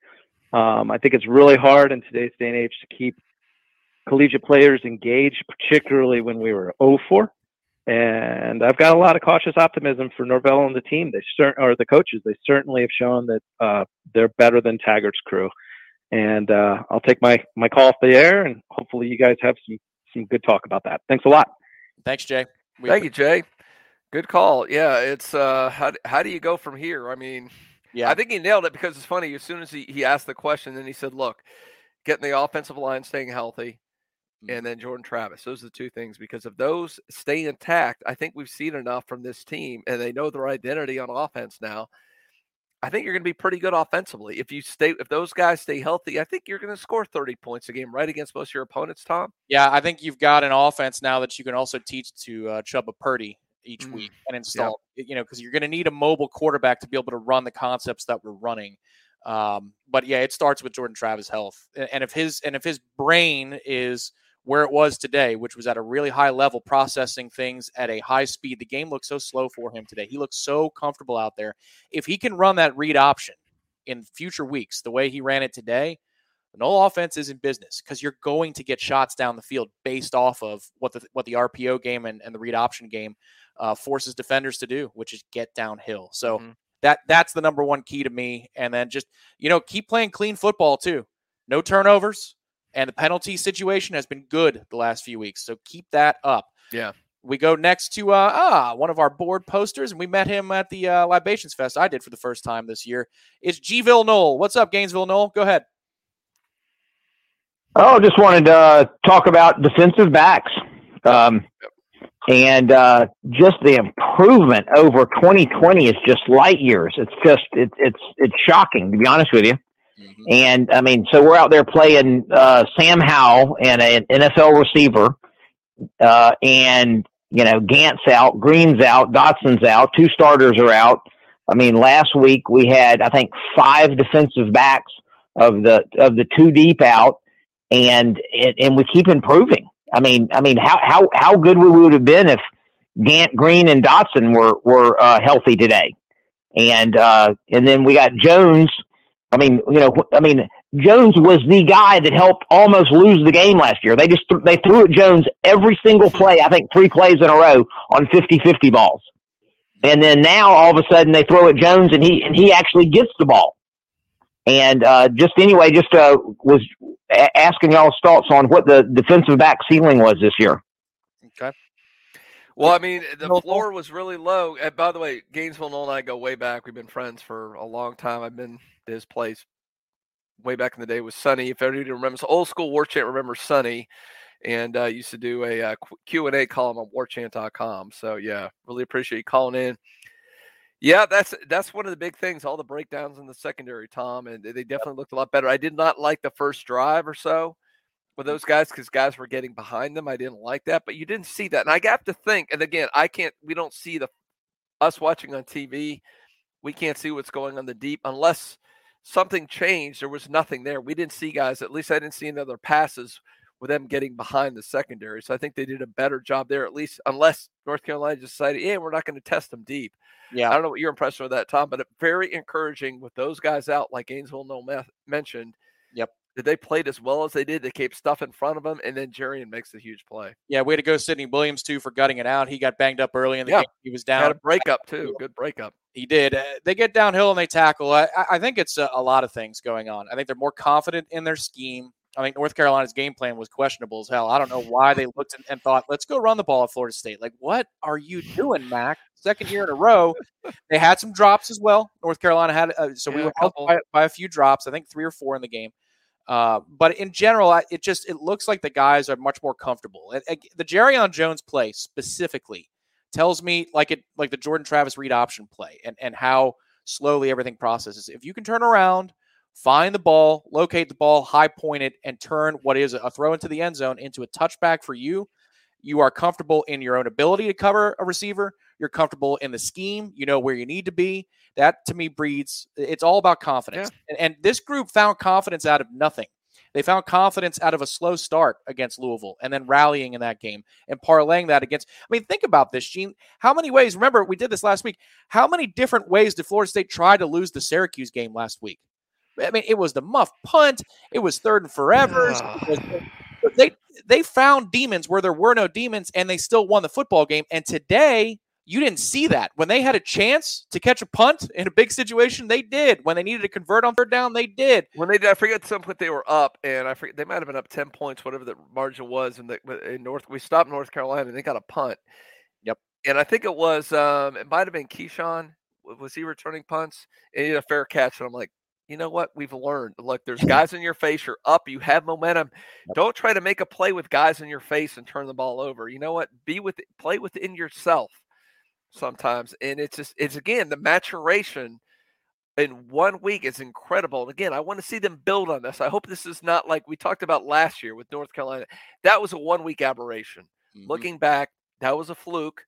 Um, I think it's really hard in today's day and age to keep collegiate players engaged, particularly when we were 0-4. And I've got a lot of cautious optimism for Norvell and the team. They cer- or the coaches. They certainly have shown that uh, they're better than Taggart's crew. And uh, I'll take my my call off the air, and hopefully you guys have some some good talk about that. Thanks a lot. Thanks, Jay. We Thank you, Jay. Good call. Yeah, it's uh how how do you go from here? I mean, yeah, I think he nailed it because it's funny. As soon as he, he asked the question, then he said, "Look, getting the offensive line staying healthy, and then Jordan Travis. Those are the two things. Because if those stay intact, I think we've seen enough from this team, and they know their identity on offense now. I think you're going to be pretty good offensively if you stay. If those guys stay healthy, I think you're going to score 30 points a game right against most of your opponents. Tom. Yeah, I think you've got an offense now that you can also teach to uh, Chuba Purdy each week and install. You know, because you're going to need a mobile quarterback to be able to run the concepts that we're running. Um, but yeah, it starts with Jordan Travis' health, and if his and if his brain is where it was today, which was at a really high level, processing things at a high speed. The game looks so slow for him today. He looks so comfortable out there. If he can run that read option in future weeks, the way he ran it today, the Nole offense is in business because you're going to get shots down the field based off of what the what the RPO game and, and the read option game uh, forces defenders to do, which is get downhill. So that that's the number one key to me. And then just you know keep playing clean football too. No turnovers, and the penalty situation has been good the last few weeks. So keep that up. Yeah. We go next to uh, ah one of our board posters, and we met him at the uh, Libations Fest. I did for the first time this year. It's Gville Nole. What's up, Gainesville Nole? Go ahead. Oh, just wanted to uh, talk about defensive backs. Um, and uh, just the improvement over 2020 is just light years. It's just it, it's it's shocking to be honest with you. And I mean, so we're out there playing uh, Sam Howell and an NFL receiver, uh, and you know Gant's out, Green's out, Dotson's out, two starters are out. I mean, last week we had I think five defensive backs of the of the two deep out, and and, and we keep improving. I mean, I mean, how how how good we would have been if Gant, Green, and Dotson were were uh, healthy today, and uh, and then we got Jones. I mean, you know, I mean, Jones was the guy that helped almost lose the game last year. They just th- they threw at Jones every single play. I think three plays in a row on 50-50 balls. And then now all of a sudden they throw at Jones and he and he actually gets the ball. And uh, just anyway, just uh, was a- asking y'all's thoughts on what the defensive back ceiling was this year. Okay. Well, I mean, the floor was really low. And by the way, Gainesville Nole and I go way back. We've been friends for a long time. I've been to his place way back in the day was Sunny. If anybody remembers, old school War Chant remembers Sunny, and uh, used to do a uh, Q and A column on WarChant.com. So yeah, really appreciate you calling in. Yeah, that's that's one of the big things. All the breakdowns in the secondary, Tom, and they definitely looked a lot better. I did not like the first drive or so with those guys because guys were getting behind them. I didn't like that, but you didn't see that, and I have to think. And again, I can't. We don't see the us watching on TV. We can't see what's going on the deep unless something changed. There was nothing there. We didn't see guys. At least I didn't see any other passes with them getting behind the secondary. So I think they did a better job there, at least unless North Carolina decided, yeah, we're not going to test them deep. Yeah. I don't know what your impression of that, Tom, but uh, very encouraging with those guys out, like Gainesville No mentioned. Yep. That they played as well as they did. They kept stuff in front of them, and then Jarrian makes a huge play. Yeah, way to go, Sidney Williams too for gutting it out. He got banged up early in the Yeah. game. He was down. Had a breakup too. Good breakup. He did. Uh, they get downhill and they tackle. I, I- think it's a, a lot of things going on. I think they're more confident in their scheme. I think North Carolina's game plan was questionable as hell. I don't know why they looked and, and thought, let's go run the ball at Florida State. Like, what are you doing, Mack? Second year in a row. They had some drops as well. North Carolina had, uh, so we were helped by, by a few drops. I think three or four in the game. Uh, but in general, it just it looks like the guys are much more comfortable. And, and the Jarrian Jones play specifically tells me like it like the Jordan Travis read option play and and how slowly everything processes. If you can turn around, find the ball, locate the ball, high point it, and turn what is a throw into the end zone into a touchback for you, you are comfortable in your own ability to cover a receiver. You're comfortable in the scheme. You know where you need to be. That to me breeds. It's all about confidence. And, and this group found confidence out of nothing. They found confidence out of a slow start against Louisville and then rallying in that game and parlaying that against. I mean, think about this, Gene. How many ways? Remember, we did this last week. How many different ways did Florida State try to lose the Syracuse game last week? I mean, it was the muff punt. It was third and forever. they they found demons where there were no demons, and they still won the football game. And today, you didn't see that when they had a chance to catch a punt in a big situation. They did. When they needed to convert on third down, they did. When they, did, I forget at some point they were up, and I forget they might have been up ten points, whatever the margin was. And the in North, we stopped North Carolina, and they got a punt. Yep. And I think it was, um, it might have been Keyshawn. Was he returning punts? And he had a fair catch, and I'm like, you know what? We've learned. Look, there's guys in your face. You're up. You have momentum. Don't try to make a play with guys in your face and turn the ball over. You know what? Be with play within yourself sometimes. And it's just it's again the maturation in one week is incredible. And again, I want to see them build on this. I hope this is not like we talked about last year with North Carolina. That was a one week aberration. Looking back, that was a fluke.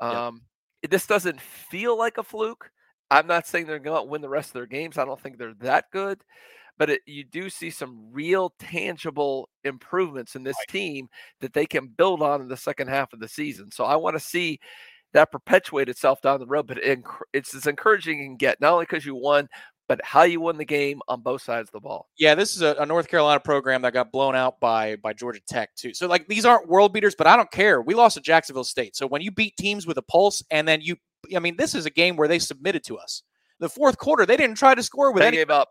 Um, it- This doesn't feel like a fluke. I'm not saying they're going to win the rest of their games. I don't think they're that good, but it, you do see some real tangible improvements in this team that they can build on in the second half of the season. So I want to see that perpetuate itself down the road. But it, it's as encouraging you can get, not only because you won, but how you won the game on both sides of the ball. Yeah, this is a, a North Carolina program that got blown out by by Georgia Tech too. So like these aren't world beaters, but I don't care. We lost to Jacksonville State. So when you beat teams with a pulse, and then you, I mean, this is a game where they submitted to us. The fourth quarter, they didn't try to score with They any. gave up.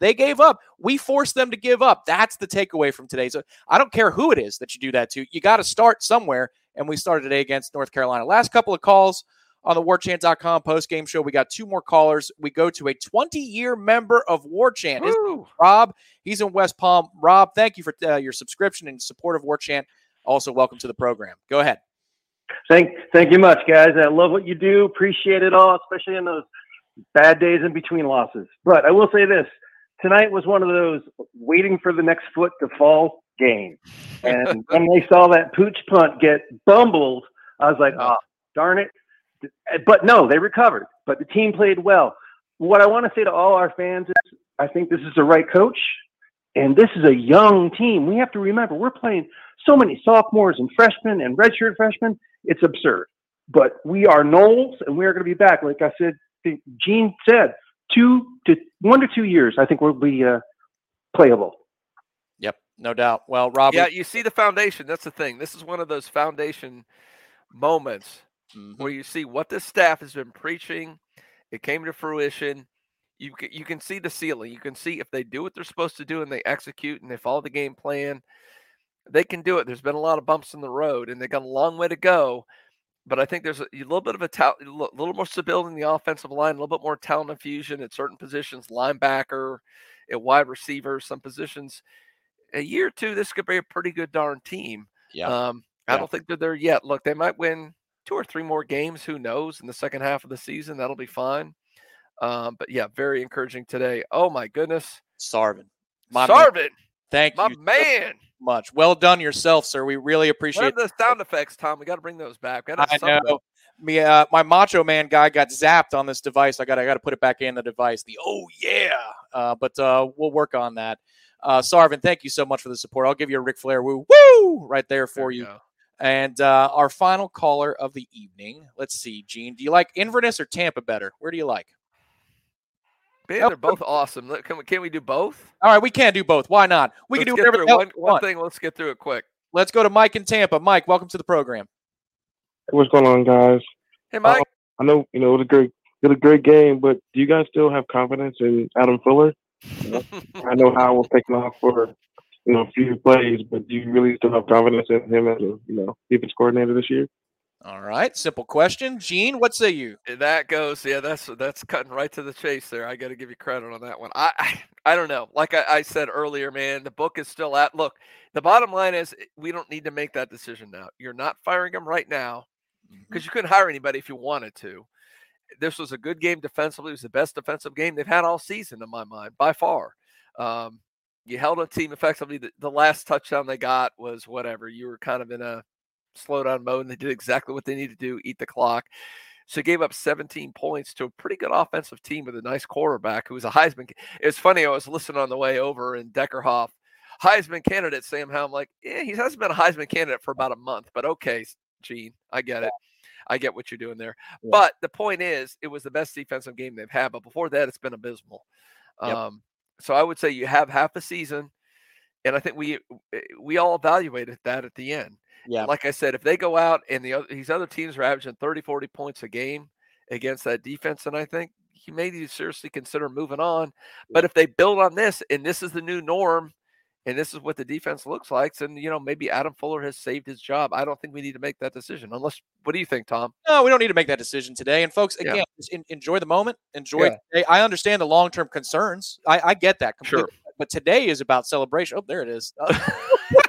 They gave up. We forced them to give up. That's the takeaway from today. So I don't care who it is that you do that to. You got to start somewhere. And we started today against North Carolina. Last couple of calls on the warchant.com post game show. We got two more callers. We go to a 20 year member of War Chant. His name is Rob, he's in West Palm. Rob, thank you for uh, your subscription and support of War Chant. Also, welcome to the program. Go ahead. Thank, thank you much, guys. I love what you do. Appreciate it all, especially in those bad days in between losses. But I will say this: tonight was one of those waiting for the next foot to fall game. And when they saw that pooch punt get bumbled, I was like, "Oh, darn it!" But no, they recovered. But the team played well. What I want to say to all our fans is, I think this is the right coach, and this is a young team. We have to remember we're playing so many sophomores and freshmen and redshirt freshmen. It's absurd. But we are Noles, and we are going to be back. Like I said, I Gene said, two to one to two years. I think we'll be uh, playable. Yep, no doubt. Well, Rob, Yeah, you see the foundation. That's the thing. This is one of those foundation moments Mm-hmm. where you see what this staff has been preaching. It came to fruition. You can, you can see the ceiling. You can see if they do what they're supposed to do and they execute and they follow the game plan, they can do it. There's been a lot of bumps in the road and they got a long way to go. But I think there's a, a little bit of a, ta- a little more stability in the offensive line, a little bit more talent infusion at certain positions, linebacker, at wide receiver, some positions. A year or two, this could be a pretty good darn team. Yeah. Um, I Yeah. don't think they're there yet. Look, they might win two or three more games. Who knows? In the second half of the season, that'll be fine. Um, but yeah, very encouraging today. Oh my goodness, Sarvin. My man. Sarvin, Thank my you man. Much. Well done yourself, sir. We really appreciate the sound effects, Tom? We got to bring those back. I know. Me, uh, my Macho Man guy got zapped on this device. I got, I got to put it back in the device. The oh yeah, uh, but uh, we'll work on that. Uh, Sarvin, thank you so much for the support. I'll give you a Ric Flair woo woo right there for you. And uh, our final caller of the evening. Let's see, Gene. Do you like Inverness or Tampa better? Where do you like? Man, they're both awesome. Can we, can we do both? All right, we can do both. Why not? We Let's can do whatever through the hell one, one want. thing. Let's get through it quick. Let's go to Mike in Tampa. Mike, welcome to the program. What's going on, guys? Hey, Mike. Uh, I know you know it was a great, it was a great game, but do you guys still have confidence in Adam Fuller? You know, I know Howell was taking off for you know a few plays, but do you really still have confidence in him as a you know defense coordinator this year? All right, simple question. Gene, what say you? That goes, yeah. That's that's cutting right to the chase there. I got to give you credit on that one. I I, I don't know. Like I, I said earlier, man, the book is still out. Look, the bottom line is eh, we don't need to make that decision now. You're not firing him right now because you couldn't hire anybody if you wanted to. This was a good game defensively. It was the best defensive game they've had all season, in my mind, by far. Um, you held a team effectively. The, the last touchdown they got was whatever. You were kind of in a slow down mode, and they did exactly what they needed to do eat the clock. So gave up 17 points to a pretty good offensive team with a nice quarterback who was a Heisman. ca- It was funny. I was listening on the way over, and Deckerhoff, Heisman candidate Sam Howell. I'm like, yeah, he hasn't been a Heisman candidate for about a month, but okay, Gene, I get it. I get what you're doing there. But the point is, it was the best defensive game they've had. But before that, it's been abysmal. Yep. Um, so I would say you have half a season, and I think we eh, we all evaluated that at the end. Yeah. Like I said, if they go out and the other, these other teams are averaging 30, 40 points a game against that defense, and I think you may need seriously consider moving on. But if they build on this, and this is the new norm, and this is what the defense looks like, then you know maybe Adam Fuller has saved his job. I don't think we need to make that decision. Unless, what do you think, Tom? No, we don't need to make that decision today. And folks, Yeah. again, just en- enjoy the moment. Enjoy. Yeah. I understand the long term concerns. I, I get that completely. Sure. But today is about celebration. Oh, there it is. Uh,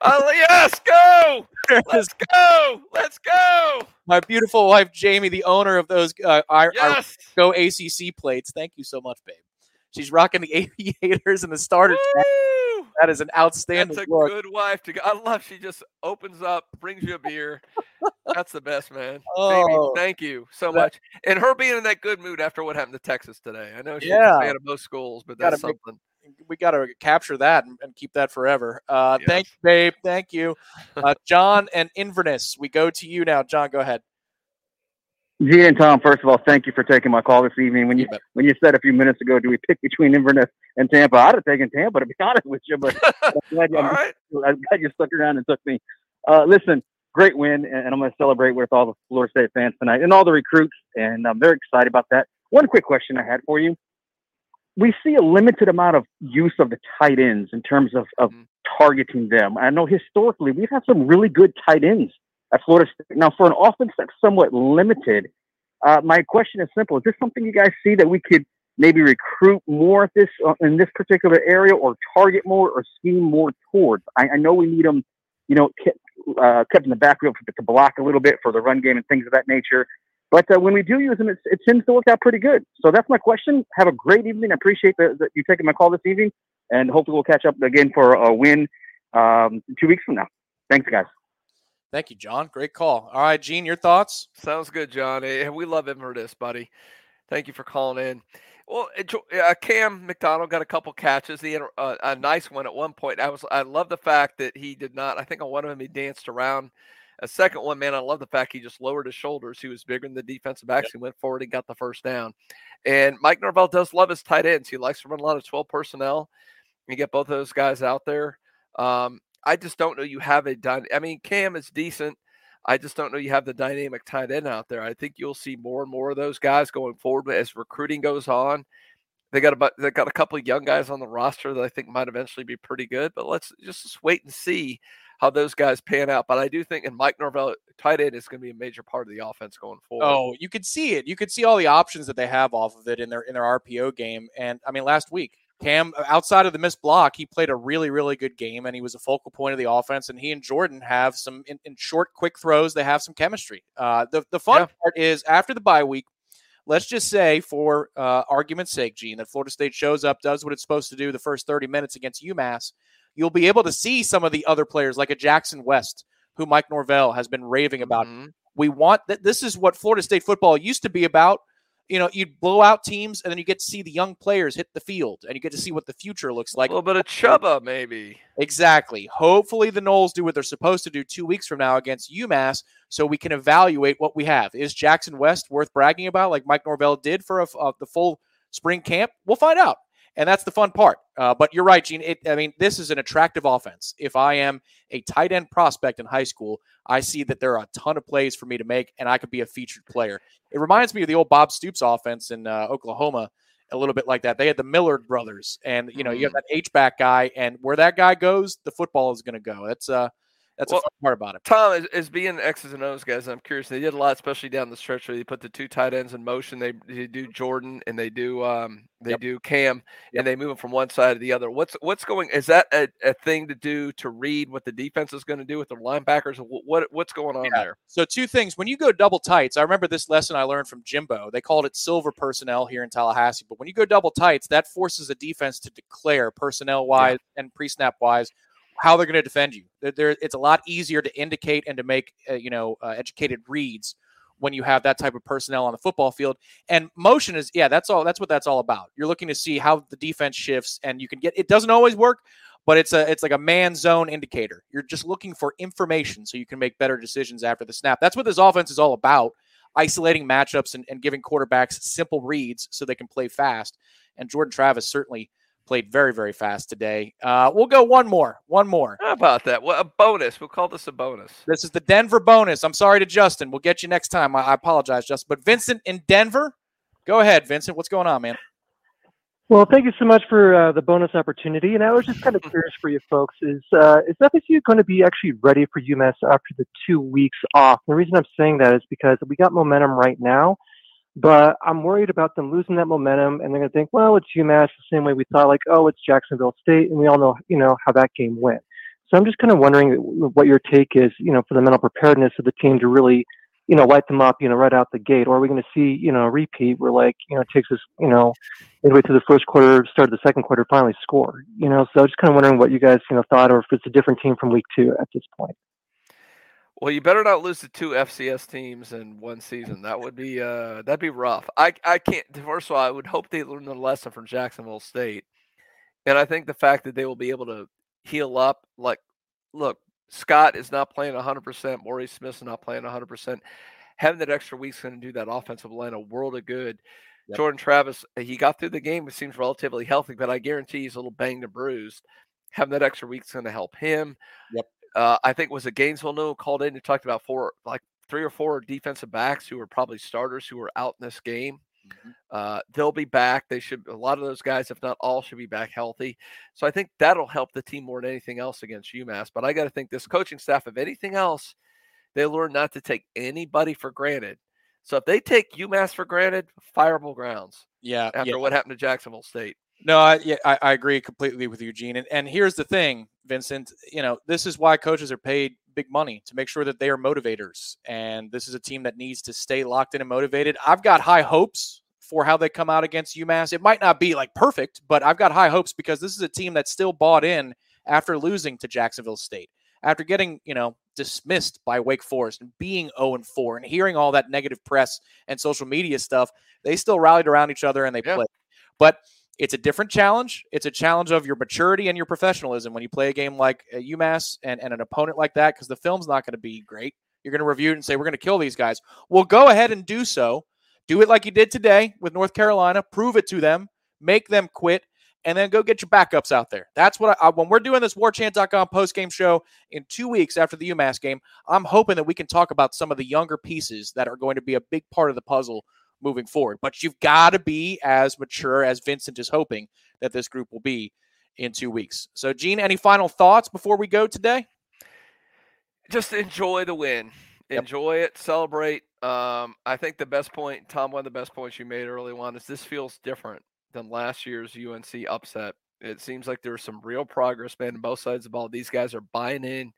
Oh, yes, go! Let's go! Let's go! My beautiful wife, Jamie, the owner of those uh, our, our Go ACC plates. Thank you so much, babe. She's rocking the aviators and the starter. That is an outstanding That's a look. good wife to go. I love. She just opens up, brings you a beer. That's the best, man. Oh, Jamie, thank you so that- much. And her being in that good mood after what happened to Texas today. I know she's Yeah. a fan of both schools, but that's something. We got to capture that and, and keep that forever. Uh, Thank you, babe. Thank you. Uh, John and Inverness, we go to you now. John, go ahead. Gene and Tom, first of all, thank you for taking my call this evening. When you when you said a few minutes ago, do we pick between Inverness and Tampa? I'd have taken Tampa to be honest with you, but I'm glad, you, I'm, I'm glad you stuck around and took me. Uh, listen, great win, and and I'm going to celebrate with all the Florida State fans tonight and all the recruits, and I'm very excited about that. One quick question I had for you: We see a limited amount of use of the tight ends in terms of, of targeting them. I know historically we've had some really good tight ends at Florida State. Now, for an offense that's somewhat limited, uh, my question is simple: Is this something you guys see that we could maybe recruit more at this uh, in this particular area, or target more, or scheme more towards? I, I know we need them, you know, kept, uh, kept in the backfield to block a little bit for the run game and things of that nature. But uh, when we do use them, it, it tends to work out pretty good. So that's my question. Have a great evening. I appreciate the, the, you taking my call this evening, and hopefully we'll catch up again for a win um, two weeks from now. Thanks, guys. Thank you, John. Great call. All right, Gene, your thoughts? Sounds good, John. Eh, We love Inverness, buddy. Thank you for calling in. Well, eh, uh, Cam McDonald got a couple catches. He had a, a, a nice one at one point. I was I love the fact that he did not. I think on one of them he danced around. A second one, man, I love the fact he just lowered his shoulders. He was bigger than the defensive backs. He went forward and got the first down. And Mike Norvell does love his tight ends. He likes to run a lot of 12 personnel. and get both of those guys out there. Um, I just don't know you have a done. I mean, Cam is decent. I just don't know you have the dynamic tight end out there. I think you'll see more and more of those guys going forward as recruiting goes on. They got a they got a couple of young guys on the roster that I think might eventually be pretty good. But let's just, just wait and see how those guys pan out. But I do think, and Mike Norvell, tight end is going to be a major part of the offense going forward. Oh, you could see it. You could see all the options that they have off of it in their in their RPO game. And I mean, last week, Cam, outside of the missed block, he played a really, really good game, and he was a focal point of the offense. And he and Jordan have some in, in short, quick throws. They have some chemistry. Uh, the the fun yeah. part is after the bye week. Let's just say, for uh, argument's sake, Gene, that Florida State shows up, does what it's supposed to do the first 30 minutes against UMass. You'll be able to see some of the other players, like a Jackson West, who Mike Norvell has been raving about. Mm-hmm. We want that. This is what Florida State football used to be about you know, you'd blow out teams and then you get to see the young players hit the field and you get to see what the future looks like. A little bit of Chuba, maybe. Exactly. Hopefully the Noles do what they're supposed to do two weeks from now against UMass so we can evaluate what we have. Is Jackson West worth bragging about like Mike Norvell did for a, a, the full spring camp? We'll find out and that's the fun part. Uh, but you're right, Gene. It, I mean, this is an attractive offense. If I am a tight end prospect in high school, I see that there are a ton of plays for me to make, and I could be a featured player. It reminds me of the old Bob Stoops offense in uh, Oklahoma, a little bit like that. They had the Millard brothers, and you know, you have mm-hmm. that H back guy, and where that guy goes, the football is going to go. That's uh, that's well, a fun part about it. Tom is, is being X's and O's guys. I'm curious. They did a lot, especially down the stretch where they put the two tight ends in motion. They, they do Jordan and they do um they yep. do Cam yep. and they move them from one side to the other. What's what's going? Is that a, a thing to do to read what the defense is going to do with the linebackers? What what's going on yeah. there? So two things. When you go double tights, I remember this lesson I learned from Jimbo. They called it silver personnel here in Tallahassee. But when you go double tights, that forces a defense to declare personnel wise yeah. and pre snap wise how they're going to defend you. It's a lot easier to indicate and to make uh, you know uh, educated reads when you have that type of personnel on the football field. And motion is yeah, that's all. That's what that's all about. You're looking to see how the defense shifts, and you can get. It doesn't always work, but it's a it's like a man zone indicator. You're just looking for information so you can make better decisions after the snap. That's what this offense is all about. Isolating matchups and, and giving quarterbacks simple reads so they can play fast. And Jordan Travis certainly played very, very fast today. Uh, we'll go one more. One more. How about that? Well, a bonus. We'll call this a bonus. This is the Denver bonus. I'm sorry to Justin. We'll get you next time. I, I apologize, Justin. But Vincent in Denver, go ahead, Vincent. What's going on, man? Well, thank you so much for uh, the bonus opportunity. And I was just kind of curious for you folks: is uh, is FSU going to be actually ready for UMass after the two weeks off? And the reason I'm saying that is because we got momentum right now, but I'm worried about them losing that momentum, and they're going to think, well, it's UMass the same way we thought, like, oh, it's Jacksonville State, and we all know, you know, how that game went. So I'm just kind of wondering what your take is, you know, for the mental preparedness of the team to really, you know, light them up, you know, right out the gate. Or are we going to see, you know, a repeat where, like, you know, it takes us, you know, midway through the first quarter, start of the second quarter, finally score, you know? So I'm just kind of wondering what you guys, you know, thought, or if it's a different team from week two at this point. Well, you better not lose to two FCS teams in one season. That would be uh, that'd be rough. I I can't. First of all, I would hope they learn the lesson from Jacksonville State, and I think the fact that they will be able to heal up. Like, look, Scott is not playing 100. percent Maurice Smith is not playing 100. percent Having that extra week's going to do that offensive line a world of good. Yep. Jordan Travis, he got through the game. It seems relatively healthy, but I guarantee he's a little banged and bruised. Having that extra week's going to help him. Yep. Uh, I think was a Gainesville no called in and talked about four, like three or four defensive backs who were probably starters who were out in this game. Mm-hmm. Uh, they'll be back. They should. A lot of those guys, if not all, should be back healthy. So I think that'll help the team more than anything else against UMass. But I got to think this coaching staff, if anything else, they learn not to take anybody for granted. So if they take UMass for granted, fireable grounds. Yeah. After yeah. what happened to Jacksonville State. No, I, yeah, I, I agree completely with Eugene. And, and here's the thing, Vincent. You know, this is why coaches are paid big money to make sure that they are motivators. And this is a team that needs to stay locked in and motivated. I've got high hopes for how they come out against UMass. It might not be like perfect, but I've got high hopes because this is a team that's still bought in after losing to Jacksonville State, after getting, you know, dismissed by Wake Forest and being 0 and 4 and hearing all that negative press and social media stuff. They still rallied around each other and they yeah. played. But it's a different challenge. It's a challenge of your maturity and your professionalism when you play a game like uh, UMass and, and an opponent like that because the film's not going to be great. You're going to review it and say, we're going to kill these guys. Well, go ahead and do so. Do it like you did today with North Carolina. Prove it to them. Make them quit and then go get your backups out there. That's what I, when we're doing this warchant.com post game show in two weeks after the UMass game, I'm hoping that we can talk about some of the younger pieces that are going to be a big part of the puzzle moving forward. But you've got to be as mature as Vincent is hoping that this group will be in two weeks. So, Gene, any final thoughts before we go today? Just enjoy the win. Yep. Enjoy it. Celebrate. Um, I think the best point, Tom, one of the best points you made early on is this feels different than last year's UNC upset. It seems like there's some real progress, made on both sides of the ball. These guys are buying in.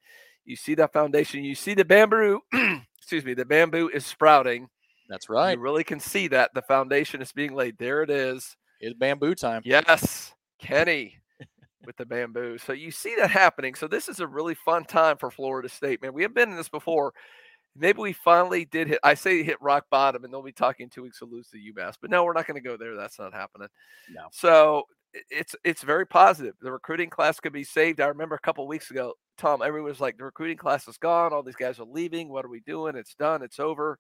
You see that foundation. You see the bamboo. excuse me. The bamboo is sprouting. That's right. You really can see that the foundation is being laid. There it is. It's bamboo time. Yes, Kenny with the bamboo. So you see that happening. So this is a really fun time for Florida State, man. We have been in this before. Maybe we finally did hit. I say hit rock bottom, and they'll be talking two weeks to lose to UMass. But no, we're not going to go there. That's not happening. No. So it's it's very positive. The recruiting class could be saved. I remember a couple weeks ago, Tom, everyone was like, the recruiting class is gone. All these guys are leaving. What are we doing? It's done. It's over.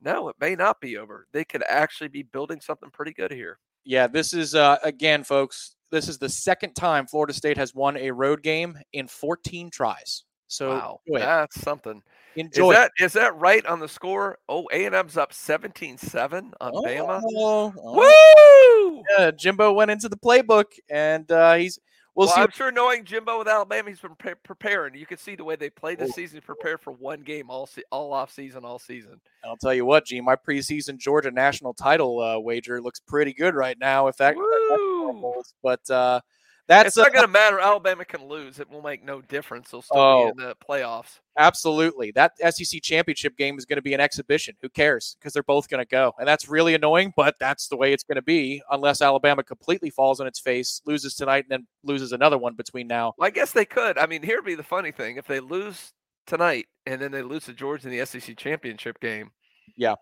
No, it may not be over. They could actually be building something pretty good here. Yeah, this is uh, again, folks. This is the second time Florida State has won a road game in 14 tries. So wow, that's something. Enjoy. Is that is that right on the score? Oh, A and M's up 17-7 on oh, Bama. Oh. Woo! Yeah, Jimbo went into the playbook, and uh, he's. We'll, well see. I'm sure knowing Jimbo with Alabama, he's been pre- preparing. You can see the way they play this season, prepare for one game all se- all off season, all season. I'll tell you what, Gene, my preseason Georgia national title uh, wager looks pretty good right now. If that, that but uh, that's it's not going to matter. Alabama can lose; it will make no difference. They'll still oh, be in the playoffs. Absolutely, that SEC championship game is going to be an exhibition. Who cares? Because they're both going to go, and that's really annoying. But that's the way it's going to be, unless Alabama completely falls on its face, loses tonight, and then loses another one between now. Well, I guess they could. I mean, here'd be the funny thing: if they lose tonight and then they lose to Georgia in the SEC championship game, yeah,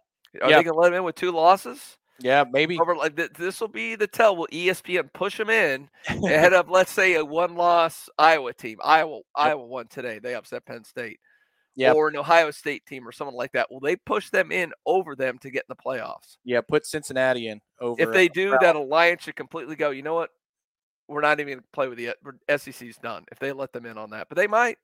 are yeah. they going to let them in with two losses? Yeah, maybe. Over like this will be the tell. Will ESPN push them in ahead of let's say a one-loss Iowa team? Iowa, Iowa won today. They upset Penn State. Yeah. Or an Ohio State team or someone like that. Will they push them in over them to get in the playoffs? Yeah, put Cincinnati in over. If they do, that alliance should completely go. You know what? We're not even going to play with the SEC's done if they let them in on that, but they might.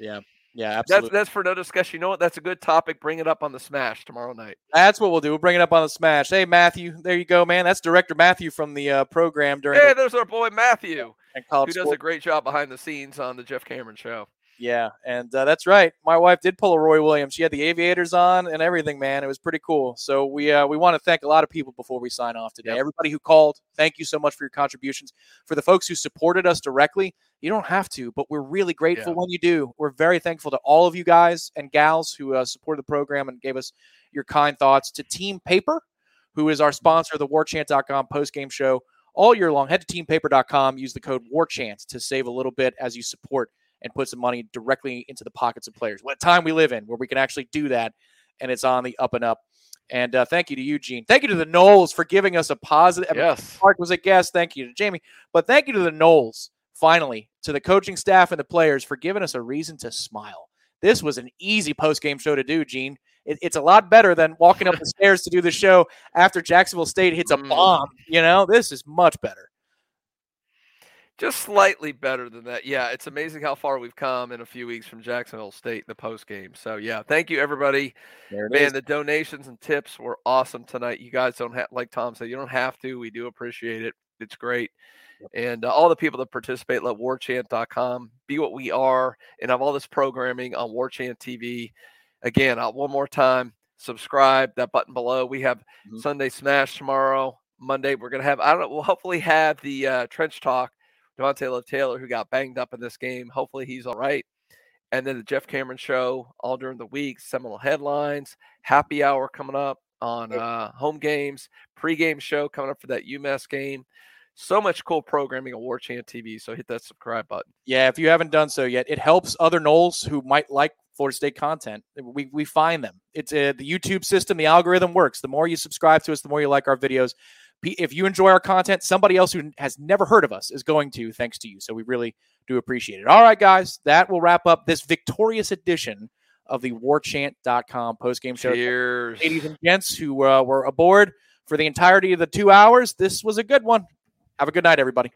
Yeah. Yeah, absolutely. That's that's for no discussion. You know what? That's a good topic. Bring it up on the Smash tomorrow night. That's what we'll do. We'll bring it up on the Smash. Hey, Matthew, there you go, man. That's Director Matthew from the uh, program during. Hey, the- there's our boy Matthew, and who does a great job behind the scenes on the Jeff Cameron show. Yeah, and uh, that's right. My wife did pull a Roy Williams. She had the aviators on and everything, man. It was pretty cool. So we uh, we want to thank a lot of people before we sign off today. Yep. Everybody who called, thank you so much for your contributions. For the folks who supported us directly, you don't have to, but we're really grateful Yeah. when you do. We're very thankful to all of you guys and gals who uh, supported the program and gave us your kind thoughts. To Team Paper, who is our sponsor of the WarChant.com post game show all year long. Head to teampaper.com, use the code WarChant to save a little bit as you support and put some money directly into the pockets of players. What time we live in where we can actually do that, and it's on the up and up. And uh, thank you to Eugene. Thank you to the Noles for giving us a positive. Yes. Mark was a guest. Thank you to Jamie. But thank you to the Noles, finally, to the coaching staff and the players for giving us a reason to smile. This was an easy post game show to do, Gene. It, it's a lot better than walking up the stairs to do the show after Jacksonville State hits a bomb. You know, this is much better. Just slightly better than that. Yeah, it's amazing how far we've come in a few weeks from Jacksonville State in the post game. So yeah, thank you everybody. Man, is. the donations and tips were awesome tonight. You guys don't have, like Tom said, you don't have to. We do appreciate it. It's great. And uh, all the people that participate, let warchant.com be what we are and have all this programming on Warchant TV. Again, uh, one more time, subscribe, that button below. We have Sunday Smash tomorrow. Monday, we're going to have, I don't know, we'll hopefully have the uh, Trench Talk, Devontay Love Taylor, who got banged up in this game. Hopefully he's all right. And then the Jeff Cameron show all during the week, Seminole headlines, happy hour coming up on uh, home games, pregame show coming up for that UMass game. So much cool programming on War Chant TV. So hit that subscribe button. Yeah, if you haven't done so yet, it helps other Noles who might like Florida State content. We, we find them. It's uh, the YouTube system, the algorithm works. The more you subscribe to us, the more you like our videos. If you enjoy our content, somebody else who has never heard of us is going to, thanks to you. So we really do appreciate it. All right, guys, that will wrap up this victorious edition of the warchant.com postgame show. Cheers. Ladies and gents who uh, were aboard for the entirety of the two hours, this was a good one. Have a good night, everybody.